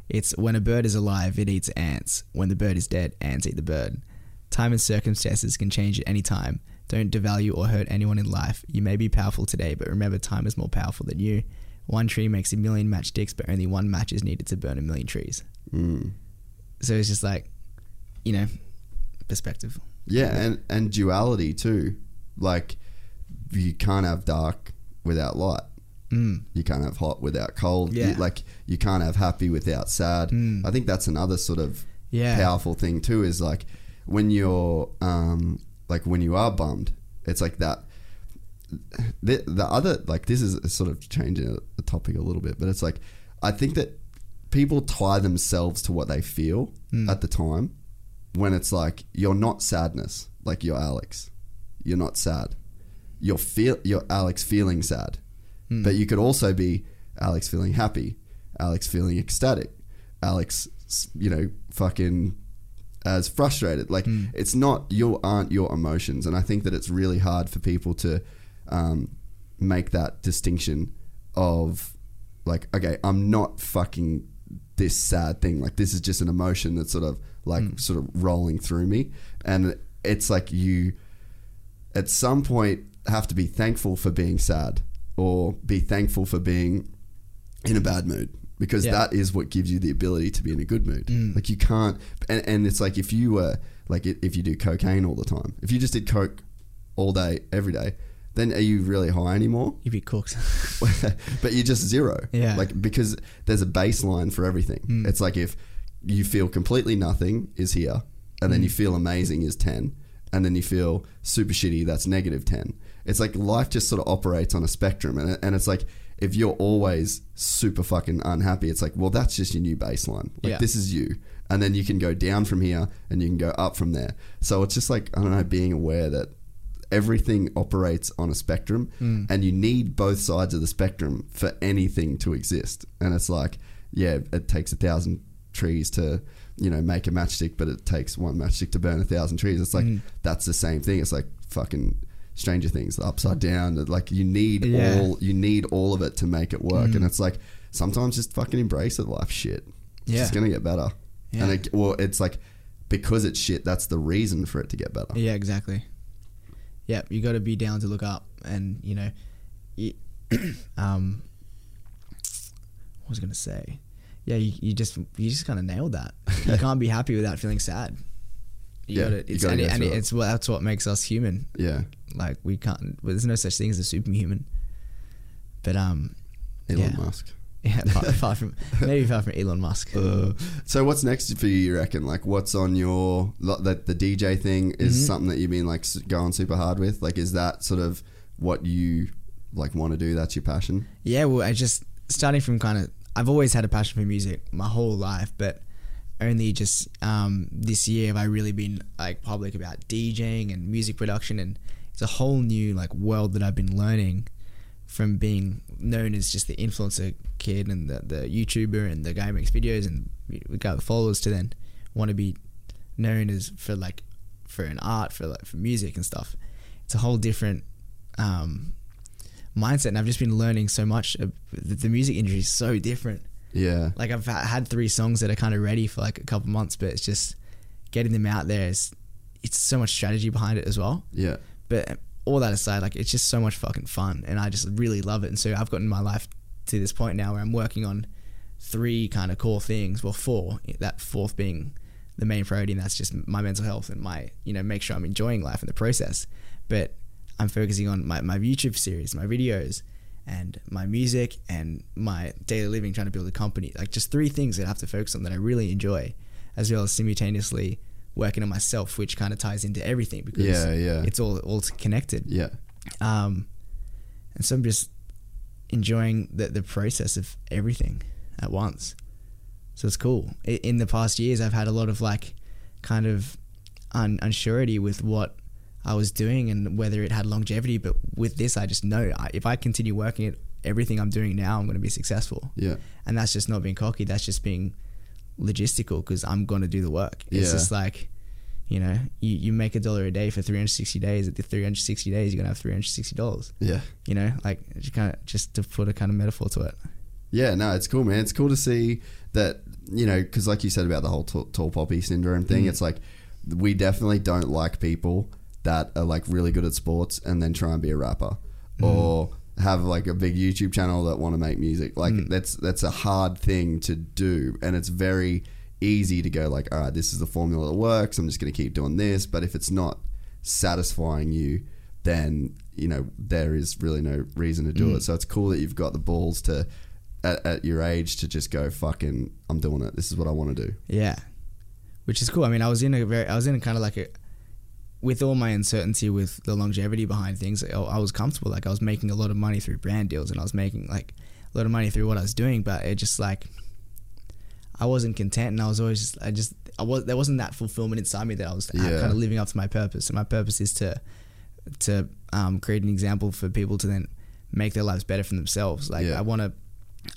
it's when a bird is alive, it eats ants. When the bird is dead, ants eat the bird. Time and circumstances can change at any time. Don't devalue or hurt anyone in life. You may be powerful today, but remember, time is more powerful than you. One tree makes a million matchsticks, but only one match is needed to burn a million trees. mm. So it's just like, you know, perspective. Yeah, and and duality too. Like you can't have dark without light. Mm. You can't have hot without cold. You- Yeah. like you can't have happy without sad. Mm. I think that's another sort of Yeah. powerful thing too. Is like when you're um like when you are bummed, it's like that. The, the other like this is sort of changing the topic a little bit, but it's like I think that people tie themselves to what they feel Mm. at the time when it's like you're not sadness like you're alex you're not sad you're feel you're alex feeling sad Hmm. but you could also be alex feeling happy alex feeling ecstatic alex you know fucking as frustrated. Like Hmm. it's not you aren't your emotions. And i think that it's really hard for people to um, make that distinction of like okay i'm not fucking this sad thing. Like this is just an emotion that's sort of like sort of rolling through me. And it's like you at some point have to be thankful for being sad or be thankful for being in a bad mood because Yeah. that is what gives you the ability to be in a good mood like you can't and, and it's like if you were like if you do cocaine all the time if you just did coke all day every day then are you really high anymore You'd be cooked. [LAUGHS] but you're just zero. Yeah. Like because there's a baseline for everything. It's like if you feel completely nothing is here, and then you Hmm. feel amazing is ten, and then you feel super shitty that's negative ten. It's like life just sort of operates on a spectrum, and and it's like if you're always super fucking unhappy, it's like well that's just your new baseline. Like Yeah. this is you, and then you can go down from here, and you can go up from there. So it's just like I don't know, being aware that everything operates on a spectrum mm. and you need both sides of the spectrum for anything to exist and it's like yeah it takes a thousand trees to you know make a matchstick but it takes one matchstick to burn a thousand trees it's like mm. that's the same thing it's like fucking stranger things the upside down like you need Yeah. all you need all of it to make it work and it's like sometimes just fucking embrace it life shit it's Yeah. just gonna get better Yeah. and it, well it's like because it's shit that's the reason for it to get better Yeah, exactly. Yeah, you got to be down to look up, and you know, you, [COUGHS] um, what was I gonna say? Yeah, you, you just you just kind of nailed that. You [LAUGHS] can't be happy without feeling sad. You Yeah, gotta, it's, gotta and, go and it. it's what that's what makes us human. yeah Like we can't. Well, there's no such thing as a superhuman. But um, Elon yeah. Musk [LAUGHS] yeah, apart, apart from maybe far from Elon Musk. [LAUGHS] Uh, so what's next for you? You reckon? Like, what's on your that the DJ thing is Mm-hmm. something that you've been like going super hard with? Like, is that sort of what you like want to do? That's your passion. Yeah, well, I just starting from kind of I've always had a passion for music my whole life, but only just um, this year have I really been like public about DJing and music production, and it's a whole new like world that I've been learning from being known as just the influencer kid and the, the YouTuber and the guy who makes videos and we got the followers to then want to be known as for like for an art for like for music and stuff. It's a whole different um, mindset, and I've just been learning so much. The music industry is so different. Yeah. Like I've had three songs that are kind of ready for like a couple months, but it's just getting them out there. Is it's so much strategy behind it as well. Yeah. But um, all that aside, like it's just so much fucking fun, and I just really love it. And so I've gotten my life to this point now where I'm working on three kind of core things. Well, four. That fourth being the main priority, and that's just my mental health and my you know make sure I'm enjoying life in the process. But I'm focusing on my my YouTube series, my videos, and my music and my daily living, trying to build a company. Like just three things that I have to focus on that I really enjoy, as well as simultaneously working on myself, which kind of ties into everything because Yeah, yeah. it's all all connected. Yeah. Um, and so I'm just enjoying the the process of everything at once. So it's cool. In the past years, I've had a lot of like kind of un- unsurety with what I was doing and whether it had longevity. But with this, I just know I, if I continue working at everything I'm doing now, I'm going to be successful. Yeah. And that's just not being cocky. That's just being logistical because I'm going to do the work. It's Yeah. just like, you know, you, you make a dollar a day for 360 days. At the 360 days, you're going to have $360. Yeah. You know, like just kind of just to put a kind of metaphor to it. Yeah, no, it's cool, man. It's cool to see that, you know, because like you said about the whole tall, tall poppy syndrome thing, Mm. it's like we definitely don't like people that are like really good at sports and then try and be a rapper Mm. or have like a big YouTube channel that want to make music. Like Mm. that's that's a hard thing to do, and it's very easy to go like, all right, this is the formula that works. I'm just going to keep doing this. But if it's not satisfying you, then you know there is really no reason to do Mm. it. So it's cool that you've got the balls to, at, at your age, to just go fucking. I'm doing it. This is what I want to do. Yeah, which is cool. I mean, I was in a very, I was in kind of like a, with all my uncertainty with the longevity behind things, I, I was comfortable. Like I was making a lot of money through brand deals, and I was making like a lot of money through what I was doing. But it just like, I wasn't content, and I was always, just, I just, I was, there wasn't that fulfillment inside me that I was Yeah. kind of living up to my purpose. And my purpose is to, to um, create an example for people to then make their lives better for themselves. Like Yeah. I want to,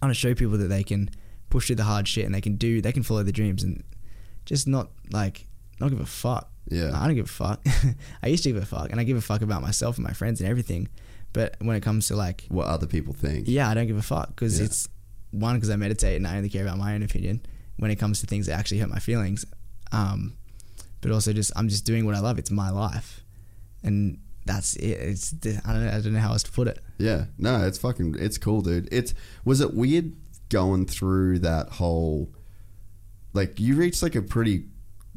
I want to show people that they can push through the hard shit and they can do, they can follow their dreams and just not like not give a fuck. Yeah. I don't give a fuck. [LAUGHS] I used to give a fuck, and I give a fuck about myself and my friends and everything. But when it comes to like, What other people think. yeah, I don't give a fuck because Yeah. it's one because I meditate and I only care about my own opinion when it comes to things that actually hurt my feelings. Um, but also just I'm just doing what I love. It's my life, and that's it. It's I don't know. I don't know how else to put it. Yeah, no, it's fucking, it's cool, dude. It's was it weird going through that whole, like you reached like a pretty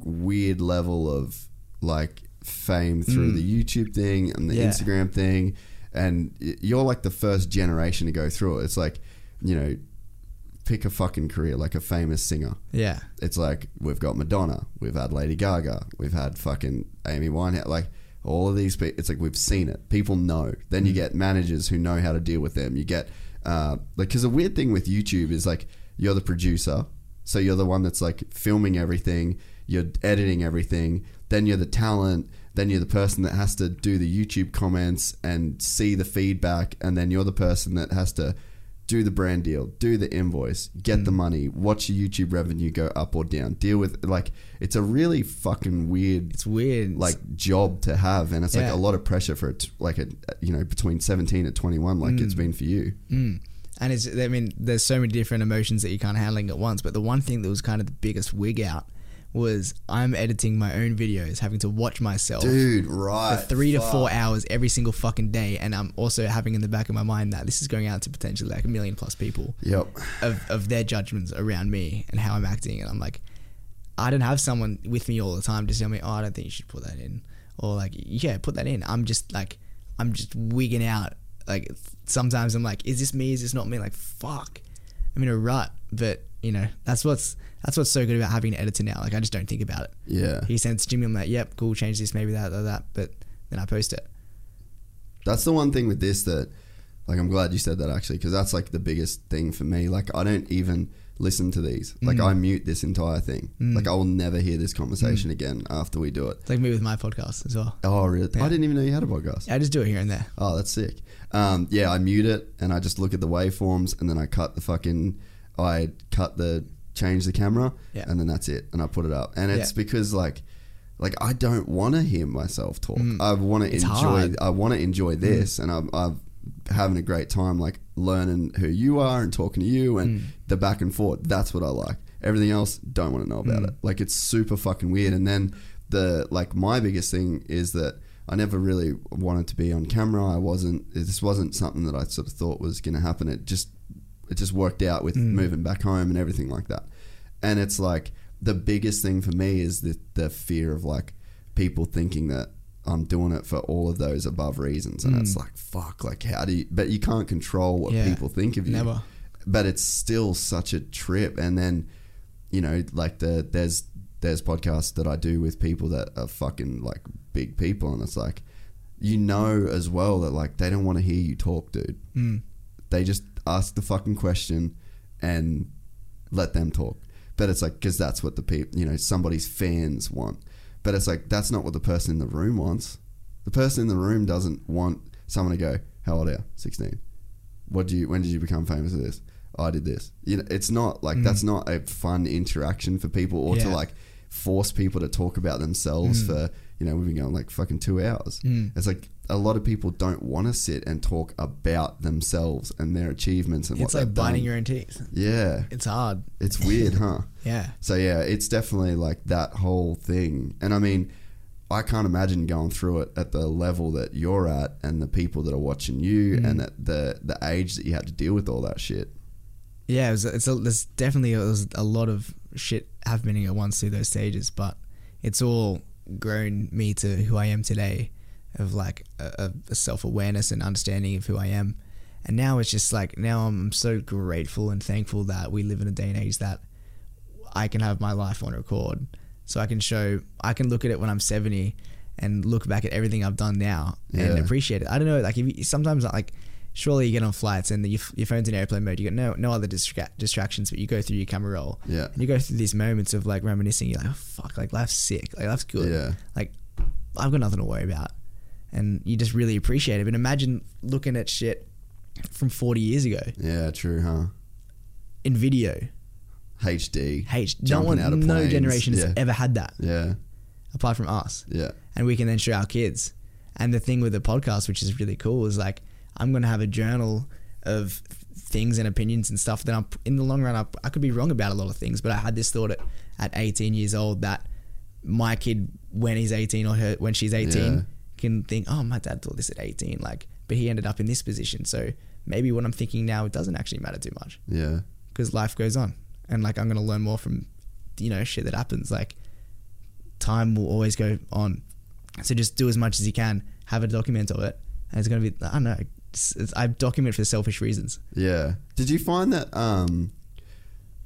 weird level of like fame through the YouTube thing and the Mm. Yeah. Instagram thing, and you're like the first generation to go through it. It's like, you know, pick a fucking career like a famous singer. Yeah, It's like we've got Madonna, we've had Lady Gaga, we've had fucking Amy Winehouse, like all of these people. It's like we've seen it. People know. Then you get managers who know how to deal with them. You get uh, like because the weird thing with YouTube is like you're the producer, so you're the one that's like filming everything, you're editing everything. Then you're the talent. Then you're the person that has to do the YouTube comments and see the feedback, and then you're the person that has to do the brand deal, do the invoice, get the money, watch your YouTube revenue go up or down, deal with like it's a really fucking weird it's weird. like job to have, and it's like a lot of pressure for it, like a you know between seventeen and twenty one, like it's been for you. Mm. And it's, I mean, there's so many different emotions that you're kind of handling at once. But the one thing that was kind of the biggest wig out was I'm editing my own videos, having to watch myself Dude, right, for three to four hours every single fucking day. And I'm also having in the back of my mind that this is going out to potentially like a million plus people Yep. of, of their judgments around me and how I'm acting. And I'm like, I don't have someone with me all the time to tell me, oh, I don't think you should put that in. Or like, yeah, put that in. I'm just like, I'm just wigging out. Like sometimes I'm like, is this me? Is this not me? Like, fuck. I'm in a rut. But you know, that's what's that's what's so good about having an editor now. Like, I just don't think about it. Yeah. He sends Jimmy. I'm like, yep, cool. Change this, maybe that, that, that. But then I post it. That's the one thing with this that, like, I'm glad you said that actually, because that's like the biggest thing for me. Like, I don't even listen to these. Like, Mm. I mute this entire thing. Like, I will never hear this conversation again after we do it. It's like me with my podcast as well. Oh, really? Yeah. I didn't even know you had a podcast. I just do it here and there. Oh, that's sick. Um, yeah, I mute it and I just look at the waveforms and then I cut the fucking, I cut the, change the camera Yeah. and then that's it and I put it up. And it's Yeah. because like, like I don't want to hear myself talk. Mm. I want to enjoy. hard. Mm. I want to enjoy this, and I'm, I've having a great time, like learning who you are and talking to you and the back and forth. That's what I like. Everything else, don't want to know about it. Like it's super fucking weird. And then the like my biggest thing is that I never really wanted to be on camera. I wasn't. This wasn't something that I sort of thought was going to happen. It just it just worked out with moving back home and everything like that. And it's like the biggest thing for me is the the fear of like people thinking that I'm doing it for all of those above reasons, and it's like fuck, like how do you? But you can't control what Yeah. people think of you. Never. But it's still such a trip, and then you know, like the there's there's podcasts that I do with people that are fucking like big people, and it's like you know as well that like they don't want to hear you talk, dude. Mm. They just ask the fucking question and let them talk. But it's like because that's what the people, you know, somebody's fans want. But it's like that's not what the person in the room wants. The person in the room doesn't want someone to go, "How old are you? 16. What do you? When did you become famous for this? Oh, I did this." You know, it's not like mm. that's not a fun interaction for people, or to like force people to talk about themselves mm. for you know we've been going like fucking two hours. It's like a lot of people don't want to sit and talk about themselves and their achievements and It's what like biting done. your own teeth. yeah, It's hard. it's weird, huh? [LAUGHS] Yeah. So yeah, it's definitely like that whole thing. And I mean, I can't imagine going through it at the level that you're at and the people that are watching you Mm. and at the the age that you had to deal with all that shit. Yeah, it was, it's a, there's definitely there's a lot of shit happening at once through those stages, but it's all grown me to who I am today, of like a, a self awareness and understanding of who I am, and now it's just like now I'm so grateful and thankful that we live in a day and age that I can have my life on record, so I can show I can look at it when I'm 70 and look back at everything I've done now and appreciate it. I don't know, like if you, sometimes like surely you get on flights and your, your phone's in airplane mode. You got no no other distra- distractions, but you go through your camera roll. Yeah. And you go through these moments of like reminiscing. You're like, oh, fuck, like life's sick. Like life's good. Yeah. Like I've got nothing to worry about, and you just really appreciate it. But imagine looking at shit from 40 years ago Yeah, true, huh? in video. HD. H. No one, out of no planes. generation has Yeah. ever had that Yeah. apart from us. Yeah. and we can then show our kids. And the thing with the podcast, which is really cool, is like I'm going to have a journal of things and opinions and stuff that I'm in the long run. I, I could be wrong about a lot of things, but I had this thought at, at 18 years old that my kid, when he's 18 or her when she's 18, Yeah. can think, oh, my dad thought this at 18, like, but he ended up in this position. So maybe what I'm thinking now it doesn't actually matter too much Yeah. because life goes on and like i'm going to learn more from you know shit that happens like time will always go on so just do as much as you can have a document of it and it's going to be i don't know i document for selfish reasons. Yeah. Did you find that um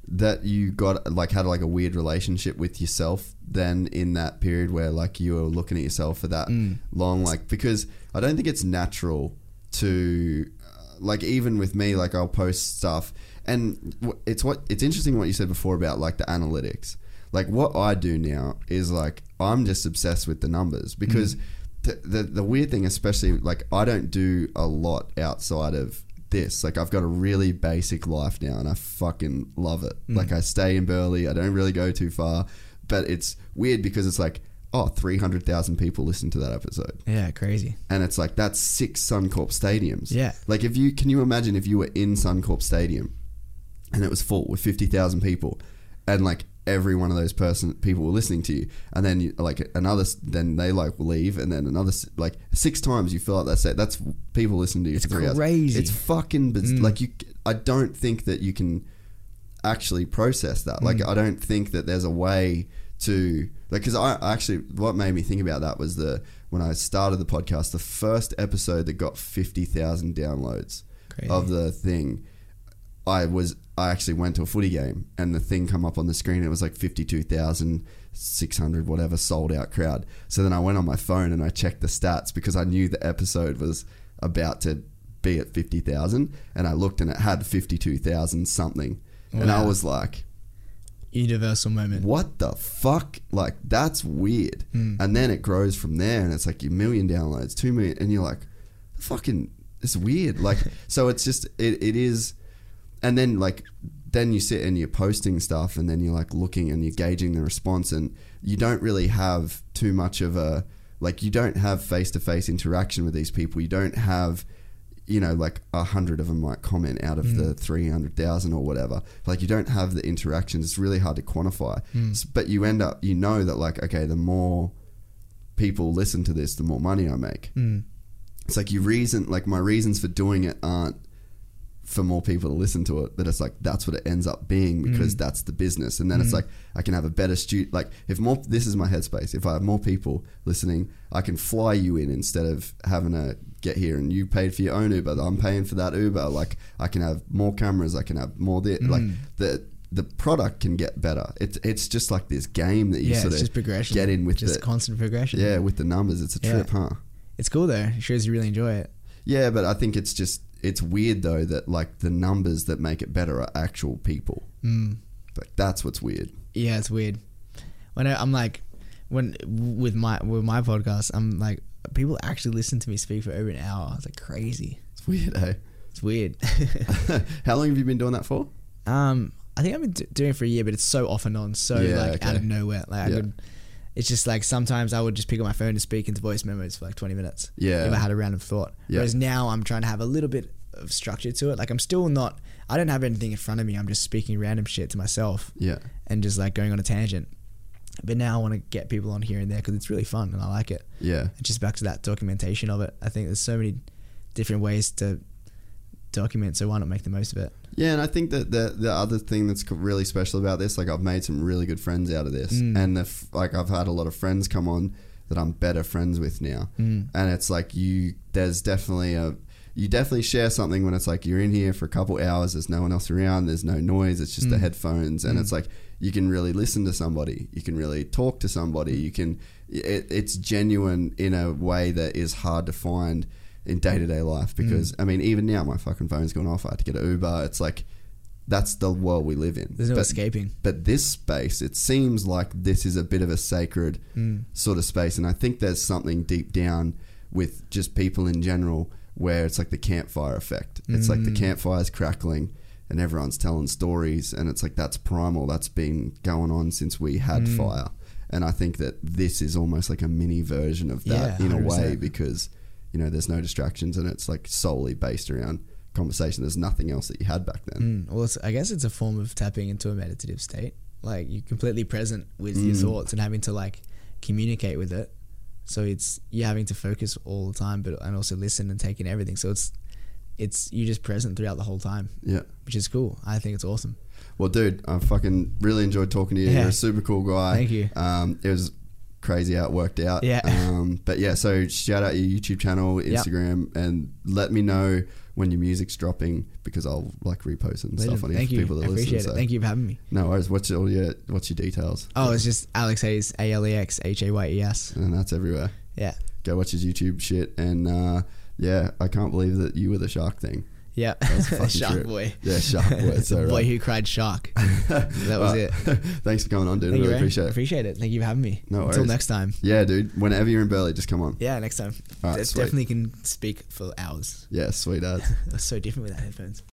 that you got like had like a weird relationship with yourself then in that period where like you were looking at yourself for that long? Like because I don't think it's natural to like even with me like I'll post stuff and it's what it's interesting what you said before about like the analytics. Like what I do now is like I'm just obsessed with the numbers because the, the the weird thing especially like I don't do a lot outside of this. Like I've got a really basic life now and I fucking love it. Mm. Like I stay in Burleigh. I don't really go too far. But it's weird because it's like oh 300,000 people listen to that episode. Yeah crazy. And it's like that's six Suncorp stadiums. Yeah. Like if you can you imagine if you were in Suncorp Stadium and it was full with fifty thousand people, and like every one of those person people were listening to you, and then you, like another then they like leave, and then another like six times you fill out that set. That's people listening to you. It's for three crazy. Mm. It's fucking biz- like you. I don't think that you can actually process that. Like, Mm. I don't think that there's a way to like because I I actually what made me think about that was the when I started the podcast, the first episode that got fifty thousand downloads Crazy. of the thing. I was I actually went to a footy game and the thing come up on the screen. It was like fifty two thousand six hundred whatever sold out crowd. So then I went on my phone and I checked the stats because I knew the episode was about to be at fifty thousand, and I looked and it had fifty two thousand something, and I was like, universal moment what the fuck? Like that's weird. Hmm. And then it grows from there, and it's like a million downloads, two million, and you're like, fucking, it's weird. Like [LAUGHS] so, it's just it, it is, and then like then you sit and you're posting stuff, and then you're like looking and you're gauging the response, and you don't really have too much of a like you don't have face to face interaction with these people. You don't have you know, like a hundred of them might comment out of the three hundred thousand or whatever. Like you don't have the interactions. It's really hard to quantify. S- But you end up, you know, that like okay, the more people listen to this, the more money I make. Mm. It's like you reason, like my reasons for doing it aren't for more people to listen to it, but it's like that's what it ends up being because mm. that's the business. And then it's mm. like I can have a better stu Like if more, this is my headspace. If I have more people listening, I can fly you in instead of having to get here and you paid for your own Uber. I'm paying for that Uber. Like I can have more cameras. I can have more. The, Like mm. the the product can get better. It's it's just like this game that you yeah, sort of just progression. get in with just the constant progression. yeah with the numbers. It's a Yeah. trip, huh? it's cool though. It shows you really enjoy it. Yeah, but I think it's just it's weird though that like the numbers that make it better are actual people. Mm. Like that's what's weird. Yeah, it's weird. When I, I'm like, when with my with my podcast, I'm like, people actually listen to me speak for over an hour. It's like crazy. It's weird, eh? It's weird. [LAUGHS] How long have you been doing that for? um, I think I've been d- doing it for a year, but it's so off and on, so Yeah, like out of nowhere. Like Yeah. I could, it's just like sometimes I would just pick up my phone and speak into voice memos for like 20 minutes. Yeah. if I had a random thought. Yeah. Whereas now I'm trying to have a little bit of structure to it. Like I'm still not. I don't have anything in front of me. I'm just speaking random shit to myself. Yeah. and just like going on a tangent. But now I want to get people on here and there because it's really fun and I like it. Yeah. And just back to that documentation of it. I think there's so many different ways to document, so why not make the most of it? Yeah, and I think that the the other thing that's really special about this, like I've made some really good friends out of this, Mm. and the f- like I've had a lot of friends come on that I'm better friends with now, Mm. and it's like you, there's definitely a, you definitely share something when it's like you're in here for a couple hours, there's no one else around, there's no noise, it's just the Mm. headphones, and it's like you can really listen to somebody, you can really talk to somebody, you can, it, it's genuine in a way that is hard to find in day to day life because I mean even now my fucking phone's going off. I had to get an Uber. It's like that's the world we live in. There's no but, escaping. But this space, it seems like this is a bit of a sacred Mm. sort of space, and I think there's something deep down with just people in general where it's like the campfire effect. It's like the Mm. campfire's crackling. And everyone's telling stories, and it's like that's primal. That's been going on since we had Mm. fire, and I think that this is almost like a mini version of that Yeah, in a way 100%. because you know there's no distractions and it's like solely based around conversation. There's nothing else that you had back then. Mm. Well, I guess it's a form of tapping into a meditative state. Like you're completely present with your Mm. thoughts and having to like communicate with it. So it's you're having to focus all the time, but and also listen and take in everything. So it's it's you're just present throughout the whole time, Yeah. which is cool. I think it's awesome. Well, dude, I fucking really enjoyed talking to you. Yeah. You're a super cool guy. Thank you. Um, it was crazy how it worked out. Yeah. [LAUGHS] Um, but yeah, so shout out your YouTube channel, Yep. Instagram, and let me know when your music's dropping because I'll like repost and Legend. stuff on it Thank for you. people that I appreciate listen. it. so- Thank you for having me. No worries. What's all your yeah, what's your details? Oh, it's just Alex Hayes, A L E X H A Y E S. And that's everywhere. Yeah. Go watch his YouTube shit and uh, yeah, I can't believe that you were the shark thing. Yeah. That's a [LAUGHS] fucking Shark trip. boy. Yeah, boy. [LAUGHS] The so boy right. who cried shark. [LAUGHS] that was it. Thanks for coming on, dude. Thank I really appreciate it. Appreciate it. Thank you for having me. No worries. Until next time. Yeah, dude. Whenever you're in Burleigh, just come on. Yeah, next time. All right, sweet. definitely can speak for hours. Yeah, sweet as. It so different without headphones.